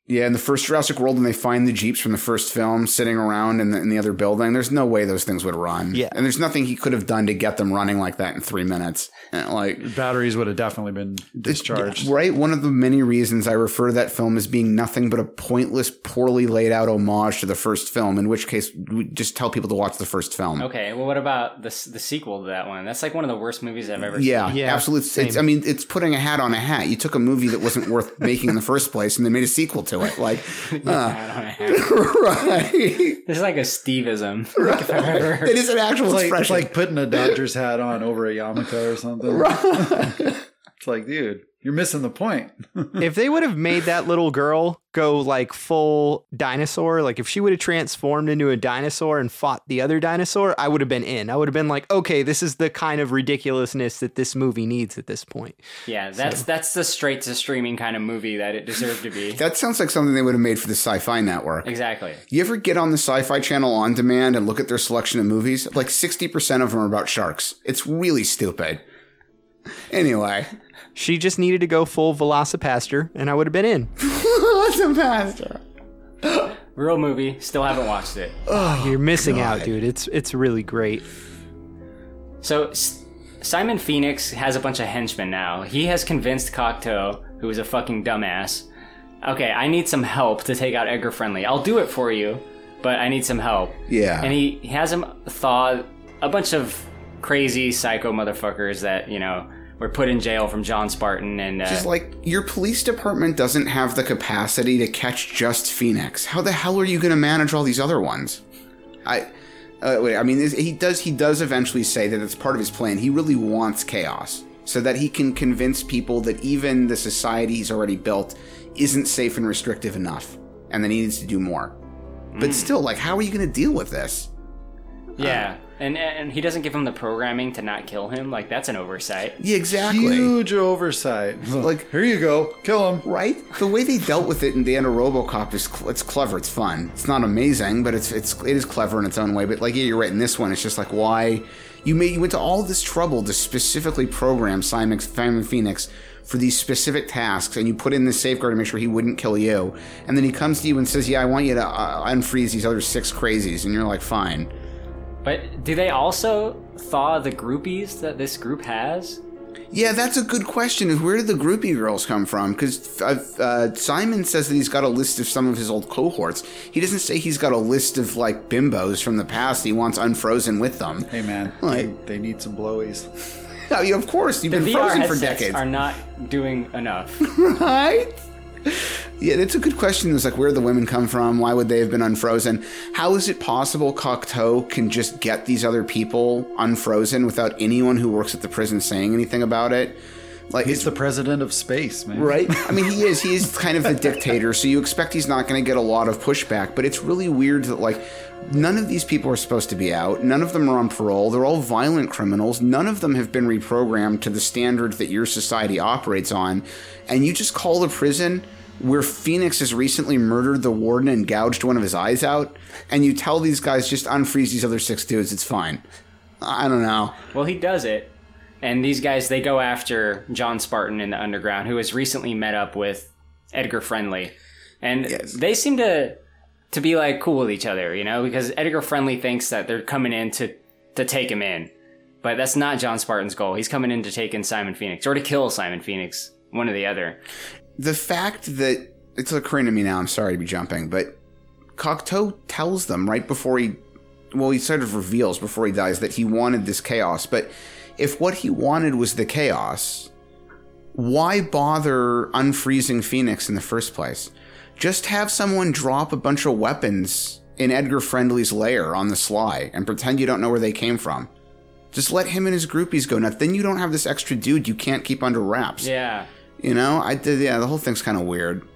Yeah, in the first Jurassic World, when they find the Jeeps from the first film sitting around in the, in the other building, there's no way those things would run. Yeah. And there's nothing he could have done to get them running like that in three minutes. And, like, Batteries would have definitely been discharged. Right. One of the many reasons I refer to that film as being nothing but a pointless, poorly laid out homage to the first film, in which case we just tell people to watch the first film. Okay, well, what about the the sequel to that one? That's like one of the worst movies I've ever Yeah, seen. Yeah, absolutely. It's. I mean, it's putting a hat on a hat. You took a movie that wasn't worth making in the first place, and they made a sequel to it. Like, uh, I don't know. right? This is like a Steveism. Like, if I've ever heard- It is an actual It's like, it's expression. like putting a Dodgers hat on over a yarmulke or something. it's like, dude, you're missing the point. if they would have made that little girl go like full dinosaur, like if she would have transformed into a dinosaur and fought the other dinosaur, I would have been in. I would have been like, okay, this is the kind of ridiculousness that this movie needs at this point. yeah, that's that's the straight to streaming kind of movie that it deserved to be. that sounds like something they would have made for the Sci-Fi Network. exactly. You ever get on the Sci-Fi Channel on demand and look at their selection of movies? Like sixty percent of them are about sharks. It's really stupid. Anyway, She just needed to go full VelociPastor, and I would have been in. what's a pastor? Real movie. Still haven't watched it. Oh, you're missing out, dude. It's it's really great. So S- Simon Phoenix has a bunch of henchmen now. He has convinced Cocteau, who is a fucking dumbass. Okay, I need some help to take out Edgar Friendly. I'll do it for you, but I need some help. Yeah. And he has him thaw a bunch of crazy psycho motherfuckers that you know were put in jail from John Spartan and uh, Just like your police department doesn't have the capacity to catch just Phoenix. How the hell are you going to manage all these other ones? I uh, wait. I mean, he does. He does eventually say that it's part of his plan. He really wants chaos so that he can convince people that even the society he's already built isn't safe and restrictive enough, and that he needs to do more. But still, like, how are you going to deal with this? yeah, and and he doesn't give him the programming to not kill him. Like that's an oversight. Yeah, exactly. Huge oversight. Like, here you go, kill him. Right? The way they dealt with it in the end of RoboCop is cl- it's clever. It's fun. It's not amazing, but it's it's it is clever in its own way. But like, yeah, you're right. In this one, it's just like why you made you went to all this trouble to specifically program Simon, Simon Phoenix for these specific tasks, and you put in this safeguard to make sure he wouldn't kill you, and then he comes to you and says, "Yeah, I want you to uh, unfreeze these other six crazies," and you're like, "Fine." But do they also thaw the groupies that this group has? Yeah, that's a good question. Is where did the groupie girls come from? Because uh, uh, Simon says that he's got a list of some of his old cohorts. He doesn't say he's got a list of like bimbos from the past. He wants unfrozen with them. Hey man, Like- they, they need some blowies. I mean, of course, you've The been VR frozen for decades, are not doing enough. right? Yeah, that's a good question. It's like where the women come from? Why would they have been unfrozen? How is it possible Cocteau can just get these other people unfrozen without anyone who works at the prison saying anything about it? Like He's the president of space, man. Right? I mean, he is. He is kind of the dictator, so you expect he's not going to get a lot of pushback. But it's really weird that, like, none of these people are supposed to be out. None of them are on parole. They're all violent criminals. None of them have been reprogrammed to the standard that your society operates on. And you just call the prison where Phoenix has recently murdered the warden and gouged one of his eyes out, and you tell these guys just unfreeze these other six dudes. It's fine. I don't know. Well, he does it, and these guys they go after John Spartan in the underground, who has recently met up with Edgar Friendly, and they seem to to be like cool with each other, you know, because Edgar Friendly thinks that they're coming in to to take him in, but that's not John Spartan's goal. He's coming in to take in Simon Phoenix or to kill Simon Phoenix, one or the other. the fact that it's occurring to me now, I'm sorry to be jumping, but Cocteau tells them right before he, well, he sort of reveals before he dies that he wanted this chaos. But if what he wanted was the chaos, why bother unfreezing Phoenix in the first place? Just have someone drop a bunch of weapons in Edgar Friendly's lair on the sly and pretend you don't know where they came from. Just let him and his groupies go nuts. Then you don't have this extra dude you can't keep under wraps. Yeah. You know, I did. Yeah, the whole thing's kind of weird.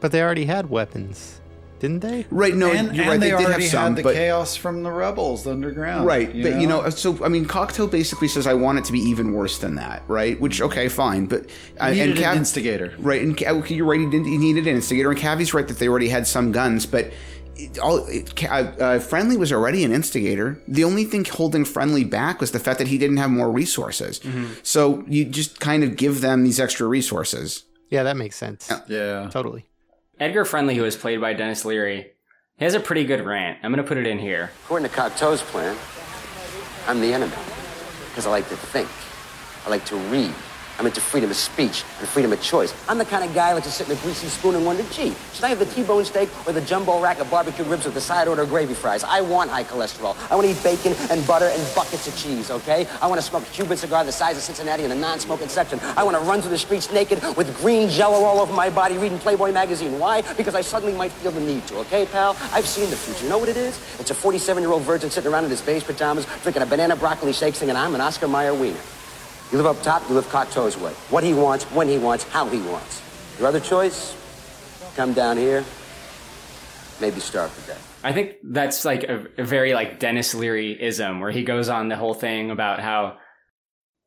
But they already had weapons, didn't they? Right? No, and, you're and right. they, They, did already have some, had the but chaos from the rebels underground. right. but you know, so I mean, Cocktail basically says, "I want it to be even worse than that." Right? Which okay, fine, but uh, Needed and an instigator. Right? And okay, you're right. He, didn't, he needed an instigator, and Cavi's right that they already had some guns, but. it- All it, uh, Friendly was already an instigator. The only thing holding Friendly back was the fact that he didn't have more resources. So you just kind of give them these extra resources. Yeah, that makes sense. Yeah. Totally. Edgar Friendly, who was played by Denis Leary, has a pretty good rant. I'm gonna put it in here. According to Cocteau's plan, I'm the enemy. Because I like to think. I like to read. I'm into freedom of speech and freedom of choice. I'm the kind of guy likes to sit in a greasy spoon and wonder, gee, should I have the T-bone steak or the jumbo rack of barbecue ribs with the side order of gravy fries? I want high cholesterol. I want to eat bacon and butter and buckets of cheese, okay? I want to smoke a Cuban cigar the size of Cincinnati in the non-smoking section. I want to run through the streets naked with green jello all over my body reading Playboy magazine. Why? Because I suddenly might feel the need to, okay, pal? I've seen the future. You know what it is? It's a 47-year-old virgin sitting around in his beige pajamas drinking a banana broccoli shake singing, I'm an Oscar Mayer wiener. You live up top, you live Cocteau's way. What he wants, when he wants, how he wants. Your other choice? Come down here, maybe starve to death. I think that's like a, a very like Denis Leary ism where he goes on the whole thing about how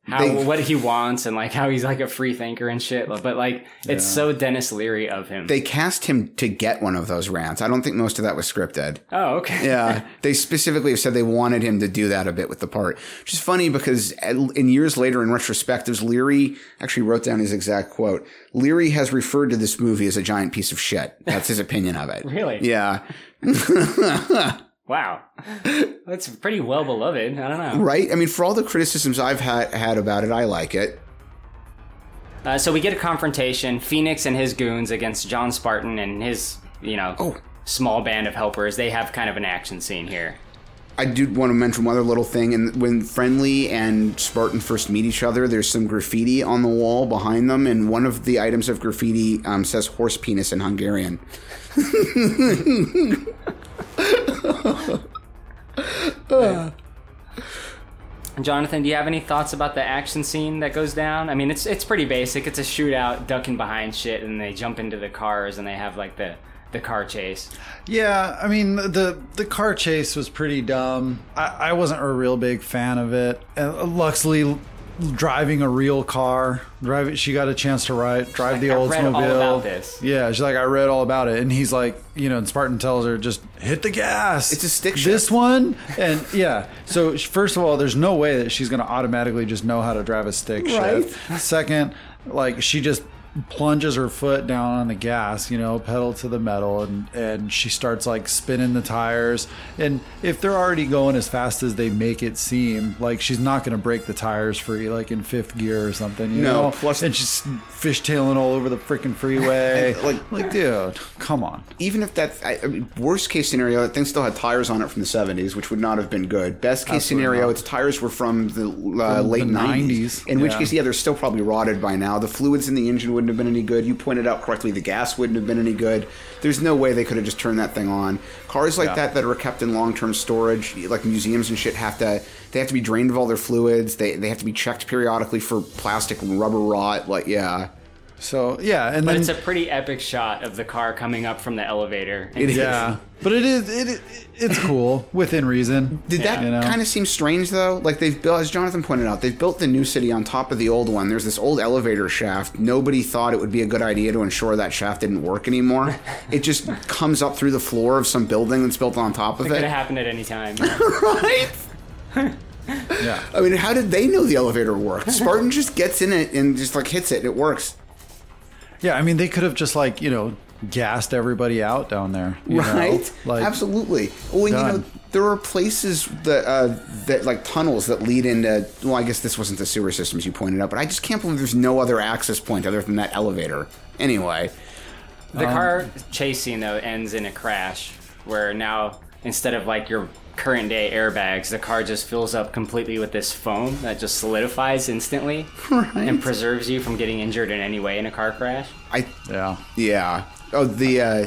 how They- what he wants and like how he's like a free thinker and shit. But like it's Yeah. so Denis Leary of him. They cast him to get one of those rants. I don't think most of that was scripted. oh, okay. yeah, they specifically have said they wanted him to do that a bit with the part, which is funny because in years later, in retrospectives, Leary actually wrote down his exact quote. Leary has referred to this movie as a giant piece of shit. That's his opinion of it. Really? Yeah. Wow. That's pretty well beloved. I don't know. right? I mean, for all the criticisms I've had, had about it, I like it. Uh, so we get a confrontation: Phoenix and his goons against John Spartan and his, you know, Oh. small band of helpers. They have kind of an action scene here. I do want to mention one other little thing. And when Friendly and Spartan first meet each other, there's some graffiti on the wall behind them, and one of the items of graffiti um, says "horse penis" in Hungarian. Jonathan, do you have any thoughts about the action scene that goes down? I mean, it's it's pretty basic. It's a shootout, ducking behind shit, and they jump into the cars and they have like the the car chase. Yeah, I mean the the car chase was pretty dumb. I, I wasn't a real big fan of it. Uh, Huxley driving a real car, drive she got a chance to ride drive the like, Oldsmobile. Yeah, she's like I read all about it, and he's like, you know, and Spartan tells her just hit the gas. It's a stick This one, and yeah. So first of all, there's no way that she's going to automatically just know how to drive a stick Right. shift. Second, like she just plunges her foot down on the gas, you know, pedal to the metal, and and she starts like spinning the tires. And if they're already going as fast as they make it seem, like she's not going to break the tires free, like in fifth gear or something. You No, know? plus- and she's fishtailing all over the freaking freeway. Like- like, dude, come on. Even if that, I, I mean, worst case scenario, that thing still had tires on it from the 70s, which would not have been good. Best case Absolutely scenario, not. its tires were from the uh, From late the 90s. 90s, In which case, yeah, they're still probably rotted by now. The fluids in the engine wouldn't wouldn't have been any good. You pointed out correctly, the gas wouldn't have been any good. There's no way they could have just turned that thing on. Cars like Yeah. that that are kept in long term storage, like museums and shit, have to they have to be drained of all their fluids. They they have to be checked periodically for plastic and rubber rot. Like yeah. So yeah, and But then it's a pretty epic shot of the car coming up from the elevator. It is. yeah, but it is it, it it's cool within reason. Did that you know? kind of seem strange though? Like they've built, as Jonathan pointed out, they've built the new city on top of the old one. There's this old elevator shaft. Nobody thought it would be a good idea to ensure that shaft didn't work anymore. it just comes up through the floor of some building that's built on top of It of could happen at any time. right? yeah. I mean, how did they know the elevator worked? Spartan just gets in it and just like hits it. and It works. Yeah, I mean they could have just like you know gassed everybody out down there, you know? right? Like Absolutely. Well, and, you know, there are places that uh, that like tunnels that lead into. Well, I guess this wasn't the sewer systems you pointed out, but I just can't believe there's no other access point other than that elevator. Anyway, The Um, car chase scene though ends in a crash where now instead of like your current day airbags, the car just fills up completely with this foam that just solidifies instantly and preserves you from getting injured in any way in a car crash. I yeah yeah. Oh, the uh,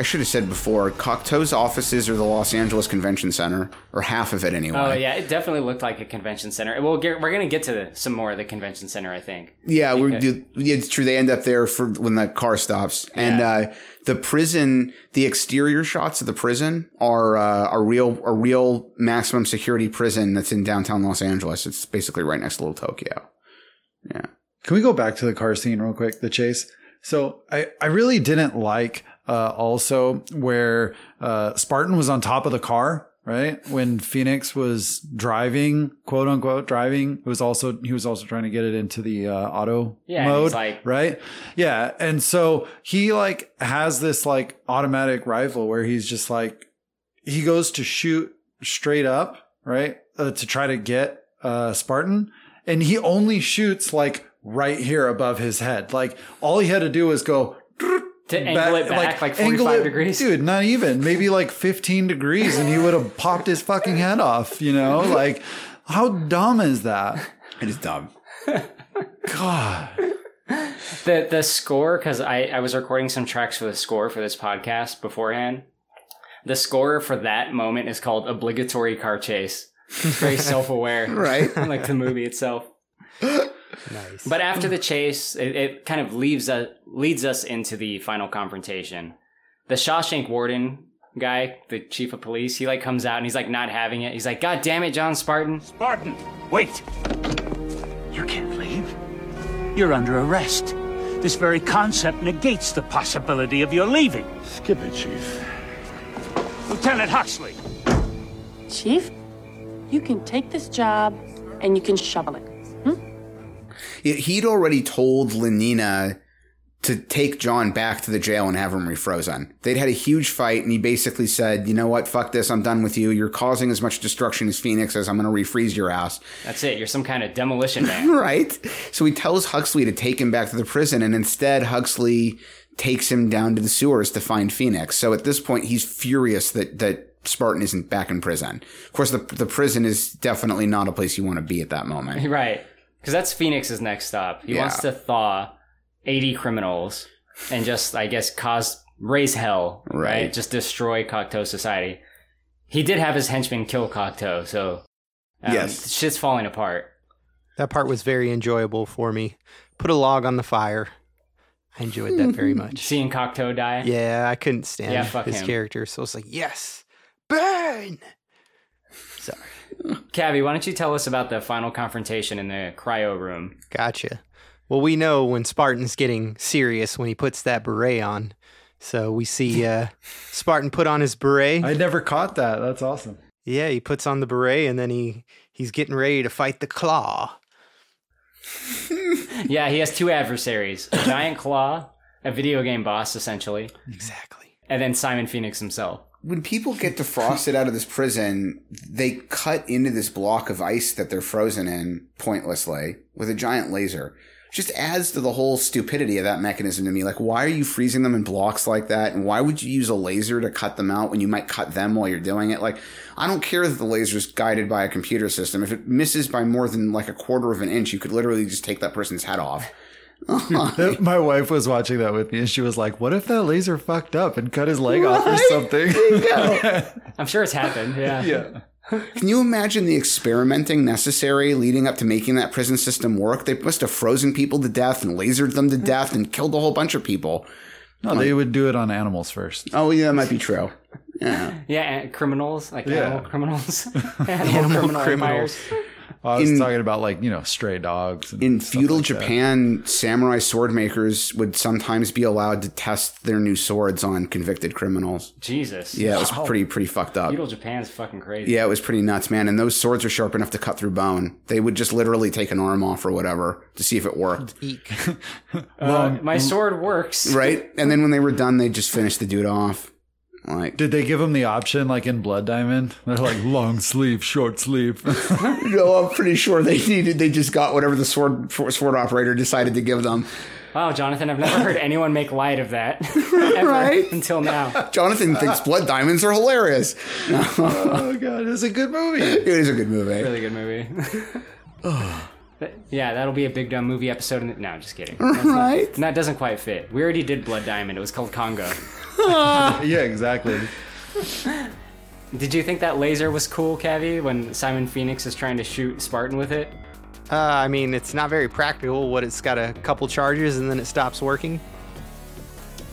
I should have said before. Cocteau's offices are the Los Angeles Convention Center, or half of it anyway. Oh yeah, it definitely looked like a convention center. We'll get, we're gonna get to the, some more of the convention center, I think. Yeah, we're, do- yeah, it's true. They end up there for when the car stops, and uh, the prison, the exterior shots of the prison are uh, a real, a real maximum security prison that's in downtown Los Angeles. It's basically right next to Little Tokyo. Yeah. Can we go back to the car scene real quick? The chase. So I, I really didn't like uh, also where uh, Spartan was on top of the car, right? When Phoenix was driving, quote unquote, driving, it was also he was also trying to get it into the uh, auto Yeah, mode, like- right? Yeah, and so he like has this like automatic rifle where he's just like he goes to shoot straight up, right, uh, to try to get uh, Spartan, and he only shoots like right here above his head. Like all he had to do was go To angle it back like, angle 45 it- degrees. dude. Not even maybe like fifteen degrees, and he would have popped his fucking head off. You know, like how dumb is that? It is dumb. God. The the score because I I was recording some tracks for the score for this podcast beforehand. The score for that moment is called "Obligatory Car Chase." It's very self aware, Right. like the movie itself. Nice. But after the chase, it, it kind of leaves us leads us into the final confrontation. The Shawshank Warden guy, the chief of police, he like comes out and he's like not having it. He's like, "God damn it, John Spartan!" Spartan, wait! You can't leave. You're under arrest. This very concept negates the possibility of your leaving. Skip it, Chief. Lieutenant Huxley! Chief, you can take this job and you can shovel it. He'd already told Lenina to take John back to the jail and have him refrozen. They'd had a huge fight, and he basically said, "You know what? Fuck this. I'm done with you. You're causing as much destruction as Phoenix as I'm going to refreeze your ass." That's it. You're some kind of demolition man. right? So he tells Huxley to take him back to the prison, and instead Huxley takes him down to the sewers to find Phoenix. So at this point, he's furious that that Spartan isn't back in prison. Of course, the the prison is definitely not a place you want to be at that moment. right. Because that's Phoenix's next stop. He Yeah. wants to thaw 80 criminals and just, I guess, cause, raise hell. Right. Right. Just destroy Cocteau society. He did have his henchmen kill Cocteau, so. Um, Yes. Shit's falling apart. That part was very enjoyable for me. Put a log on the fire. I enjoyed that very much. Seeing Cocteau die? Yeah, I couldn't stand Yeah, fuck his him. character, so I was like, yes, burn. Sorry. Cavi, why don't you tell us about the final confrontation in the cryo room? Gotcha. Well, we know when Spartan's getting serious when he puts that beret on. So we see uh, Spartan put on his beret. I never caught that. That's awesome. Yeah, he puts on the beret and then he he's getting ready to fight the claw. yeah, he has two adversaries a giant claw, a video game boss, essentially. Exactly. And then Simon Phoenix himself. When people get defrosted out of this prison, they cut into this block of ice that they're frozen in pointlessly with a giant laser. Just adds to the whole stupidity of that mechanism to me. Like, why are you freezing them in blocks like that? And why would you use a laser to cut them out when you might cut them while you're doing it? Like, I don't care that the laser is guided by a computer system. If it misses by more than like a quarter of an inch, you could literally just take that person's head off. My wife was watching that with me, and she was like, "What if that laser fucked up and cut his leg off or something?" There you go. I'm sure it's happened. Yeah. yeah. Can you imagine the experimenting necessary leading up to making that prison system work? They must have frozen people to death and lasered them to death and killed a whole bunch of people. No, they would do it on animals first. Oh, yeah, that might be true. Yeah. Yeah, criminals like Yeah. animal criminals, Animal criminal criminals. empires. I was In- talking about like you know stray dogs. And In feudal like that. Japan, samurai sword makers would sometimes be allowed to test their new swords on convicted criminals. Jesus. Yeah, it was Wow. pretty pretty fucked up. Feudal Japan's fucking crazy. Yeah, it was pretty nuts, man. And those swords are sharp enough to cut through bone. They would just literally take an arm off or whatever to see if it worked. Uh, my sword works. right? And then when they were done, they just finished the dude off. Like, Did they give him the option like in Blood Diamond? They're like long sleeve, short sleeve. no, I'm pretty sure they needed. They just got whatever the sword sword operator decided to give them. Wow, Jonathan, I've never heard anyone make light of that ever Right? until now. Jonathan thinks blood diamonds are hilarious. oh god, it's a good movie. It is a good movie. Really good movie. But, yeah, that'll be a big dumb movie episode. In the, no, just kidding. That's not- Right? that doesn't quite fit. We already did Blood Diamond. It was called Congo. yeah, exactly. Did you think that laser was cool, Cavi, when Simon Phoenix is trying to shoot Spartan with it? Uh, I mean, it's not very practical. What it's got a couple charges and then it stops working.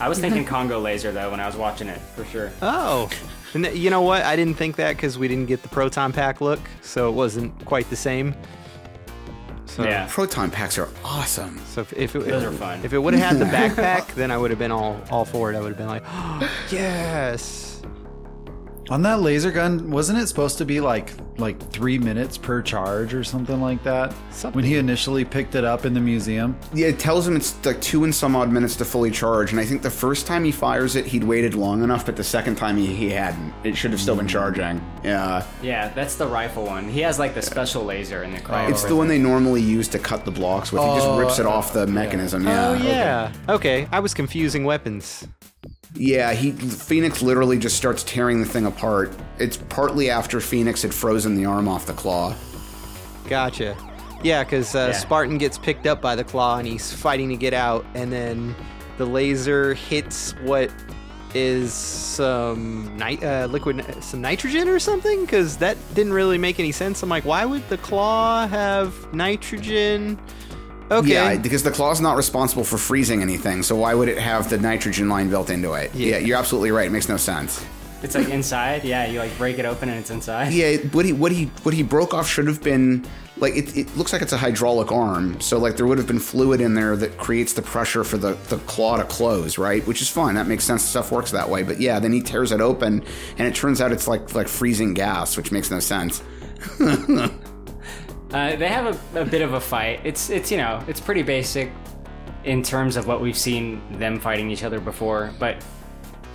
I was thinking Congo laser though when I was watching it for sure. Oh, and th- you know what? I didn't think that because we didn't get the proton pack look, so it wasn't quite the same. So, Yeah. Proton packs are awesome. So if, if it, Those are fun. If it would have had the backpack, then I would have been all all for it. I would have been like, yes. On that laser gun, wasn't it supposed to be like like three minutes per charge or something like that? When he initially picked it up in the museum. Yeah, it tells him it's like two and some odd minutes to fully charge. And I think the first time he fires it, he'd waited long enough, but the second time he, he hadn't. It should have still been charging. Yeah. Yeah, that's the rifle one. He has like the special laser in the cryo. It's the one they normally use to cut the blocks with. He just Oh, rips it oh, off the mechanism. Yeah. oh yeah. Okay. I was confusing weapons. Yeah, he Phoenix literally just starts tearing the thing apart. It's partly after Phoenix had frozen the arm off the claw. Gotcha. Yeah, because uh, Yeah. Spartan gets picked up by the claw and he's fighting to get out, and then the laser hits what is some ni- uh, liquid, some nitrogen or something. Because that didn't really make any sense. I'm like, why would the claw have nitrogen? Okay. Yeah, because the claw's not responsible for freezing anything, so why would it have the nitrogen line built into it? Yeah, you're absolutely right. It makes no sense. It's like inside. Yeah, you like break it open and it's inside. Yeah, what he what he what he broke off should have been like it, it looks like it's a hydraulic arm, so like there would have been fluid in there that creates the pressure for the, the claw to close, right? Which is fine. That makes sense. Stuff works that way. But yeah, then he tears it open and it turns out it's like like freezing gas, which makes no sense. Uh, they have a, a bit of a fight. It's it's you know it's pretty basic in terms of what we've seen them fighting each other before, but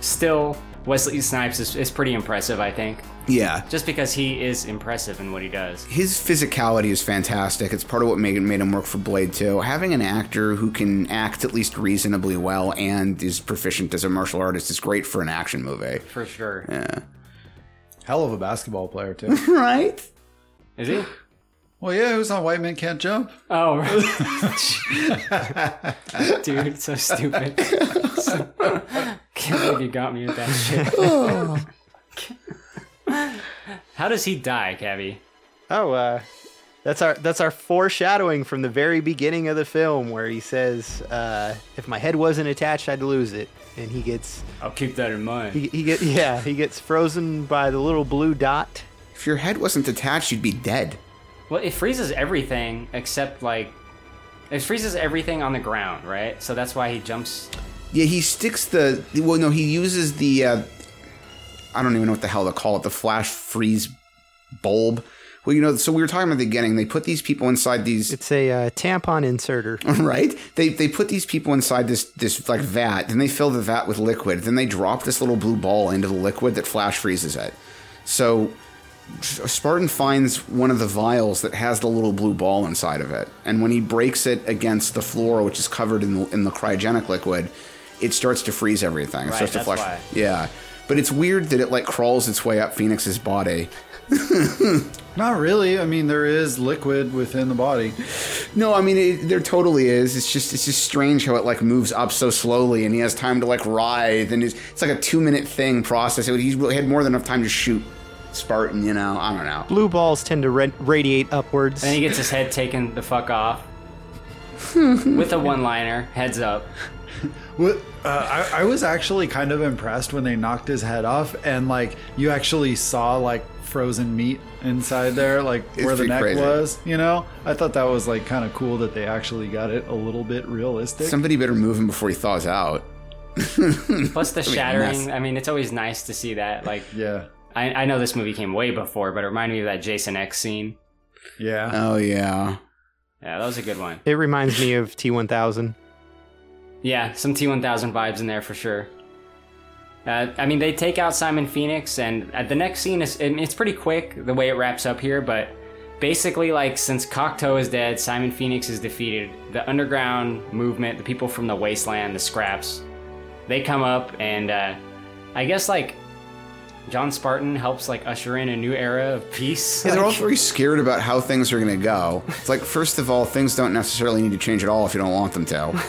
still Wesley Snipes is, is pretty impressive. I think Yeah. just because he is impressive in what he does. His physicality is fantastic. It's part of what made, made him work for Blade 2. Having an actor who can act at least reasonably well and is proficient as a martial artist is great for an action movie. For sure. Yeah. Hell of a basketball player too. right? Is he? Well, yeah, who's on White Men Can't Jump. Oh, dude, so stupid. So- can't believe you got me with that shit. How does he die, Cavi? Oh, uh, that's our that's our foreshadowing from the very beginning of the film, where he says, uh, "If my head wasn't attached, I'd lose it," and he gets I'll keep that in mind. he, he get yeah he gets frozen by the little blue dot. If your head wasn't attached, you'd be dead. Well, it freezes everything except like it freezes everything on the ground, right? So that's why he jumps. Yeah, he sticks the. Well, no, he uses the. Uh, I don't even know what the hell to call it. The flash freeze bulb. Well, you know, so we were talking at the beginning. They put these people inside these. It's a uh, tampon inserter. right? They they put these people inside this this like vat. Then they fill the vat with liquid. Then they drop this little blue ball into the liquid that flash freezes it. So Spartan finds one of the vials that has the little blue ball inside of it, and when he breaks it against the floor, which is covered in the, in the cryogenic liquid, it starts to freeze everything. It Right, starts to that's flash. why. Yeah, but it's weird that it like crawls its way up Phoenix's body. Not really. I mean, there is liquid within the body. No, I mean it, there totally is. It's just it's just strange how it like moves up so slowly, and he has time to like writhe, and it's, it's like a two minute thing process. It, he had more than enough time to shoot Spartan. You know, I don't know. Blue balls tend to ra- radiate upwards. And he gets his head taken the fuck off with a one-liner. Heads up. What, uh, I, I was actually kind of impressed when they knocked his head off, and like you actually saw like frozen meat inside there, like It's where the pretty neck crazy. was. You know, I thought that was like kind of cool that they actually got it a little bit realistic. Somebody better move him before he thaws out. Plus the That'd shattering. mess. I mean, it's always nice to see that. Like, yeah, I, I know this movie came way before, but it reminded me of that Jason X scene. Yeah. Oh yeah. Yeah, that was a good one. It reminds me of T1000. Yeah, some T1000 vibes in there for sure. Uh, I mean, they take out Simon Phoenix, and uh, the next scene is it's pretty quick the way it wraps up here, but basically, like, since Cocteau is dead, Simon Phoenix is defeated, the underground movement, the people from the wasteland, the scraps, they come up, and uh, I guess, like, John Spartan helps, like, usher in a new era of peace. Yeah, they're all very scared about how things are going to go. It's like, first of all, things don't necessarily need to change at all if you don't want them to.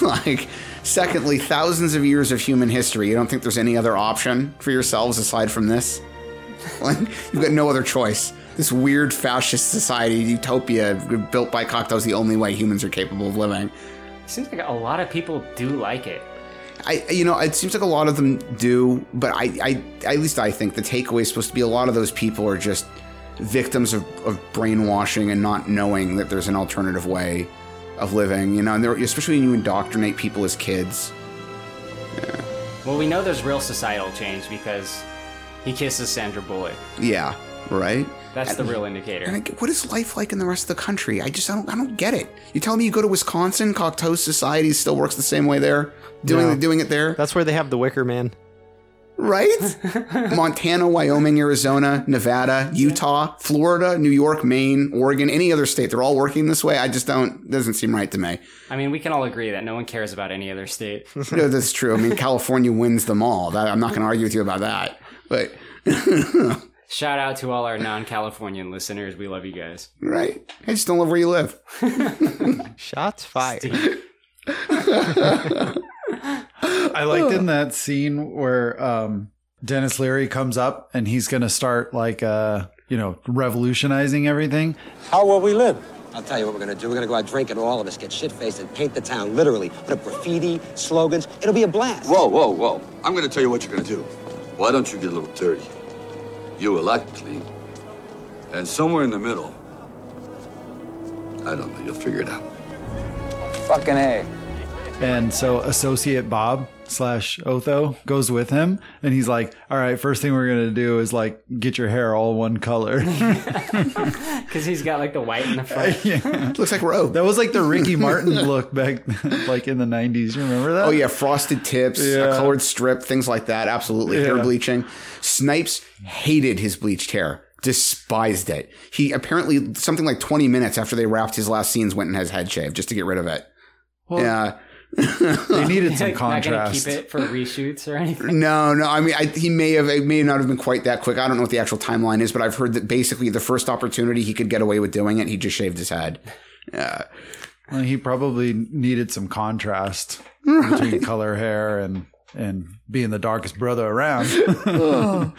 like, secondly, thousands of years of human history. You don't think there's any other option for yourselves aside from this? Like, you've got no other choice. This weird fascist society utopia built by Cocteau is the only way humans are capable of living. Seems like a lot of people do like it. I, you know, it seems like a lot of them do, but I, I, at least I think the takeaway is supposed to be a lot of those people are just victims of, of brainwashing and not knowing that there's an alternative way of living. You know, and they're, especially when you indoctrinate people as kids. Well, we know there's real societal change because he kisses Sandra Bullock. Yeah, right. That's the real indicator. And I, what is life like in the rest of the country? I just I don't I don't get it. You tell me you go to Wisconsin, Cocteau society still works the same way there, doing No. doing it there, That's where they have the Wicker Man. right? Montana, Wyoming, Arizona, Nevada, Utah, Florida, New York, Maine, Oregon, any other state, they're all working this way. I just don't doesn't seem right to me. I mean, we can all agree that no one cares about any other state. No, that's true. I mean, California wins them all. That, I'm not going to argue with you about that. But Shout out to all our non-Californian listeners. We love you guys. right, I just don't love where you live. Shots fired. I liked in that scene where um, Denis Leary comes up and he's going to start like uh, you know revolutionizing everything. How will we live? I'll tell you what we're gonna do. We're gonna go out drinking, all of us, get shit faced, and paint the town literally. Put up graffiti, slogans. It'll be a blast. Whoa, whoa, whoa. I'm gonna tell you what you're gonna do. Why don't you get a little dirty? You will act clean. And somewhere in the middle, I don't know, you'll figure it out. Fucking A. And so associate Bob slash Otho goes with him, and he's like, "All right, first thing we're gonna do is like get your hair all one color." Because he's got like the white in the front. yeah. Looks like Rogue. That was like the Ricky Martin look back, like in the '90s. You remember that? Oh yeah, frosted tips, a colored strip, things like that. Absolutely, hair bleaching. Snipes hated his bleached hair, despised it. He apparently something like 20 minutes after they wrapped his last scenes went and had his head shaved just to get rid of it. Well, yeah. They needed some Like, gonna contrast. keep it for reshoots or anything. No, no. I mean, I, he may have. It may not have been quite that quick. I don't know what the actual timeline is, but I've heard that basically the first opportunity he could get away with doing it, he just shaved his head. Yeah. Well, he probably needed some contrast between color hair and and being the darkest brother around.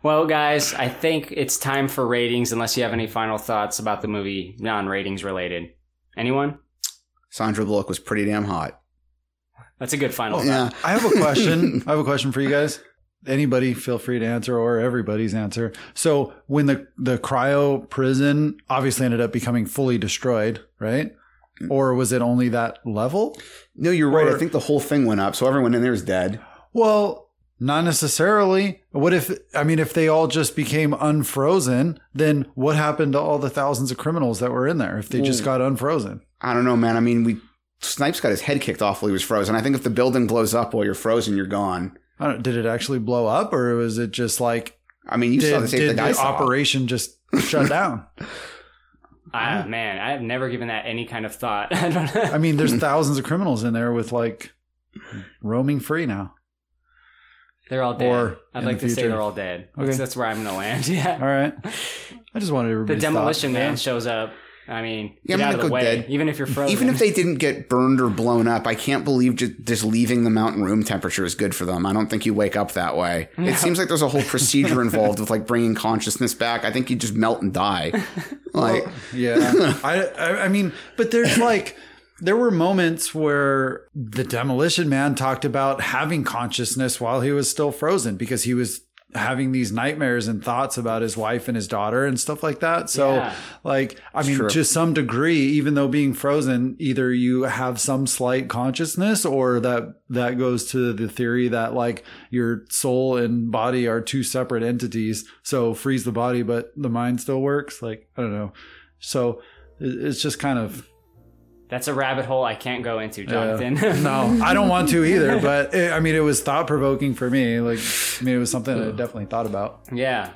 Well, guys, I think it's time for ratings. Unless you have any final thoughts about the movie, non-ratings related. Anyone? Sandra Bullock was pretty damn hot. That's a good final. Oh, yeah. I have a question. I have a question for you guys. Anybody feel free to answer or everybody's answer. So when the, the cryo prison obviously ended up becoming fully destroyed, right? Mm. Or was it only that level? No, you're right. Or- I think the whole thing went up, so everyone in there is dead. Well, not necessarily. What if, I mean, if they all just became unfrozen, then what happened to all the thousands of criminals that were in there if they just got unfrozen? I don't know, man. I mean, we Snipes got his head kicked off while he was frozen. I think if the building blows up while you're frozen, you're gone. I don't, did it actually blow up or was it just like, I mean, you did, saw the same did thing the saw. operation just shut down? Ah, man, I have never given that any kind of thought. I don't know. I mean, there's thousands of criminals in there with like roaming free now. They're all dead. Or I'd like the to say they're all dead. Okay. That's, that's where I'm gonna land. Yeah. All right. I just wanted The demolition thought. man shows up. I mean, Yeah, get I'm out gonna of the go way. dead. Even if you're frozen. Even if they didn't get burned or blown up, I can't believe just, just leaving them out in room temperature is good for them. I don't think you wake up that way. No. It seems like there's a whole procedure involved with like bringing consciousness back. I think you just melt and die. Like, yeah I, I i mean but there's like there were moments where the demolition man talked about having consciousness while he was still frozen because he was having these nightmares and thoughts about his wife and his daughter and stuff like that so Yeah. like i It's mean true. to some degree even though being frozen either you have some slight consciousness or that that goes to the theory that like your soul and body are two separate entities so freeze the body but the mind still works like i don't know so it's just kind of That's a rabbit hole I can't go into, Jonathan. uh, no i don't want to either but it, i mean it was thought provoking for me like i mean it was something i definitely thought about yeah.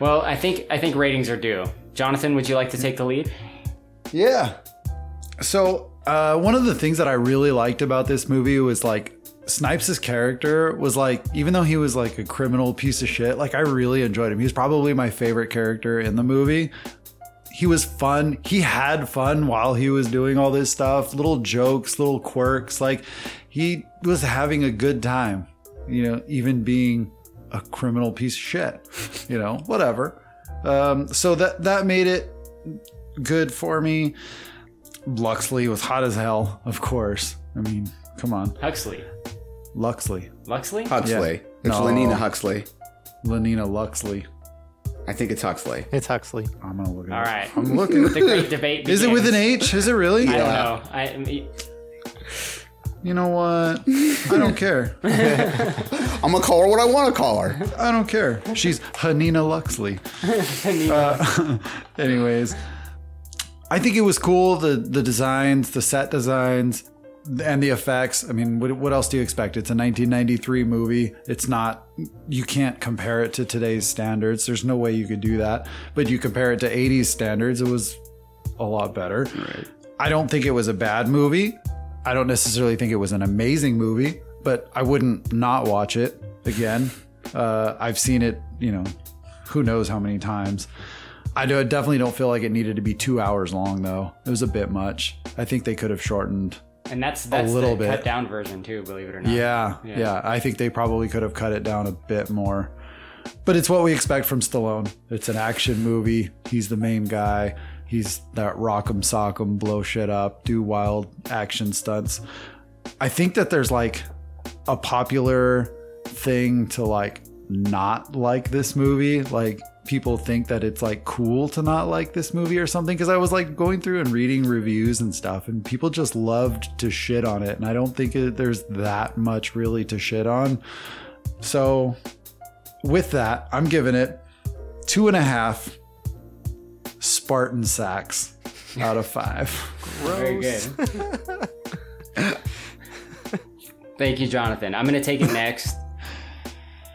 Well, I think I think ratings are due. Jonathan, would you like to take the lead? Yeah. So, uh, one of the things that I really liked about this movie was like Snipes' character was like, even though he was like a criminal piece of shit, like I really enjoyed him. He was probably my favorite character in the movie. He was fun. He had fun while he was doing all this stuff, little jokes, little quirks. Like he was having a good time, you know, even being a criminal piece of shit, you know, whatever. Um, so that, that made it good for me. Luxley was hot as hell, of course. I mean, come on. Huxley. Luxley. Luxley? Huxley. Yeah. It's No. Lenina Huxley. Lenina Luxley. I think it's Huxley. It's Huxley. I'm gonna look it All up. right. I'm looking. The great debate. Is it with an. H? Is it really? I don't know. I, I- You know what? I don't care. I'm gonna call her what I want to call her. I don't care. She's Hanina Luxley. Uh, anyways, I think it was cool. The the designs, the set designs, and the effects. I mean, what, what else do you expect? It's a 1993 movie. It's not. You can't compare it to today's standards. There's no way you could do that. But you compare it to 80s standards, it was a lot better. I don't think it was a bad movie. I don't necessarily think it was an amazing movie, but I wouldn't not watch it again. Uh, I've seen it, you know, who knows how many times. I do, I definitely don't feel like it needed to be two hours long, though. It was a bit much. I think they could have shortened. And that's that's a little the bit. cut down version too. Believe it or not. Yeah, yeah, I think they probably could have cut it down a bit more. But it's what we expect from Stallone. It's an action movie. He's the main guy. He's that rock'em sock'em, blow shit up, do wild action stunts. I think that there's like a popular thing to like not like this movie. Like people think that it's like cool to not like this movie or something. Cause I was like going through and reading reviews and stuff, and people just loved to shit on it. And I don't think it, there's that much really to shit on. So with that, I'm giving it two and a half Spartan sacks out of five. Very good. Thank you, Jonathan. I'm going to take it next.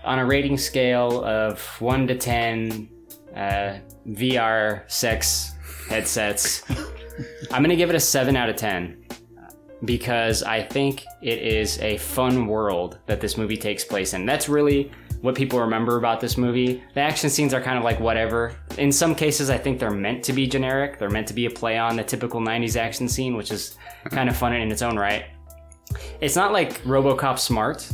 On a rating scale of 1 to 10 uh, VR sex headsets, I'm to give it a 7 out of 10 because I think it is a fun world that this movie takes place in. That's really what people remember about this movie. The action scenes are kind of like whatever. In some cases, I think they're meant to be generic. They're meant to be a play on the typical 90s action scene, which is kind of fun in its own right. It's not like Robocop smart,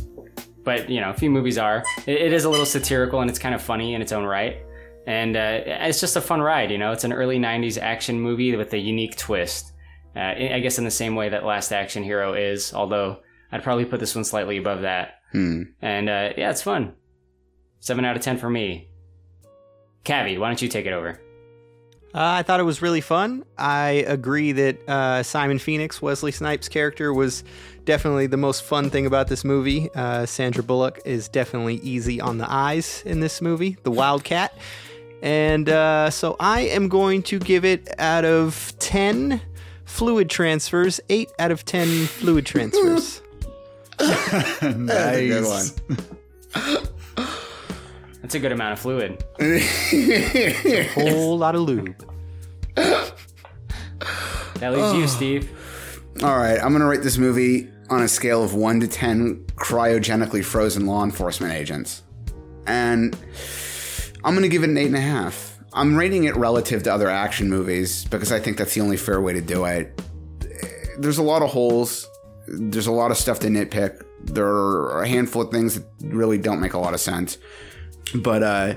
but you know, a few movies are. It, it is a little satirical and it's kind of funny in its own right. And uh, it's just a fun ride, you know. It's an early '90s action movie with a unique twist. Uh, I guess in the same way that Last Action Hero is, although I'd probably put this one slightly above that. Hmm. And uh, yeah, it's fun. Seven out of ten for me. Cavi, why don't you take it over? Uh, I thought it was really fun. I agree that uh, Simon Phoenix, Wesley Snipes' character, was definitely the most fun thing about this movie. Uh, Sandra Bullock is definitely easy on the eyes in this movie, the Wildcat. And uh, so I am going to give it out of 10 fluid transfers, 8 out of 10 fluid transfers. That's a good one. That's a good amount of fluid. a whole lot of lube. That leaves you, Steve. All right, I'm going to rate this movie on a scale of 1 to 10 cryogenically frozen law enforcement agents. And I'm going to give it an 8.5. I'm rating it relative to other action movies because I think that's the only fair way to do it. There's a lot of holes, there's a lot of stuff to nitpick. There are a handful of things that really don't make a lot of sense. But, uh,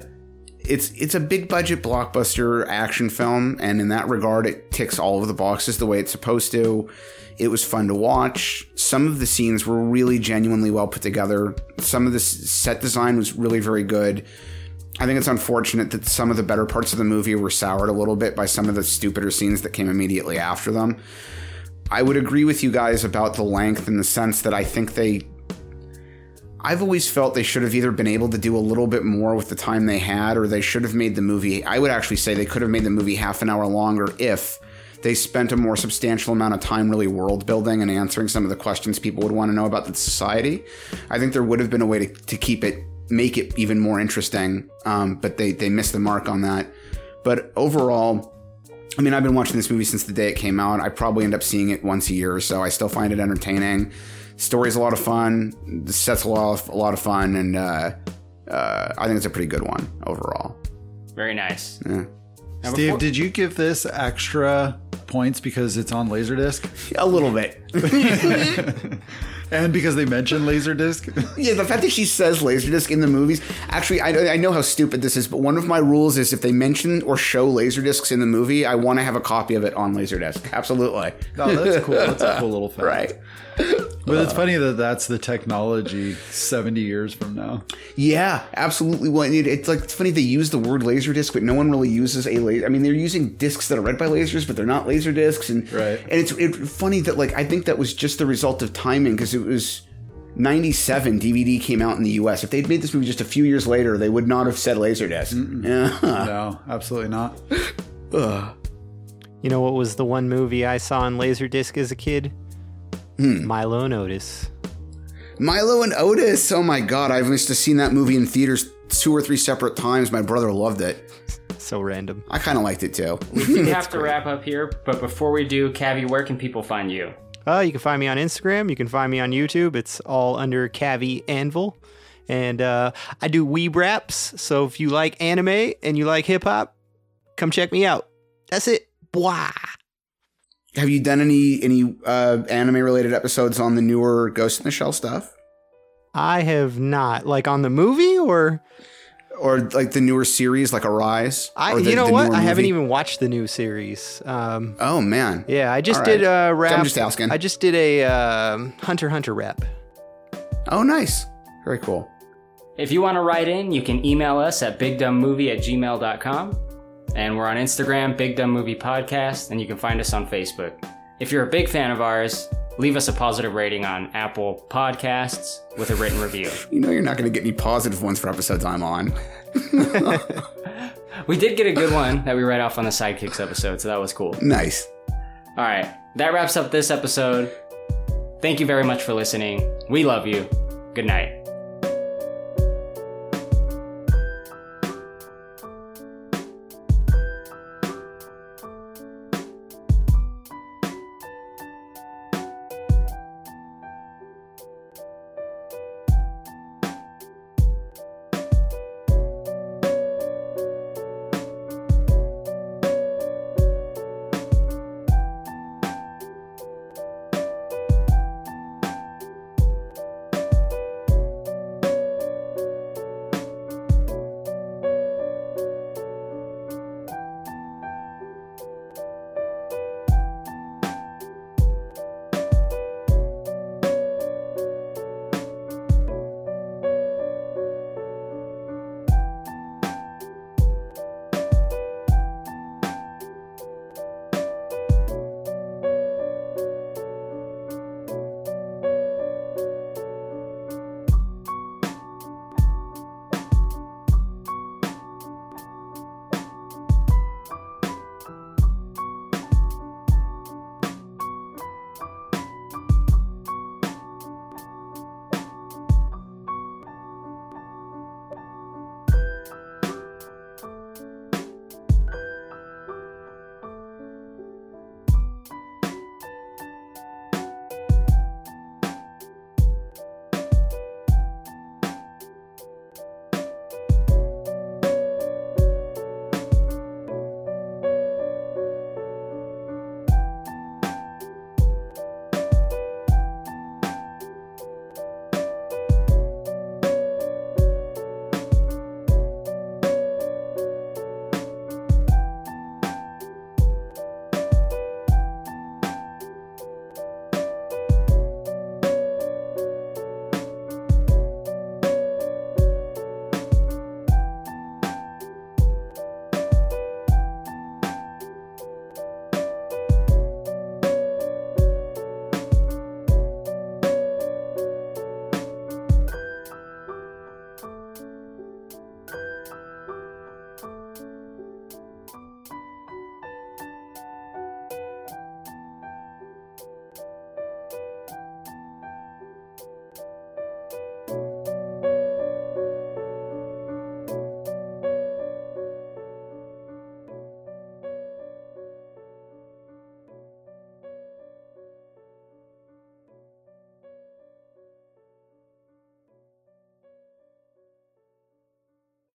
it's it's a big budget blockbuster action film, and in that regard, it ticks all of the boxes the way it's supposed to. It was fun to watch. Some of the scenes were really genuinely well put together. Some of the set design was really very good. I think it's unfortunate that some of the better parts of the movie were soured a little bit by some of the stupider scenes that came immediately after them. I would agree with you guys about the length in the sense that I think they I've always felt they should have either been able to do a little bit more with the time they had, or they should have made the movie. I would actually say they could have made the movie half an hour longer if they spent a more substantial amount of time really world building and answering some of the questions people would want to know about the society. I think there would have been a way to, to keep it, make it even more interesting, um, but they, they missed the mark on that. But overall, I mean, I've been watching this movie since the day it came out. I probably end up seeing it once a year or so. I still find it entertaining story's a lot of fun. The set's a lot of, a lot of fun, and uh, uh, I think it's a pretty good one overall. Very nice. Yeah. Steve, before- did you give this extra points because it's on Laserdisc? A little bit. and because they mentioned Laserdisc? yeah, the fact that she says Laserdisc in the movies. Actually, I, I know how stupid this is, but one of my rules is if they mention or show Laserdiscs in the movie, I want to have a copy of it on Laserdisc. Absolutely. Oh, that's cool. That's a cool little fact. Right. But it's funny that that's the technology 70 years from now. Yeah, absolutely. Well, it, it's like it's funny they use the word laser disc, but no one really uses a laser. I mean, they're using discs that are read by lasers, but they're not laser discs. And right. and it's it, funny that like I think that was just the result of timing because it was 97 DVD came out in the US. If they'd made this movie just a few years later, they would not have said Laserdisc. Yeah. No, absolutely not. Ugh. You know what was the one movie I saw on laser disc as a kid? Hmm. Milo and Otis. Milo and Otis. Oh my god, I've must have seen that movie in theaters two or three separate times. My brother loved it. So random. I kind of liked it too. We have to wrap up here, but before we do, Cavi, where can people find you? Uh, you can find me on Instagram. You can find me on YouTube. It's all under Cavi Anvil. And uh, I do weeb raps. So if you like anime and you like hip hop, come check me out. That's it. Blah. Have you done any any uh, anime related episodes on the newer Ghost in the Shell stuff? I have not. Like on the movie or or like the newer series like Arise? I the- you know what? I haven't even watched the new series. Um, Oh man. yeah, I just All did right. a rap. I'm just asking. I just did a um, Hunter Hunter rap. Oh nice. Very cool. If you want to write in, you can email us at bigdumbmovie at gmail.com. And we're on Instagram, Big Dumb Movie Podcast, and you can find us on Facebook. If you're a big fan of ours, leave us a positive rating on Apple Podcasts with a written review. You know you're not going to get any positive ones for episodes I'm on. We did get a good one that we read off on the Sidekicks episode, so that was cool. Nice. All right, that wraps up this episode. Thank you very much for listening. We love you. Good night.